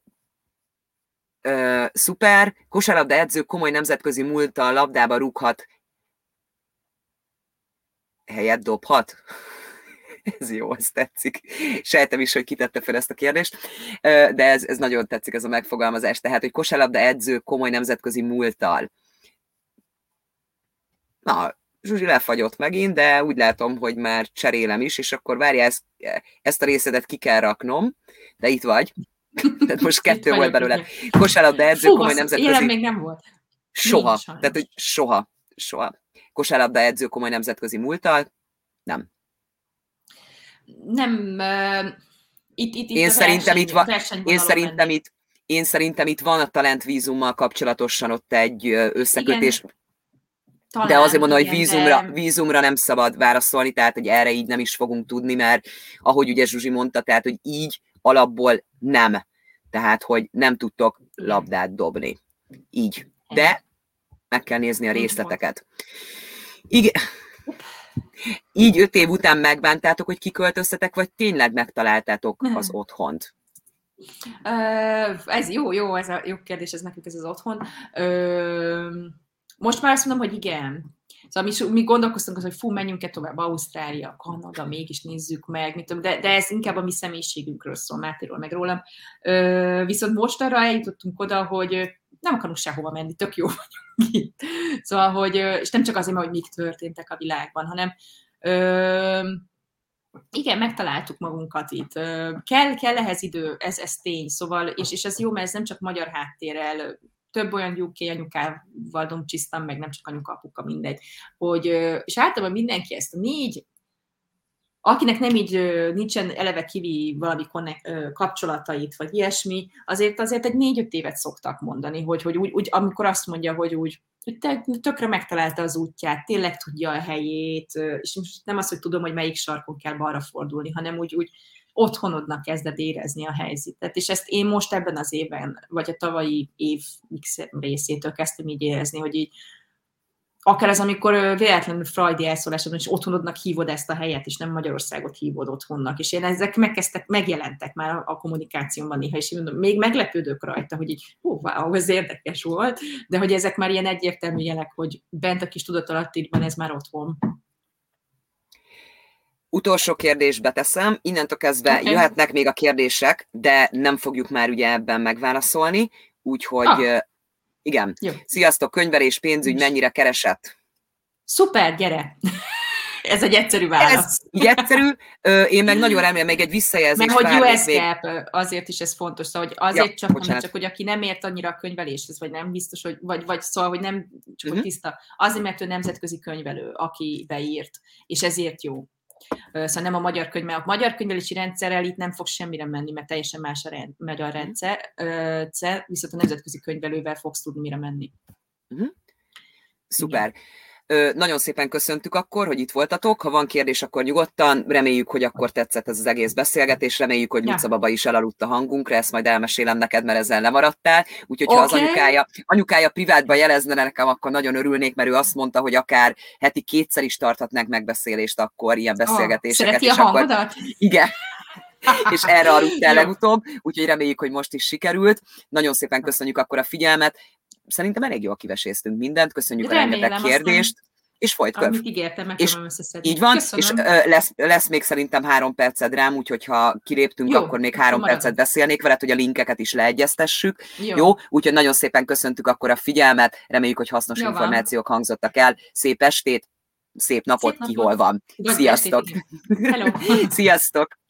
ö, szuper, kosárlabda edző komoly nemzetközi múlta labdába rúghat, helyet dobhat? ez jó, ez tetszik. Sejtem is, hogy kitette fel ezt a kérdést, de ez, ez nagyon tetszik, ez a megfogalmazás. Tehát, hogy kosárlabda edző komoly nemzetközi múlttal. Na, Zsuzsi lefagyott megint, de úgy látom, hogy már cserélem is, és akkor várja, ezt, ezt a részedet ki kell raknom, de itt vagy. Tehát most kettő volt belőle. Kosárlabda edző, Fú, komoly nemzetközi... még nem volt. Soha. Nincs, Tehát, hogy soha. Soha. Kosárlabda edző, komoly nemzetközi múlttal? Nem. Nem. Uh, itt, itt, itt én szerintem itt van, én szerintem itt, én szerintem itt van a talentvízummal kapcsolatosan ott egy összekötés. Igen Talán, de azért mondom, igen, hogy vízumra, de... vízumra nem szabad válaszolni, tehát hogy erre így nem is fogunk tudni, mert ahogy ugye Zsuzsi mondta, tehát hogy így alapból nem. Tehát, hogy nem tudtok labdát dobni. Így. De meg kell nézni a részleteket. Igen. Így öt év után megbántátok, hogy kiköltöztetek, vagy tényleg megtaláltátok az otthont? Ez jó, jó, ez a jó kérdés, ez nekünk ez az otthon. Uh, most már azt mondom, hogy igen. Szóval mi, mi gondolkoztunk az, hogy fú, menjünk-e tovább Ausztrália, Kanada, mégis nézzük meg, mit tudom, de, de ez inkább a mi személyiségünkről szól, Mátéról, meg rólam. Ö, viszont most arra eljutottunk oda, hogy nem akarunk sehova menni, tök jó vagyunk itt. Szóval, hogy, és nem csak azért, mert hogy mik történtek a világban, hanem ö, igen, megtaláltuk magunkat itt. Kell, kell ehhez idő, ez, ez tény, szóval, és, és ez jó, mert ez nem csak magyar háttérrel több olyan UK anyukával domcsisztam, meg nem csak anyuka, apuka, mindegy. Hogy, és általában mindenki ezt a négy, akinek nem így nincsen eleve kivi valami konnek, kapcsolatait, vagy ilyesmi, azért azért egy négy-öt évet szoktak mondani, hogy, hogy úgy, úgy, amikor azt mondja, hogy úgy, hogy tökre megtalálta az útját, tényleg tudja a helyét, és most nem az, hogy tudom, hogy melyik sarkon kell balra fordulni, hanem úgy, úgy otthonodnak kezded érezni a helyzetet. És ezt én most ebben az évben, vagy a tavalyi év X részétől kezdtem így érezni, hogy így akár az, amikor véletlenül frajdi elszólásod, és otthonodnak hívod ezt a helyet, és nem Magyarországot hívod otthonnak. És én ezek megkezdtek, megjelentek már a, a kommunikációmban néha, és én mondom, még meglepődök rajta, hogy így, hú, wow, ez érdekes volt, de hogy ezek már ilyen egyértelmű jelek, hogy bent a kis tudatalattidban ez már otthon. Utolsó kérdést beteszem, innentől kezdve okay. jöhetnek még a kérdések, de nem fogjuk már ugye ebben megválaszolni, úgyhogy ah. igen. Jó. Sziasztok, könyvelés, pénzügy mennyire keresett? Szuper, gyere! Ez egy egyszerű válasz. Ez így egyszerű. Én meg nagyon remélem, még egy visszajelzés. Meg hogy US még... azért is ez fontos, szóval, hogy azért ja, csak mondom, csak hogy aki nem ért annyira a könyveléshez, vagy nem biztos, hogy, vagy, vagy szóval, hogy nem csak uh-huh. tiszta, azért, mert ő nemzetközi könyvelő, aki beírt, és ezért jó. Szóval nem a magyar könyv, mert a magyar könyvelési rendszerrel itt nem fog semmire menni, mert teljesen más a rend, megy a rendszer, viszont a nemzetközi könyvelővel fogsz tudni mire menni. Uh-huh. Szuper. Igen. Nagyon szépen köszöntük akkor, hogy itt voltatok. Ha van kérdés, akkor nyugodtan. Reméljük, hogy akkor tetszett ez az egész beszélgetés. Reméljük, hogy Luca baba is elaludt a hangunkra. Ezt majd elmesélem neked, mert ezzel lemaradtál. Úgyhogy okay. ha az anyukája, anyukája privátba jelezne nekem, akkor nagyon örülnék, mert ő azt mondta, hogy akár heti kétszer is tarthatnánk megbeszélést akkor, ilyen beszélgetéseket. Oh, és a hangodat? Akkor, igen, és erre el legutóbb, úgyhogy reméljük, hogy most is sikerült. Nagyon szépen köszönjük akkor a figyelmet szerintem elég jól kiveséztünk mindent, köszönjük Remélem, a rengeteg kérdést. Aztán és folyt köv. Amit ígértem, meg és Így van, Köszönöm. és ö, lesz, lesz még szerintem három perced rám, úgyhogy ha kiléptünk, Jó, akkor még három marad. percet beszélnék veled, hogy a linkeket is leegyeztessük. Jó. Jó, úgyhogy nagyon szépen köszöntük akkor a figyelmet, reméljük, hogy hasznos Jó információk van. hangzottak el. Szép estét, szép napot, szép napot. ki hol van. Sziasztok! Hello. Sziasztok!